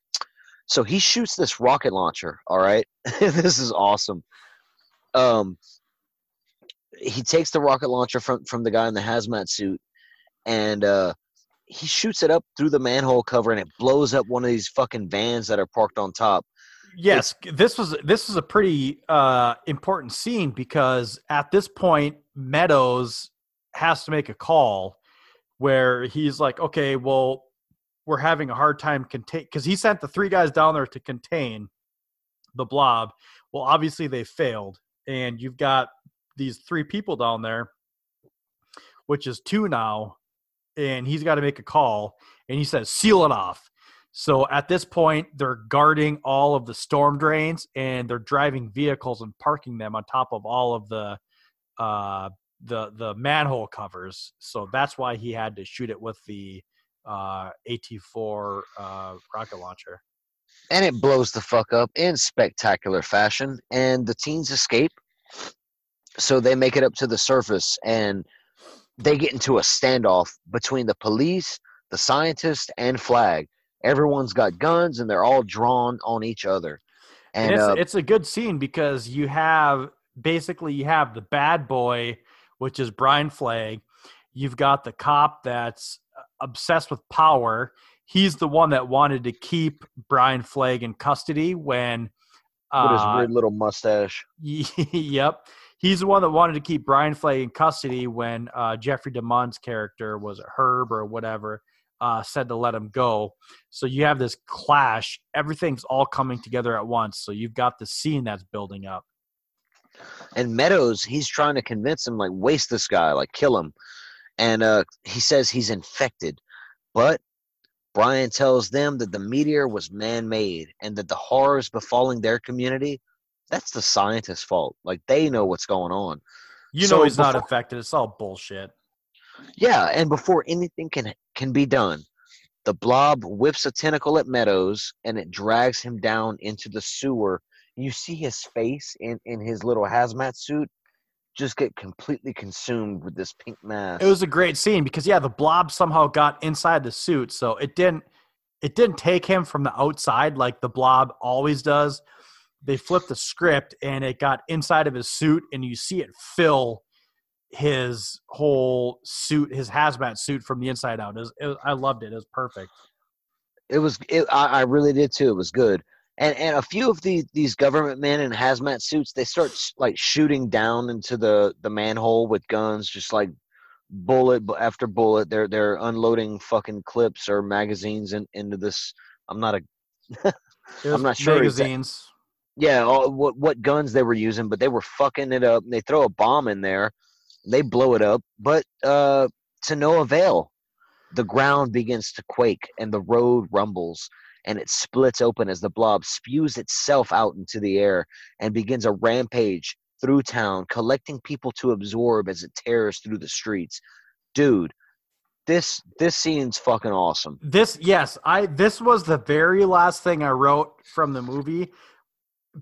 so he shoots this rocket launcher. All right, [laughs] this is awesome. Um, he takes the rocket launcher from from the guy in the hazmat suit, and uh, he shoots it up through the manhole cover, and it blows up one of these fucking vans that are parked on top. Yes, this was this was a pretty uh, important scene because at this point Meadows has to make a call where he's like, okay, well, we're having a hard time contain because he sent the three guys down there to contain the blob. Well, obviously they failed, and you've got these three people down there, which is two now, and he's got to make a call, and he says, seal it off. So at this point, they're guarding all of the storm drains and they're driving vehicles and parking them on top of all of the uh, the the manhole covers. So that's why he had to shoot it with the uh, AT4 uh, rocket launcher. and it blows the fuck up in spectacular fashion and the teens escape so they make it up to the surface and they get into a standoff between the police the scientist and Flagg everyone's got guns and they're all drawn on each other And, and it's, uh, it's a good scene because you have basically you have the bad boy, which is Brian Flagg. You've got the cop that's obsessed with power. He's the one that wanted to keep Brian Flagg in custody when. with his uh, weird little mustache [laughs] yep. He's the one that wanted to keep Brian Flagg in custody when uh, Jeffrey DeMunn's character was it Herb or whatever uh, said to let him go. So you have this clash. Everything's all coming together at once. So you've got the scene that's building up. and meadows he's trying to convince him like waste this guy like kill him and uh he says he's infected but brian tells them that the meteor was man-made and that the horrors befalling their community that's the scientist's fault like they know what's going on You know So he's not before- affected. It's all bullshit. Yeah and before anything can can be done the blob whips a tentacle at meadows and it drags him down into the sewer you see his face in in his little hazmat suit just get completely consumed with this pink mass It was a great scene because yeah, the blob somehow got inside the suit, so it didn't it didn't take him from the outside like the blob always does. They flipped the script and it got inside of his suit, and you see it fill his whole suit, his hazmat suit from the inside out. It was, it I loved it. It was perfect. it was it, I, I really did too it was good and and a few of these these government men in hazmat suits they start like shooting down into the the manhole with guns just like bullet after bullet they're they're unloading fucking clips or magazines in, into this i'm not a [laughs] i'm not sure magazines. yeah all, what what guns they were using but they were fucking it up and they throw a bomb in there they blow it up but uh to no avail the ground begins to quake and the road rumbles and it splits open as the blob spews itself out into the air and begins a rampage through town collecting people to absorb as it tears through the streets dude this this scene's fucking awesome This yes, I this was the very last thing I wrote from the movie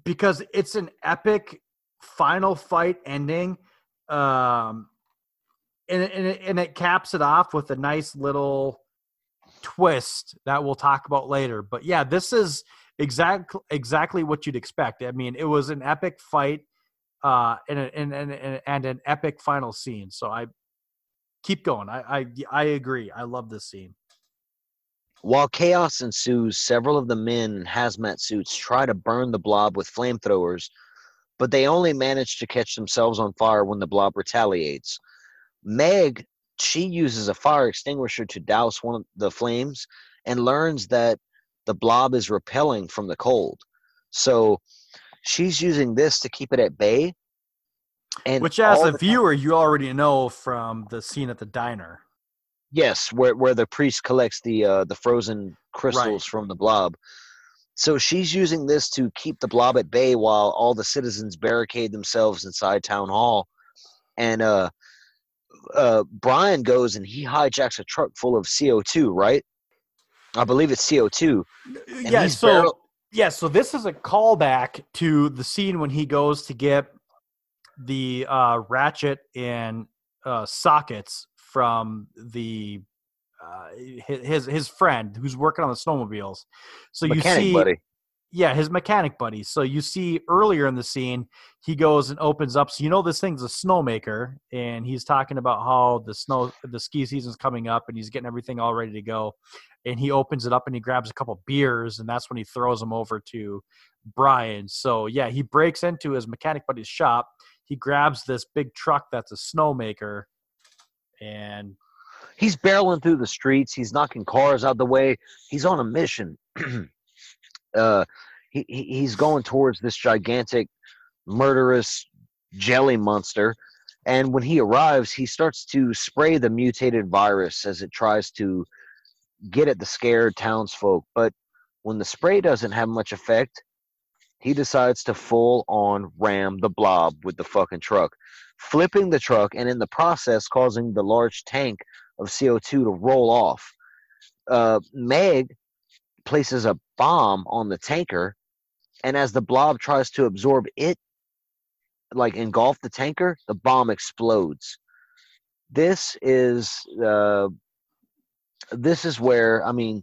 because it's an epic final fight ending. Um and and it, and it caps it off with a nice little twist that we'll talk about later. But yeah, this is exactly exactly what you'd expect. I mean, it was an epic fight uh and, and and and an epic final scene. So I keep going. I I I agree. I love this scene. While chaos ensues, several of the men in hazmat suits try to burn the blob with flamethrowers, but they only manage to catch themselves on fire when the blob retaliates. Meg she uses a fire extinguisher to douse one of the flames and learns that the blob is repelling from the cold. So she's using this to keep it at bay. And Which, as a viewer, you already know from the scene at the diner. Yes, where where the priest collects the uh, the frozen crystals from the blob. So she's using this to keep the blob at bay while all the citizens barricade themselves inside town hall. And uh, uh, Brian goes and he hijacks a truck full of CO two, right? I believe it's CO two. yeah, so barrel- yeah, so this is a callback to the scene when he goes to get the uh, ratchet and uh, sockets from the uh, his his friend who's working on the snowmobiles. So you see, buddy. yeah, his mechanic buddy. So you see earlier in the scene, he goes and opens up. So you know this thing's a snowmaker, and he's talking about how the snow, the ski season's coming up, and he's getting everything all ready to go. And he opens it up and he grabs a couple beers, and that's when he throws them over to Brian. So yeah, he breaks into his mechanic buddy's shop. He grabs this big truck that's a snowmaker, and He's barreling through the streets. He's knocking cars out of the way. He's on a mission. [clears throat] uh, he, he he's going towards this gigantic, murderous jelly monster. And when he arrives, he starts to spray the mutated virus as it tries to get at the scared townsfolk. But when the spray doesn't have much effect, he decides to full on ram the blob with the fucking truck, flipping the truck and in the process causing the large tank of CO2 to roll off. Uh, Meg places a bomb on the tanker, and as the blob tries to absorb it, like engulf the tanker, the bomb explodes. This is uh, this is where I mean,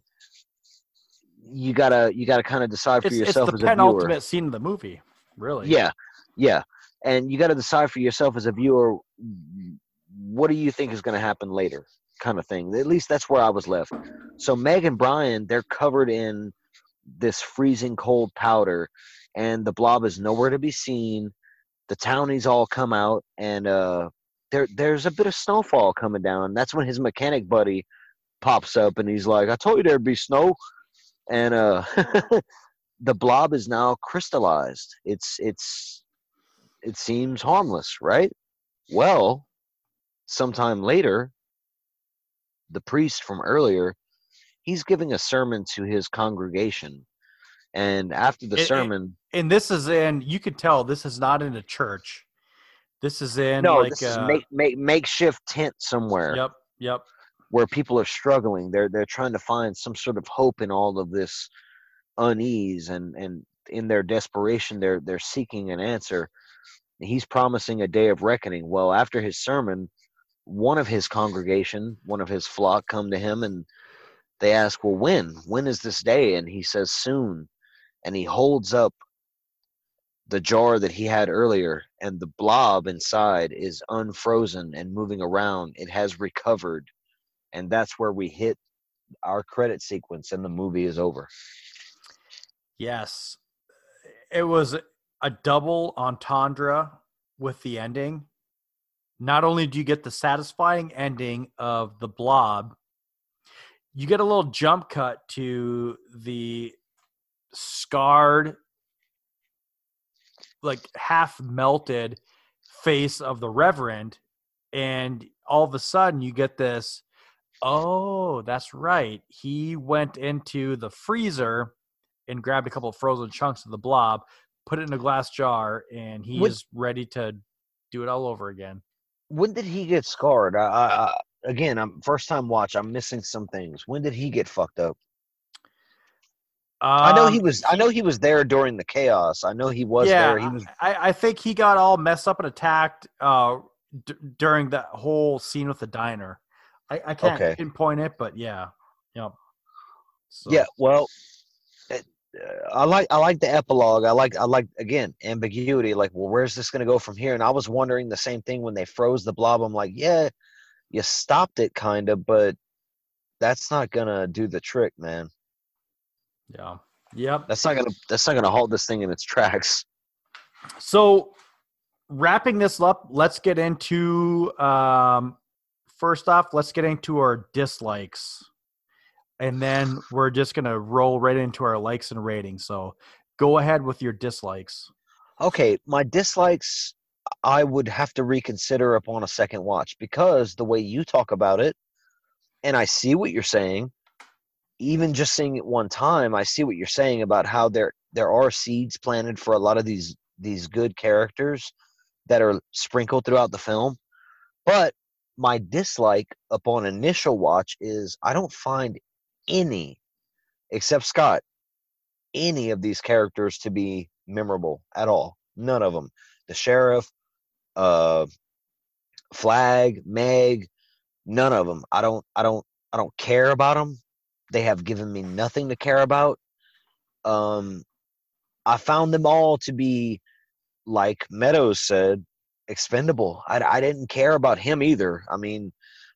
you gotta you gotta kind of decide for it's, it's yourself the as a viewer. penultimate scene of the movie, really. Yeah, yeah, and you got to decide for yourself as a viewer, what do you think is going to happen later, kind of thing. At least that's where I was left. So Meg and Brian, they're covered in this freezing cold powder, and the blob is nowhere to be seen. The townies all come out, and uh, there there's a bit of snowfall coming down. That's when his mechanic buddy pops up, and he's like, "I told you there'd be snow," and uh. [laughs] the blob is now crystallized. It's it's it seems harmless, right? Well, sometime later, the priest from earlier, he's giving a sermon to his congregation. And after the it- sermon, and this is in you could tell this is not in a church this is in no, like this is uh, make, make makeshift tent somewhere yep yep where people are struggling. They're they're trying to find some sort of hope in all of this unease and and in their desperation they're they're seeking an answer. He's promising a day of reckoning. Well, after his sermon, one of his congregation, one of his flock come to him and they ask, "Well, when? When is this day?" And he says, "Soon." And he holds up the jar that he had earlier and the blob inside is unfrozen and moving around. It has recovered. And that's where we hit our credit sequence and the movie is over. yes it was a double entendre with the ending not only do you get the satisfying ending of the blob you get a little jump cut to the scarred like half melted face of the reverend and all of a sudden you get this oh that's right he went into the freezer and grabbed a couple of frozen chunks of the blob put it in a glass jar and he Would- is ready to do it all over again When did he get scarred? I, I, again, I'm first time watch. I'm missing some things. When did he get fucked up? I know he Um, was. I know he was there during the chaos. I know he was yeah, there. He was. I, I think he got all messed up and attacked uh, d- during that whole scene with the diner. I, I can't Okay. pinpoint it, but yeah, yep. So, Yeah. Well, I like. I like the epilogue. I like. I like again ambiguity. Like, well, where's this going to go from here? And I was wondering the same thing when they froze the blob. I'm like, yeah, you stopped it, kind of, but that's not gonna do the trick, man. yeah, yep. That's not gonna. That's not gonna halt this thing in its tracks. So, wrapping this up, let's get into um, first off, let's get into our dislikes, and then we're just gonna roll right into our likes and ratings. So, go ahead with your dislikes. Okay, my dislikes I would have to reconsider upon a second watch because the way you talk about it, and I see what you're saying, even just seeing it one time, I see what you're saying about how there there are seeds planted for a lot of these these good characters that are sprinkled throughout the film. But my dislike upon initial watch is I don't find any, except Scott, any of these characters to be memorable at all. None of them. The sheriff, uh, Flagg, Meg, none of them. I don't. I don't. I don't care about them. They have given me nothing to care about. Um, I found them all to be, like Meadows said, expendable. I, I didn't care about him either. I mean,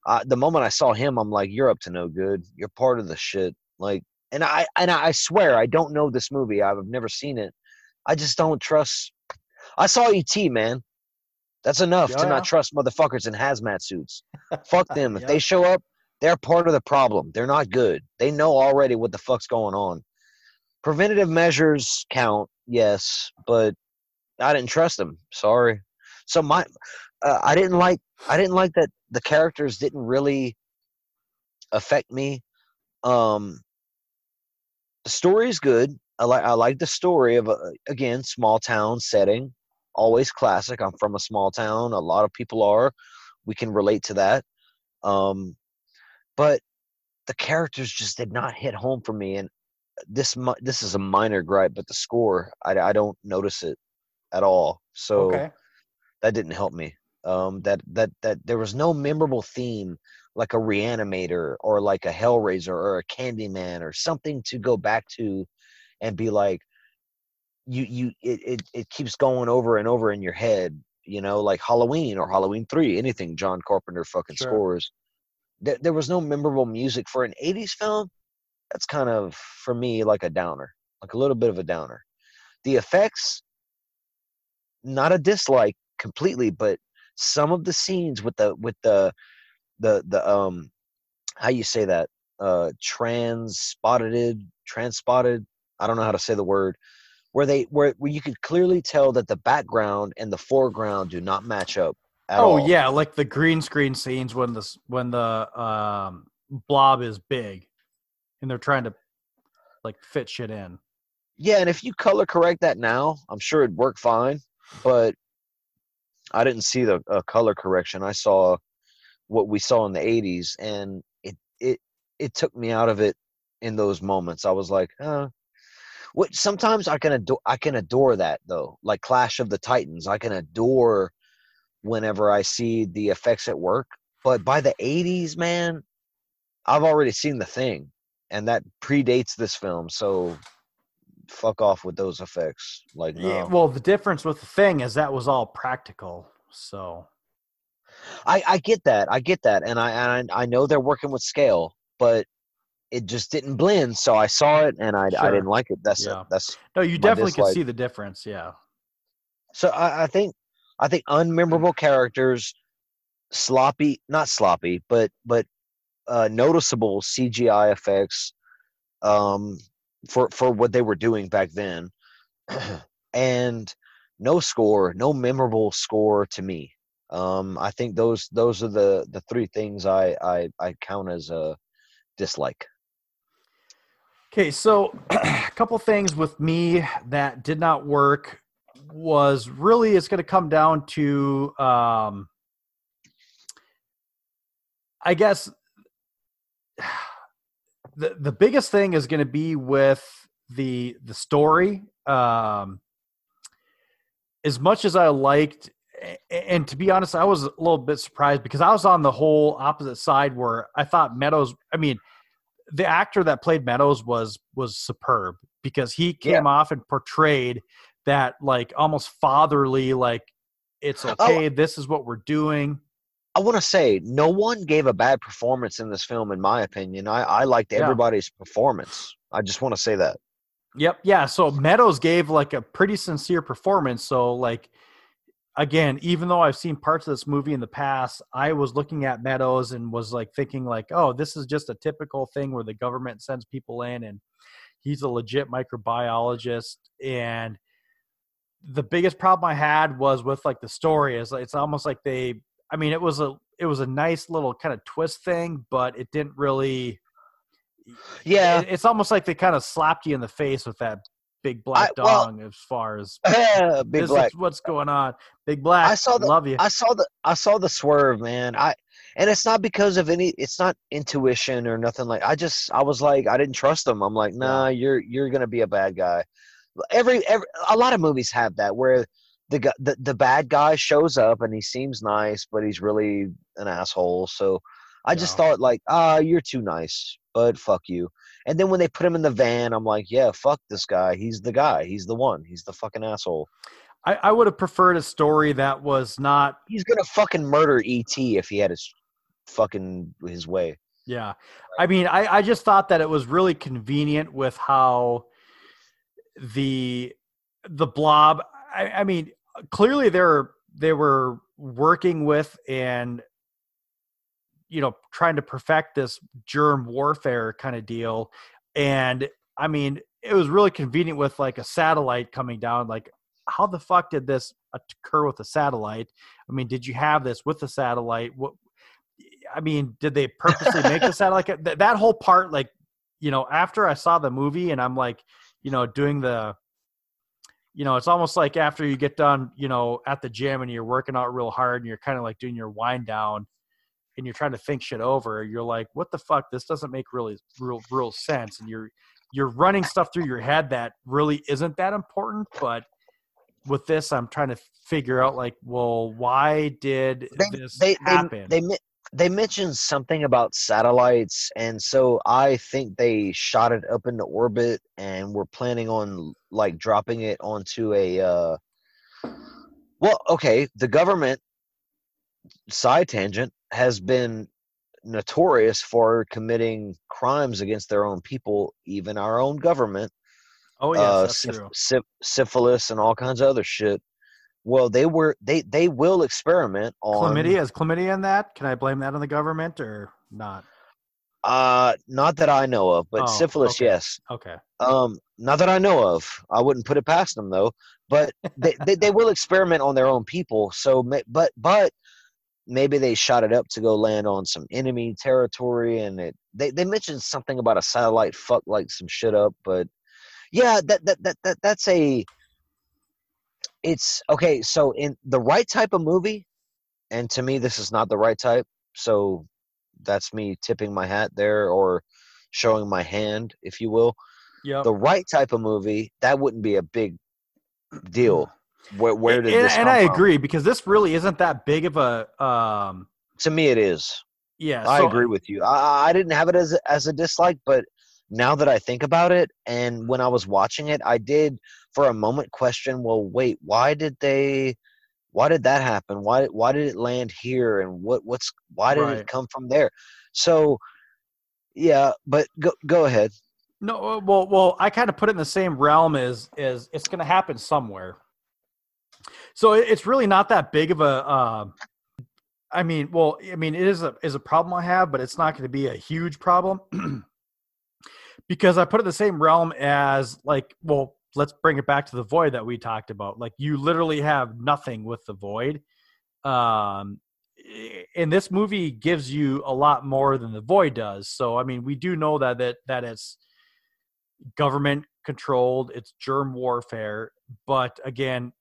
uh, the moment I saw him, I'm like, you're up to no good. You're part of the shit. Like, and I and I swear I don't know this movie. I've never seen it. I just don't trust. I saw ET, man. That's enough Oh, to not trust motherfuckers in hazmat suits. Fuck [laughs] them. If Yeah. they show up, they're part of the problem. They're not good. They know already what the fuck's going on. Preventative measures count, yes, but I didn't trust them. Sorry. So my, uh, I didn't like. I didn't like that the characters didn't really affect me. Um, the story is good. I like. I like the story of a, again small town setting. Always classic. I'm from a small town. A lot of people are. We can relate to that. Um, but the characters just did not hit home for me. And this this is a minor gripe, but the score I, I don't notice it at all. So Okay. that didn't help me. Um, that that that there was no memorable theme like a Reanimator or like a Hellraiser or a Candyman or something to go back to and be like, you you it it, it keeps going over and over in your head. You know, like Halloween or Halloween Three, anything John Carpenter fucking Sure. scores. There, there was no memorable music for an '80s film. That's kind of for me like a downer, like a little bit of a downer. The effects, not a dislike completely, but some of the scenes with the with the the the um how you say that uh trans spotted trans spotted i don't know how to say the word where they where, where you could clearly tell that the background and the foreground do not match up at oh all. yeah, like the green screen scenes when this when the um, blob is big, and they're trying to like fit shit in. Yeah, and if you color correct that now, I'm sure it'd work fine. But I didn't see the uh, color correction. I saw what we saw in the '80s, and it it it took me out of it in those moments. I was like, huh. What sometimes I can adore I can adore that though, like Clash of the Titans. I can adore whenever I see the effects at work. But by the '80s, man, I've already seen the thing, and that predates this film. So fuck off with those effects. Like no. Yeah, well, the difference with the thing is that was all practical. So I, I get that. I get that, and I and I I know they're working with scale, but it just didn't blend. So I saw it, and I I didn't like it. That's Yeah. it. That's no, you definitely can dislike. see the difference. Yeah. so I, I think I think unmemorable characters, sloppy, not sloppy, but but uh, noticeable CGI effects, um, for for what they were doing back then, [clears throat] and no score, no memorable score to me. Um, I think those those are the the three things I I, I count as a dislike. Okay, so [clears throat] a couple things with me that did not work was really it's going to come down to um I guess the the biggest thing is going to be with the the story um as much as I liked and to be honest I was a little bit surprised because I was on the whole opposite side where I thought Meadows I mean the actor that played Meadows was was superb because he came off and portrayed that like almost fatherly like it's okay this is what we're doing I want to say no one gave a bad performance in this film, in my opinion. I I liked Yeah. everybody's performance. I just want to say that. Yep. Yeah. So Meadows gave like a pretty sincere performance. So like again, even though I've seen parts of this movie in the past, I was looking at Meadows and was like thinking like, oh, this is just a typical thing where the government sends people in and he's a legit microbiologist and the biggest problem I had was with like the story is it's almost like they I mean it was a it was a nice little kind of twist thing, but it didn't really Yeah. it- it's almost like they kind of slapped you in the face with that big black I- well- dong as far as [laughs] Big this black. is what's going on. Big black. I saw the love you. I saw the I saw the swerve, man. I and it's not because of any it's not intuition or nothing like I just I was like I didn't trust him. I'm like, nah, you're you're gonna be a bad guy. Every every a lot of movies have that where the the the bad guy shows up and he seems nice, but he's really an asshole. So I just Yeah. thought like, ah, you're too nice, but fuck you. And then when they put him in the van, I'm like, yeah, fuck this guy. He's the guy. He's the one. He's the fucking asshole. I, I would have preferred a story that was not He's gonna fucking murder ET if he had his fucking his way. Yeah. I mean, I, I just thought that it was really convenient with how the the blob I, I mean, clearly they're they were working with and you know, trying to perfect this germ warfare kind of deal. And I mean, it was really convenient with like a satellite coming down. Like, how the fuck did this occur with a satellite? I mean, did you have this with the satellite? What I mean, did they purposely make the [laughs] satellite? That, that whole part, like, you know, after I saw the movie and I'm like, you know, doing the, you know, it's almost like after you get done, you know, at the gym and you're working out real hard and you're kind of like doing your wind down and you're trying to think shit over. You're like, what the fuck? This doesn't make really real real sense. And you're you're running stuff through your head that really isn't that important, but with this, I'm trying to figure out like, well, why did They this they happen? they they, they mentioned something about satellites, and so I think they shot it up into orbit, and were planning on like dropping it onto a. Uh, well, okay, the government side tangent has been notorious for committing crimes against their own people, even our own government. oh yes, uh, that's syph- true. syph- syphilis and all kinds of other shit. Well, they were they they will experiment on Chlamydia is chlamydia in that? Can I blame that on the government or not? Uh, not that I know of, but Oh, syphilis, okay. yes. Okay. Um, not that I know of. I wouldn't put it past them though. But they, they they will experiment on their own people. So, but but maybe they shot it up to go land on some enemy territory, and it they they mentioned something about a satellite fuck like some shit up. But yeah, that that that, that that's a. It's okay. So in the right type of movie, and to me, this is not the right type. So that's me tipping my hat there or showing my hand, if you will. Yeah. The right type of movie, that wouldn't be a big deal. Where where did and, this and I from? agree because this really isn't that big of a um To me, it is. yeah. I so- agree with you. I, I didn't have it as as a dislike, but now that I think about it, and when I was watching it, I did for a moment question. Well, wait, why did they? Why did that happen? Why why did it land here? And what what's why did Right. it come from there? So, yeah, but go go ahead. No, uh, well, well, I kind of put it in the same realm as as it's going to happen somewhere. So it's really not that big of a. Um, I mean, well, I mean, it is a is a problem I have, but it's not going to be a huge problem [clears throat] because I put it in the same realm as like, well, let's bring it back to the void that we talked about. Like, you literally have nothing with the void. Um, and this movie gives you a lot more than the void does. So, I mean, we do know that that that it's government controlled it's germ warfare but again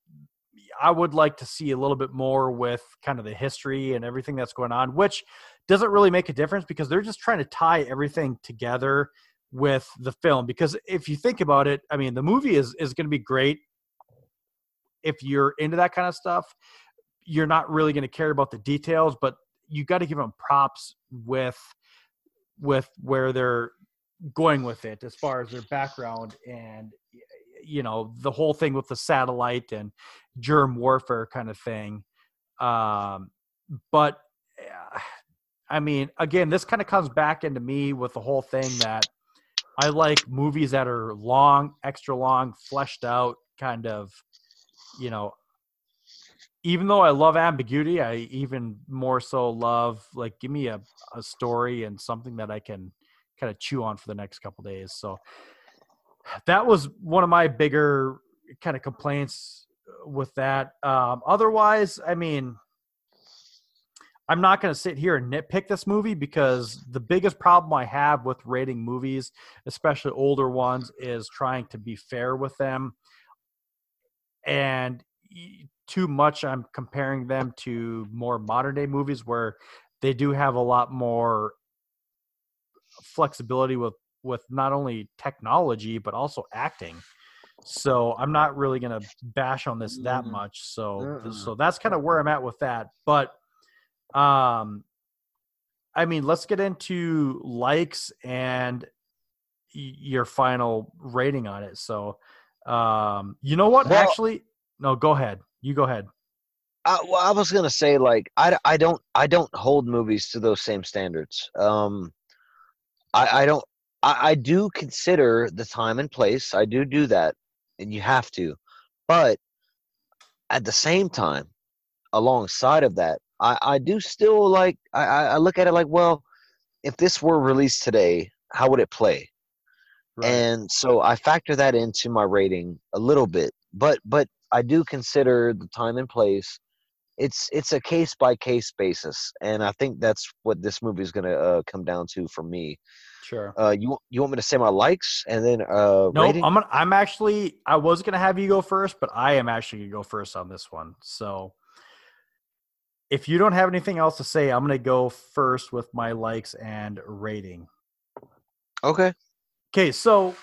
i would like to see a little bit more with kind of the history and everything that's going on which doesn't really make a difference because they're just trying to tie everything together with the film because if you think about it i mean the movie is is going to be great if you're into that kind of stuff. You're not really going to care about the details but you got to give them props with with where they're going with it as far as their background and you know the whole thing with the satellite and germ warfare kind of thing. Um but uh, i mean again this kind of comes back into me with the whole thing that i like movies that are long extra long fleshed out kind of you know even though I love ambiguity, I even more so love like give me a, a story and something that I can kind of chew on for the next couple days. So that was one of my bigger kind of complaints with that. Um, otherwise, I mean, I'm not going to sit here and nitpick this movie because the biggest problem I have with rating movies, especially older ones, is trying to be fair with them. And too much, I'm comparing them to more modern day movies where they do have a lot more flexibility with with not only technology but also acting. So I'm not really going to bash on this that Mm. much. So Mm-mm. so that's kind of where I'm at with that. But um I mean, let's get into likes and your final rating on it. So um you know what? Well- Actually, no, go ahead. You go ahead. I, well, I was gonna say like I, I don't I don't hold movies to those same standards. Um, I I don't I, I do consider the time and place. I do do that, and you have to. But at the same time, alongside of that, I I do still like I I look at it like well, if this were released today, how would it play? Right. and so I factor that into my rating a little bit. But but I do consider the time and place. It's it's a case by case basis, and I think that's what this movie is going to uh, come down to for me. Sure. Uh, you you want me to say my likes and then uh, No, rating? I'm gonna, I'm actually I was gonna have you go first, but I am actually gonna go first on this one. So if you don't have anything else to say, I'm gonna go first with my likes and rating. okay. Okay, so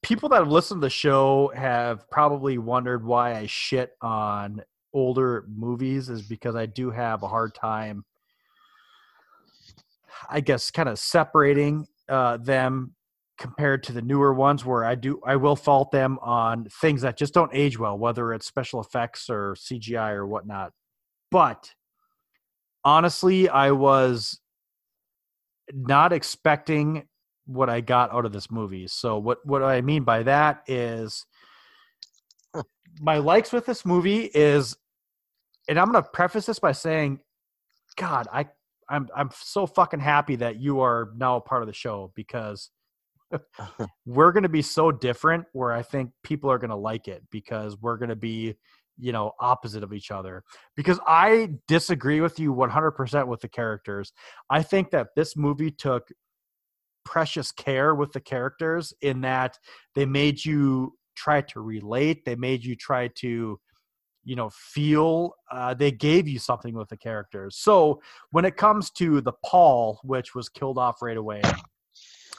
people that have listened to the show have probably wondered why I shit on older movies is because I do have a hard time I guess kind of separating uh, them compared to the newer ones where I do I will fault them on things that just don't age well, whether it's special effects or CGI or whatnot. But honestly, I was not expecting what I got out of this movie. So what what I mean by that is my likes with this movie is and I'm going to preface this by saying god, I I'm I'm so fucking happy that you are now a part of the show because [laughs] we're going to be so different where I think people are going to like it because we're going to be you know opposite of each other. Because I disagree with you 100% with the characters. I think that this movie took precious care with the characters in that they made you try to relate, they made you try to you know feel uh, they gave you something with the characters. So when it comes to the paul which was killed off right away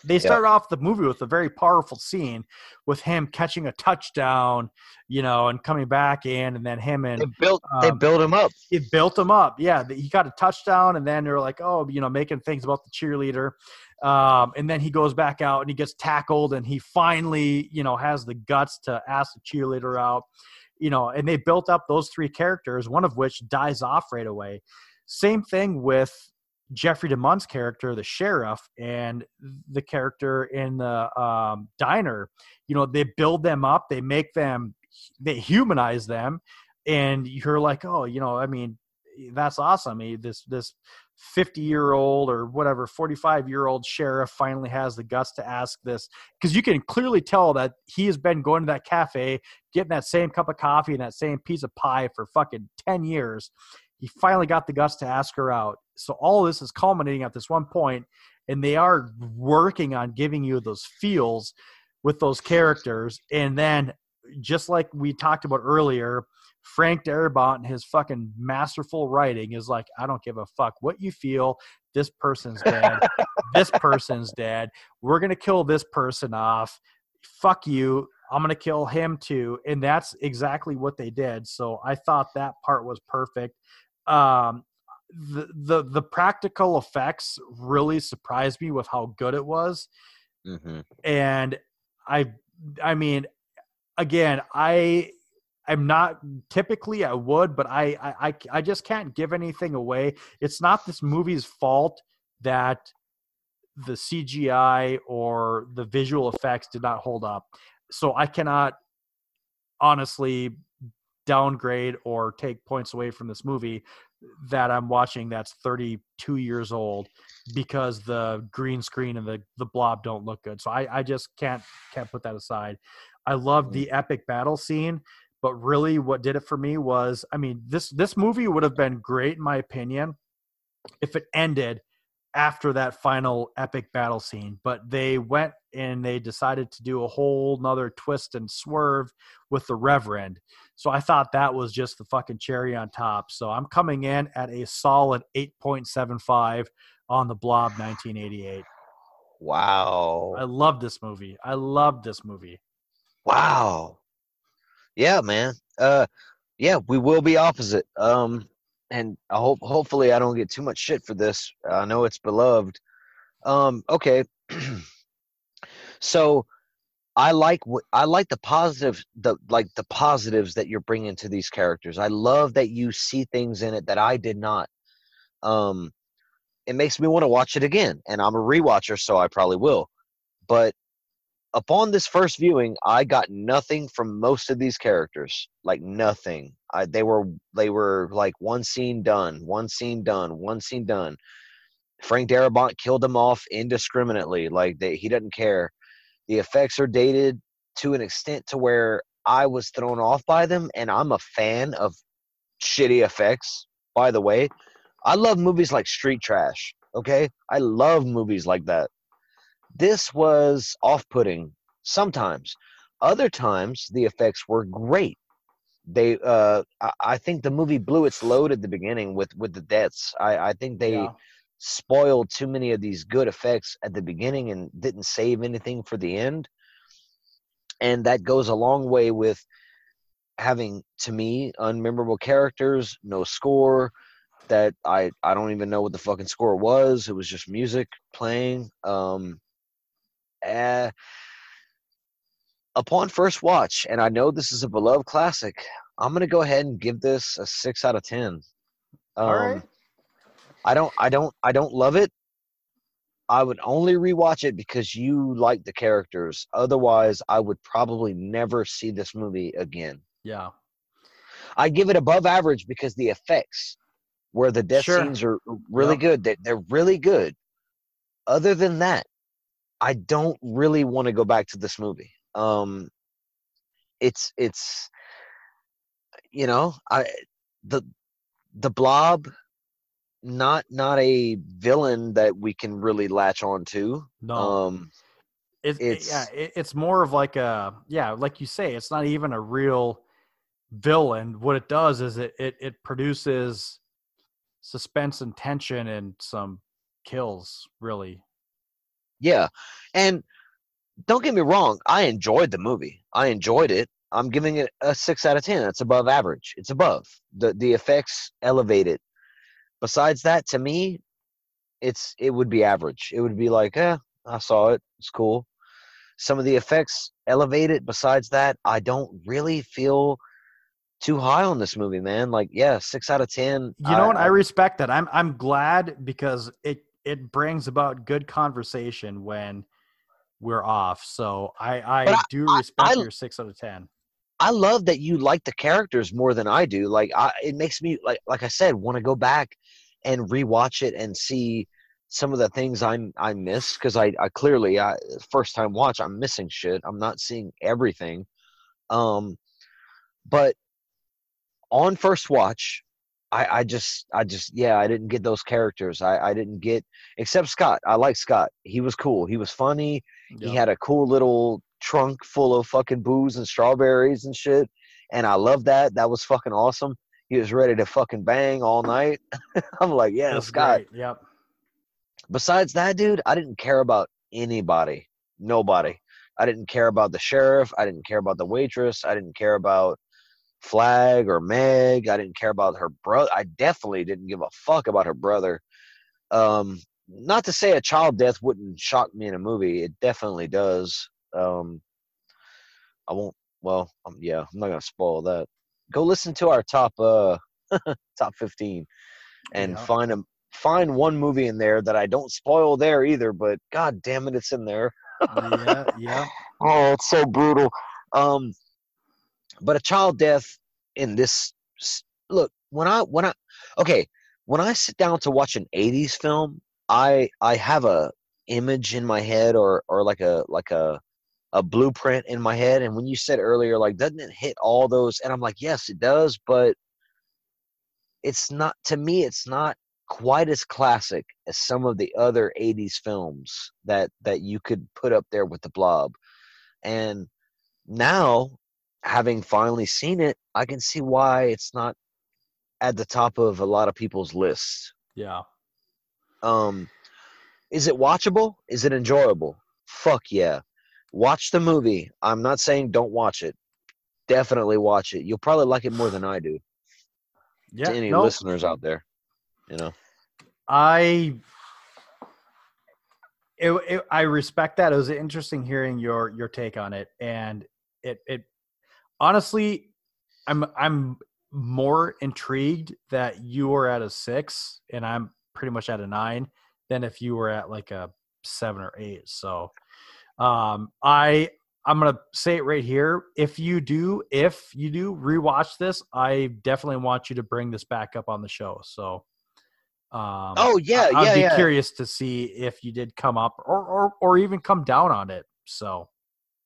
they start off the movie with a very powerful scene with him catching a touchdown you know and coming back in and then him and They built they um, built him up. it built him up. Yeah, he got a touchdown, and then they're like, oh, you know, making things about the cheerleader. Um, and then he goes back out and he gets tackled, and he finally, you know, has the guts to ask the cheerleader out. You know, and they built up those three characters, one of which dies off right away. Same thing with Jeffrey DeMunn's character, the sheriff, and the character in the um, diner. You know, they build them up, they make them, they humanize them, and you're like, oh, you know, I mean, that's awesome. I this this 50 year old or whatever 45 year old sheriff finally has the guts to ask this because you can clearly tell that he has been going to that cafe getting that same cup of coffee and that same piece of pie for fucking 10 years he finally got the guts to ask her out so all of this is culminating at this one point and they are working on giving you those feels with those characters and then just like we talked about earlier Frank Darabont and his fucking masterful writing is like, I don't give a fuck what you feel. This person's dead. [laughs] this person's dead. We're gonna kill this person off. Fuck you. I'm gonna kill him too. And that's exactly what they did. So I thought that part was perfect. Um, the the the practical effects really surprised me with how good it was. Hmm and i i mean again i i'm not typically i would but I, I i i just can't give anything away. It's not this movie's fault that the cgi or the visual effects did not hold up. So i cannot honestly downgrade or take points away from this movie that I'm watching that's 32 years old because the green screen and the the blob don't look good. So I I just can't can't put that aside. I love mm. the epic battle scene, but really what did it for me was I mean this this movie would have been great in my opinion if it ended after that final epic battle scene but they went and they decided to do a whole nother twist and swerve with the reverend so i thought that was just the fucking cherry on top so i'm coming in at a solid 8.75 on the blob 1988 Wow. i love this movie i love this movie Wow. Yeah, man. Uh yeah, we will be opposite. Um and I hope hopefully I don't get too much shit for this. I know it's beloved. Um okay. [clears throat] so I like what I like the positive the like the positives that you're bringing to these characters. I love that you see things in it that I did not. Um it makes me want to watch it again and I'm a rewatcher so I probably will. But upon this first viewing, I got nothing from most of these characters. Like nothing. I, they were they were like one scene done, one scene done, one scene done. Frank Darabont killed them off indiscriminately. Like they, he doesn't care. The effects are dated to an extent to where I was thrown off by them, and I'm a fan of shitty effects. By the way, I love movies like Street Trash. Okay, I love movies like that this was off-putting sometimes other times the effects were great they uh I, I think the movie blew its load at the beginning with with the deaths i i think they Yeah. Spoiled too many of these good effects at the beginning and didn't save anything for the end and that goes a long way with having to me unmemorable characters no score that i i don't even know what the fucking score was it was just music playing um uh, upon first watch, and I know this is a beloved classic, I'm gonna go ahead and give this a six out of ten. Um, All right. I don't, I don't, I don't love it. I would only rewatch it because you like the characters. Otherwise, I would probably never see this movie again. yeah I give it above average because the effects, where the death Sure. scenes are really Yep. good. They, they're really good. Other than that, I don't really want to go back to this movie. Um, it's it's, you know, I the the blob, not not a villain that we can really latch on to. no Um, It, it- It's- yeah, it, it's more of like a yeah, like you say, it's not even a real villain. What it does is it it, it produces suspense and tension and some kills. Really, Yeah. And don't get me wrong, I enjoyed the movie. I enjoyed it. I'm giving it a six out of ten. It's above average. It's above. The the effects elevate it. Besides that, to me, it's it would be average. It would be like, eh, I saw it. It's cool. Some of the effects elevate it. Besides that, I don't really feel too high on this movie, man. Like, yeah, six out of ten. you know what? I respect that. I'm I'm glad because it it brings about good conversation when we're off. So I I, I- do I- respect I- your six out of ten. I love that you like the characters more than I do. Like I, it makes me like like I said, want to go back and rewatch it and see some of the things I'm I miss because I I clearly I first time watch I'm missing shit. I'm not seeing everything. Um, but on first watch, I I just I just yeah I didn't get those characters. I I didn't get except Scott. I like Scott. He was cool. He was funny. He had a cool little trunk full of fucking booze and strawberries and shit. And I love that. That was fucking awesome. He was ready to fucking bang all night. [laughs] I'm like, yeah, That's Scott. great. Yep. Besides that, dude, I didn't care about anybody. Nobody. I didn't care about the sheriff. I didn't care about the waitress. I didn't care about Flagg or Meg. I didn't care about her brother. I definitely didn't give a fuck about her brother. Um, not to say a child death wouldn't shock me in a movie. It definitely does. Um, I won't. Well, um, yeah, I'm not gonna spoil that. Go listen to our top uh [laughs] top 15 and Yeah. find a find one movie in there that I don't spoil there either. But god damn it, it's in there. yeah, [laughs] yeah. Oh, it's so brutal. Um, but a child death in this look when I when I okay when I sit down to watch an '80s film, I I have a image in my head or or like a like a a blueprint in my head. And when you said earlier, like, doesn't it hit all those? And I'm like, yes, it does, but it's not to me. It's not quite as classic as some of the other '80s films that that you could put up there with the Blob. And now, having finally seen it, I can see why it's not at the top of a lot of people's lists. Yeah. Um, is it watchable? Is it enjoyable? Fuck yeah. Watch the movie. I'm not saying don't watch it. Definitely watch it. You'll probably like it more than I do. Yeah. to any no, listeners out there, you know. I it, it, I respect that. It was interesting hearing your your take on it, and it it honestly, I'm I'm more intrigued that you were at a six and I'm pretty much at a nine than if you were at like a seven or eight. So, um, I I'm gonna say it right here. If you do, if you do rewatch this, I definitely want you to bring this back up on the show. So, um, Oh, yeah, I, I'd yeah, be yeah. curious to see if you did come up or or or even come down on it. So,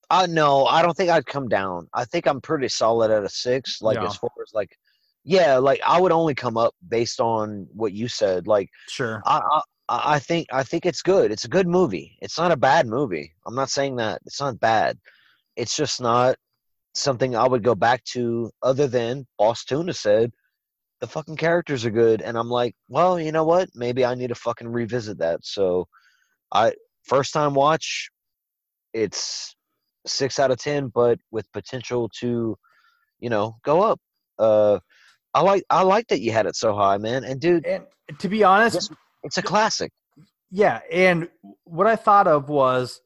Uh no, I don't think I'd come down. I think I'm pretty solid at a six. Like Yeah. as far as like, yeah, like I would only come up based on what you said. Like sure, I, I think I think it's good. It's a good movie. It's not a bad movie. I'm not saying that it's not bad. It's just not something I would go back to. Other than Boss Tuna said, the fucking characters are good, and I'm like, well, you know what? Maybe I need to fucking revisit that. So, I first time watch, it's six out of ten, but with potential to, you know, go up. Uh, I like I like that you had it so high, man. And dude, and to be honest. It's a classic. Yeah, and what I thought of was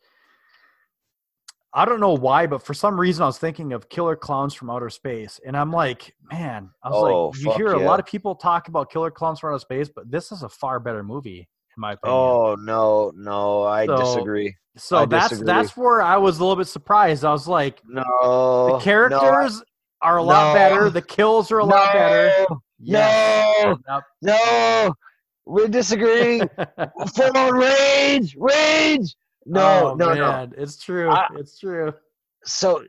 I don't know why, but for some reason I was thinking of Killer Clowns from Outer Space, and I'm like, man, I was Oh, like, you hear a lot of people talk about Killer Clowns from Outer Space, but this is a far better movie in my opinion. Oh no, no, I So- disagree. so I that's disagree. that's where I was a little bit surprised. I was like, No, the characters are a lot no, better, the kills are a lot better. No, Yes. no, no, we're disagreeing. [laughs] Full on rage, rage. No, Oh, no, no. It's true. I- it's true. So,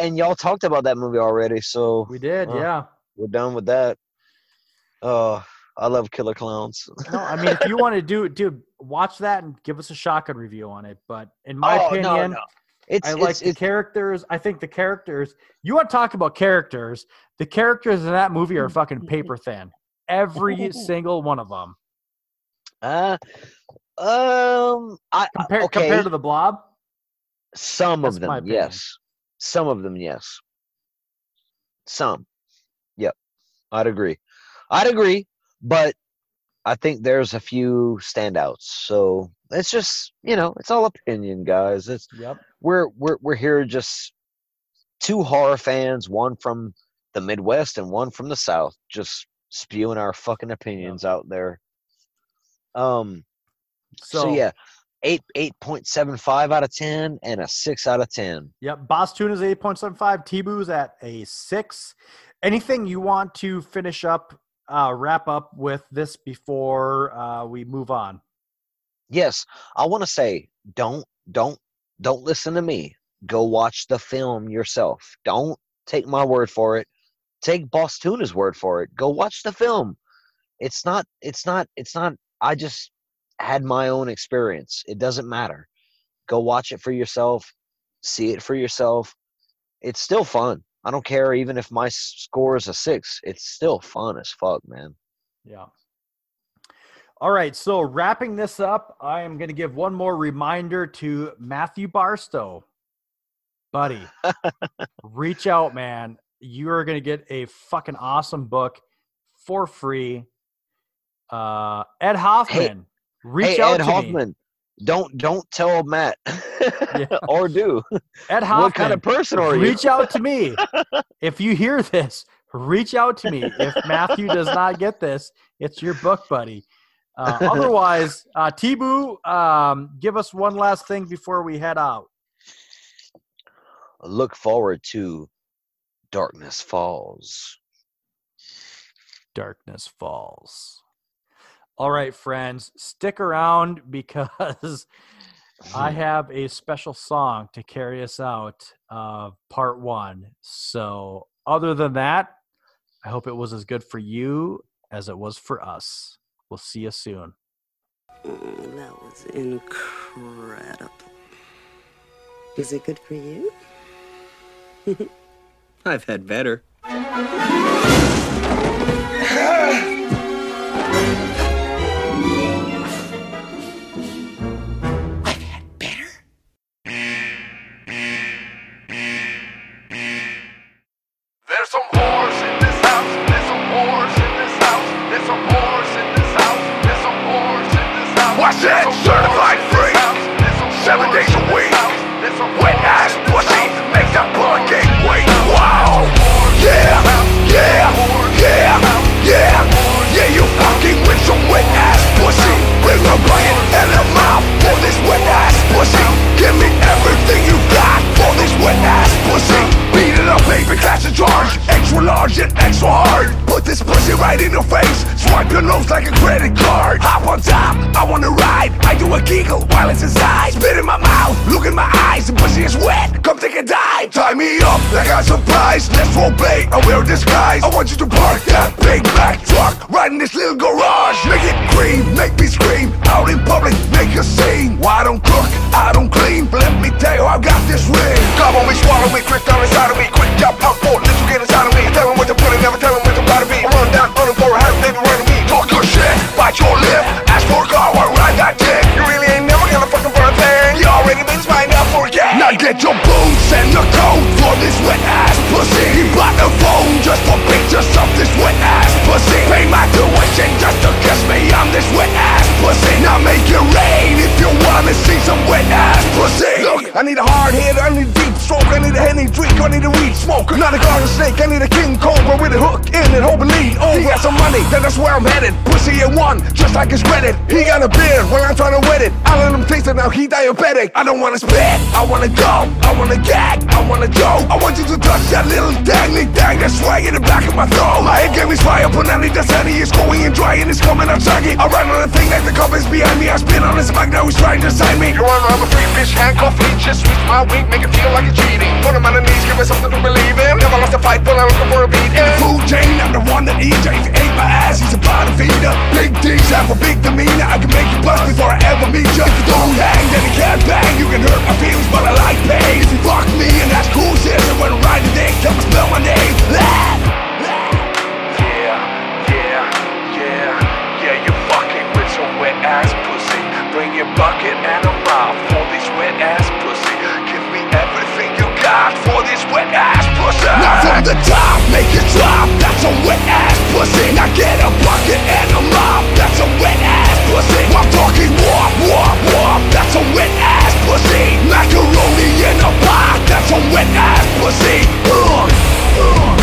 and y'all talked about that movie already, so We did, uh, yeah. we're done with that. Oh, I love Killer Clowns. No, I mean, if you [laughs] want to do, dude, watch that and give us a shotgun review on it. But in my Oh, opinion, no. It's I like the it's characters. I think the characters. You want to talk about characters? The characters in that movie are fucking paper thin. Every [laughs] single one of them. Uh, um, I Compare okay. compared to the Blob. Some That's of them, yes. Some of them, yes. Some. Yep. I'd agree. I'd agree, but I think there's a few standouts. So it's just, you know, it's all opinion, guys. It's Yep. we're we're we're here just two horror fans, one from the Midwest and one from the South, just spewing our fucking opinions out there. Um So, so yeah, eight eight point seven five out of ten and a six out of ten. Yep. Boss Tune is eight point seven five. T-Boo's at a six. Anything you want to finish up, uh, wrap up with this before uh, we move on? Yes, I want to say don't don't don't listen to me. Go watch the film yourself. Don't take my word for it. Take Boss Tuna's word for it. Go watch the film. It's not it's not it's not I just had my own experience. It doesn't matter. Go watch it for yourself. See it for yourself. It's still fun. I don't care even if my score is a 6. It's still fun as fuck, man. Yeah. All right. So wrapping this up, I am going to give one more reminder to Matthew Barstow. Buddy, [laughs] reach out, man. You are going to get a fucking awesome book for free. Uh, Ed Hoffman, reach hey, out Ed to Hoffman, don't don't tell Matt [laughs] or do. me. Ed Hoffman, [laughs] What kind of person are you? reach out to me. [laughs] if you hear this, reach out to me. If Matthew does not get this, it's your book, buddy. Uh, otherwise, uh, T-Boo, um, give us one last thing before we head out. Look forward to Darkness Falls. darkness falls. All right, friends, stick around [laughs] because I have a special song to carry us out, uh, part one. So, other than that, I hope it was as good for you as it was for us. We'll see you soon. Mm, that was incredible. Was it good for you? [laughs] I've had better. [laughs] your nose like a credit card. Hop on top, I wanna ride. I do a giggle while it's inside. Spit in my mouth, look in my eyes. The pussy is wet. Come take a dive. Tie me up like a surprise. Let's role play. I wear a disguise. I want you to park that big black truck right in this little garage. Make it cream, make me scream. Out in public, make a scene. Why don't cook, I don't clean. But let me tell you, I got this ring. On, me, swallow me, quick down inside of me. Quick job, pump for little get inside of me. Tell what to put it, never tell him what about to be. I run down, on running for a half, baby, me. Your shit, bite your lip. Ask for car, ride that dick. You really ain't never gonna fucking for a thing. You already been spying out for game. Now get your boots and your coat for this wet ass pussy. He bought a phone just for pictures of this wet ass pussy. Pay my tuition just to kiss me on this wet ass pussy. Now make it rain if you wanna see some wet ass pussy. Look, I need a hard hit, I need deep stroke, I need a henny drink, I need a weed smoker. Not a garden snake, I need a king cobra with a hook in it, hope and oh, lead over. He got some money, then that's where I'm headed. Pussy at one, just like his credit. He got a beard, well I'm trying to wet it. I let him taste it, now he diabetic. I don't wanna spit, I wanna go, I wanna gag, I wanna joke. I want you to touch that little dangly dang that's right in the back of my throat. My head game is fire, but now the sunny It's going and dry and it's coming out saggy. I run on the thing like the is behind me. I spin on his mic, now he's trying to sign me. Your honor, I'm a free bitch, handcuff me, just switch my wing, make it feel like it's cheating. Put him on the knees, give me something to believe in. Never lost a fight, but I'm looking for a beat. In the food chain, I'm the one that eats. If you ate my ass, he's a bottom feeder. Big D's have a big demeanor. I can make you bust before I ever meet you. If you don't hang, then you can't bang. You can hurt my feelings, but I like pain. If you fuck me, and that's cool shit. And when I ride the dick, come and spell my name. Ah! Yeah, yeah, yeah, yeah, you fucking with some wet ass pussy. Bring your bucket and a mouth everything for this wet ass pussy. Now from the top, make it drop. That's a wet ass pussy. Now get a bucket and a mop. That's a wet ass pussy. I'm talking wop, wop, wop. That's a wet ass pussy. Macaroni in a pot. That's a wet ass pussy. Ugh, ugh.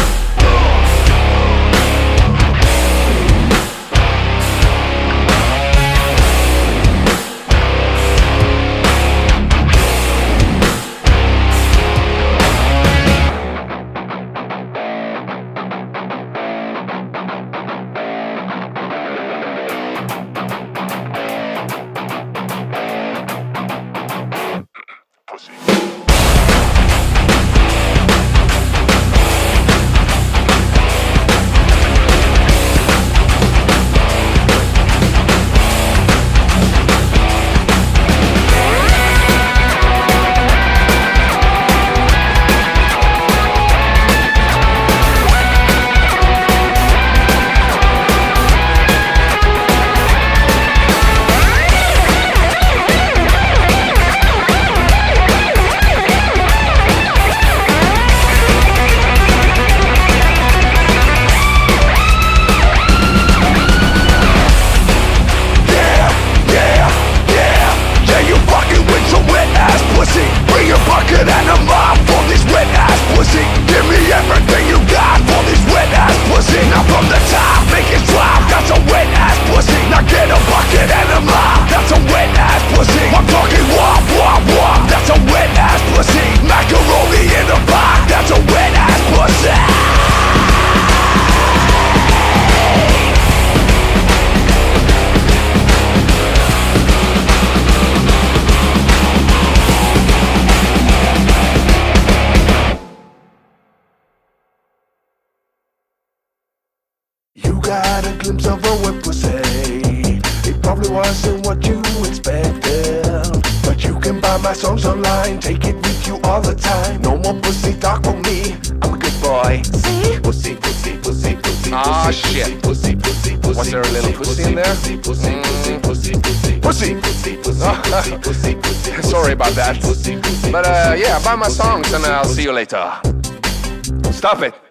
my songs and I'll see you later. Stop it.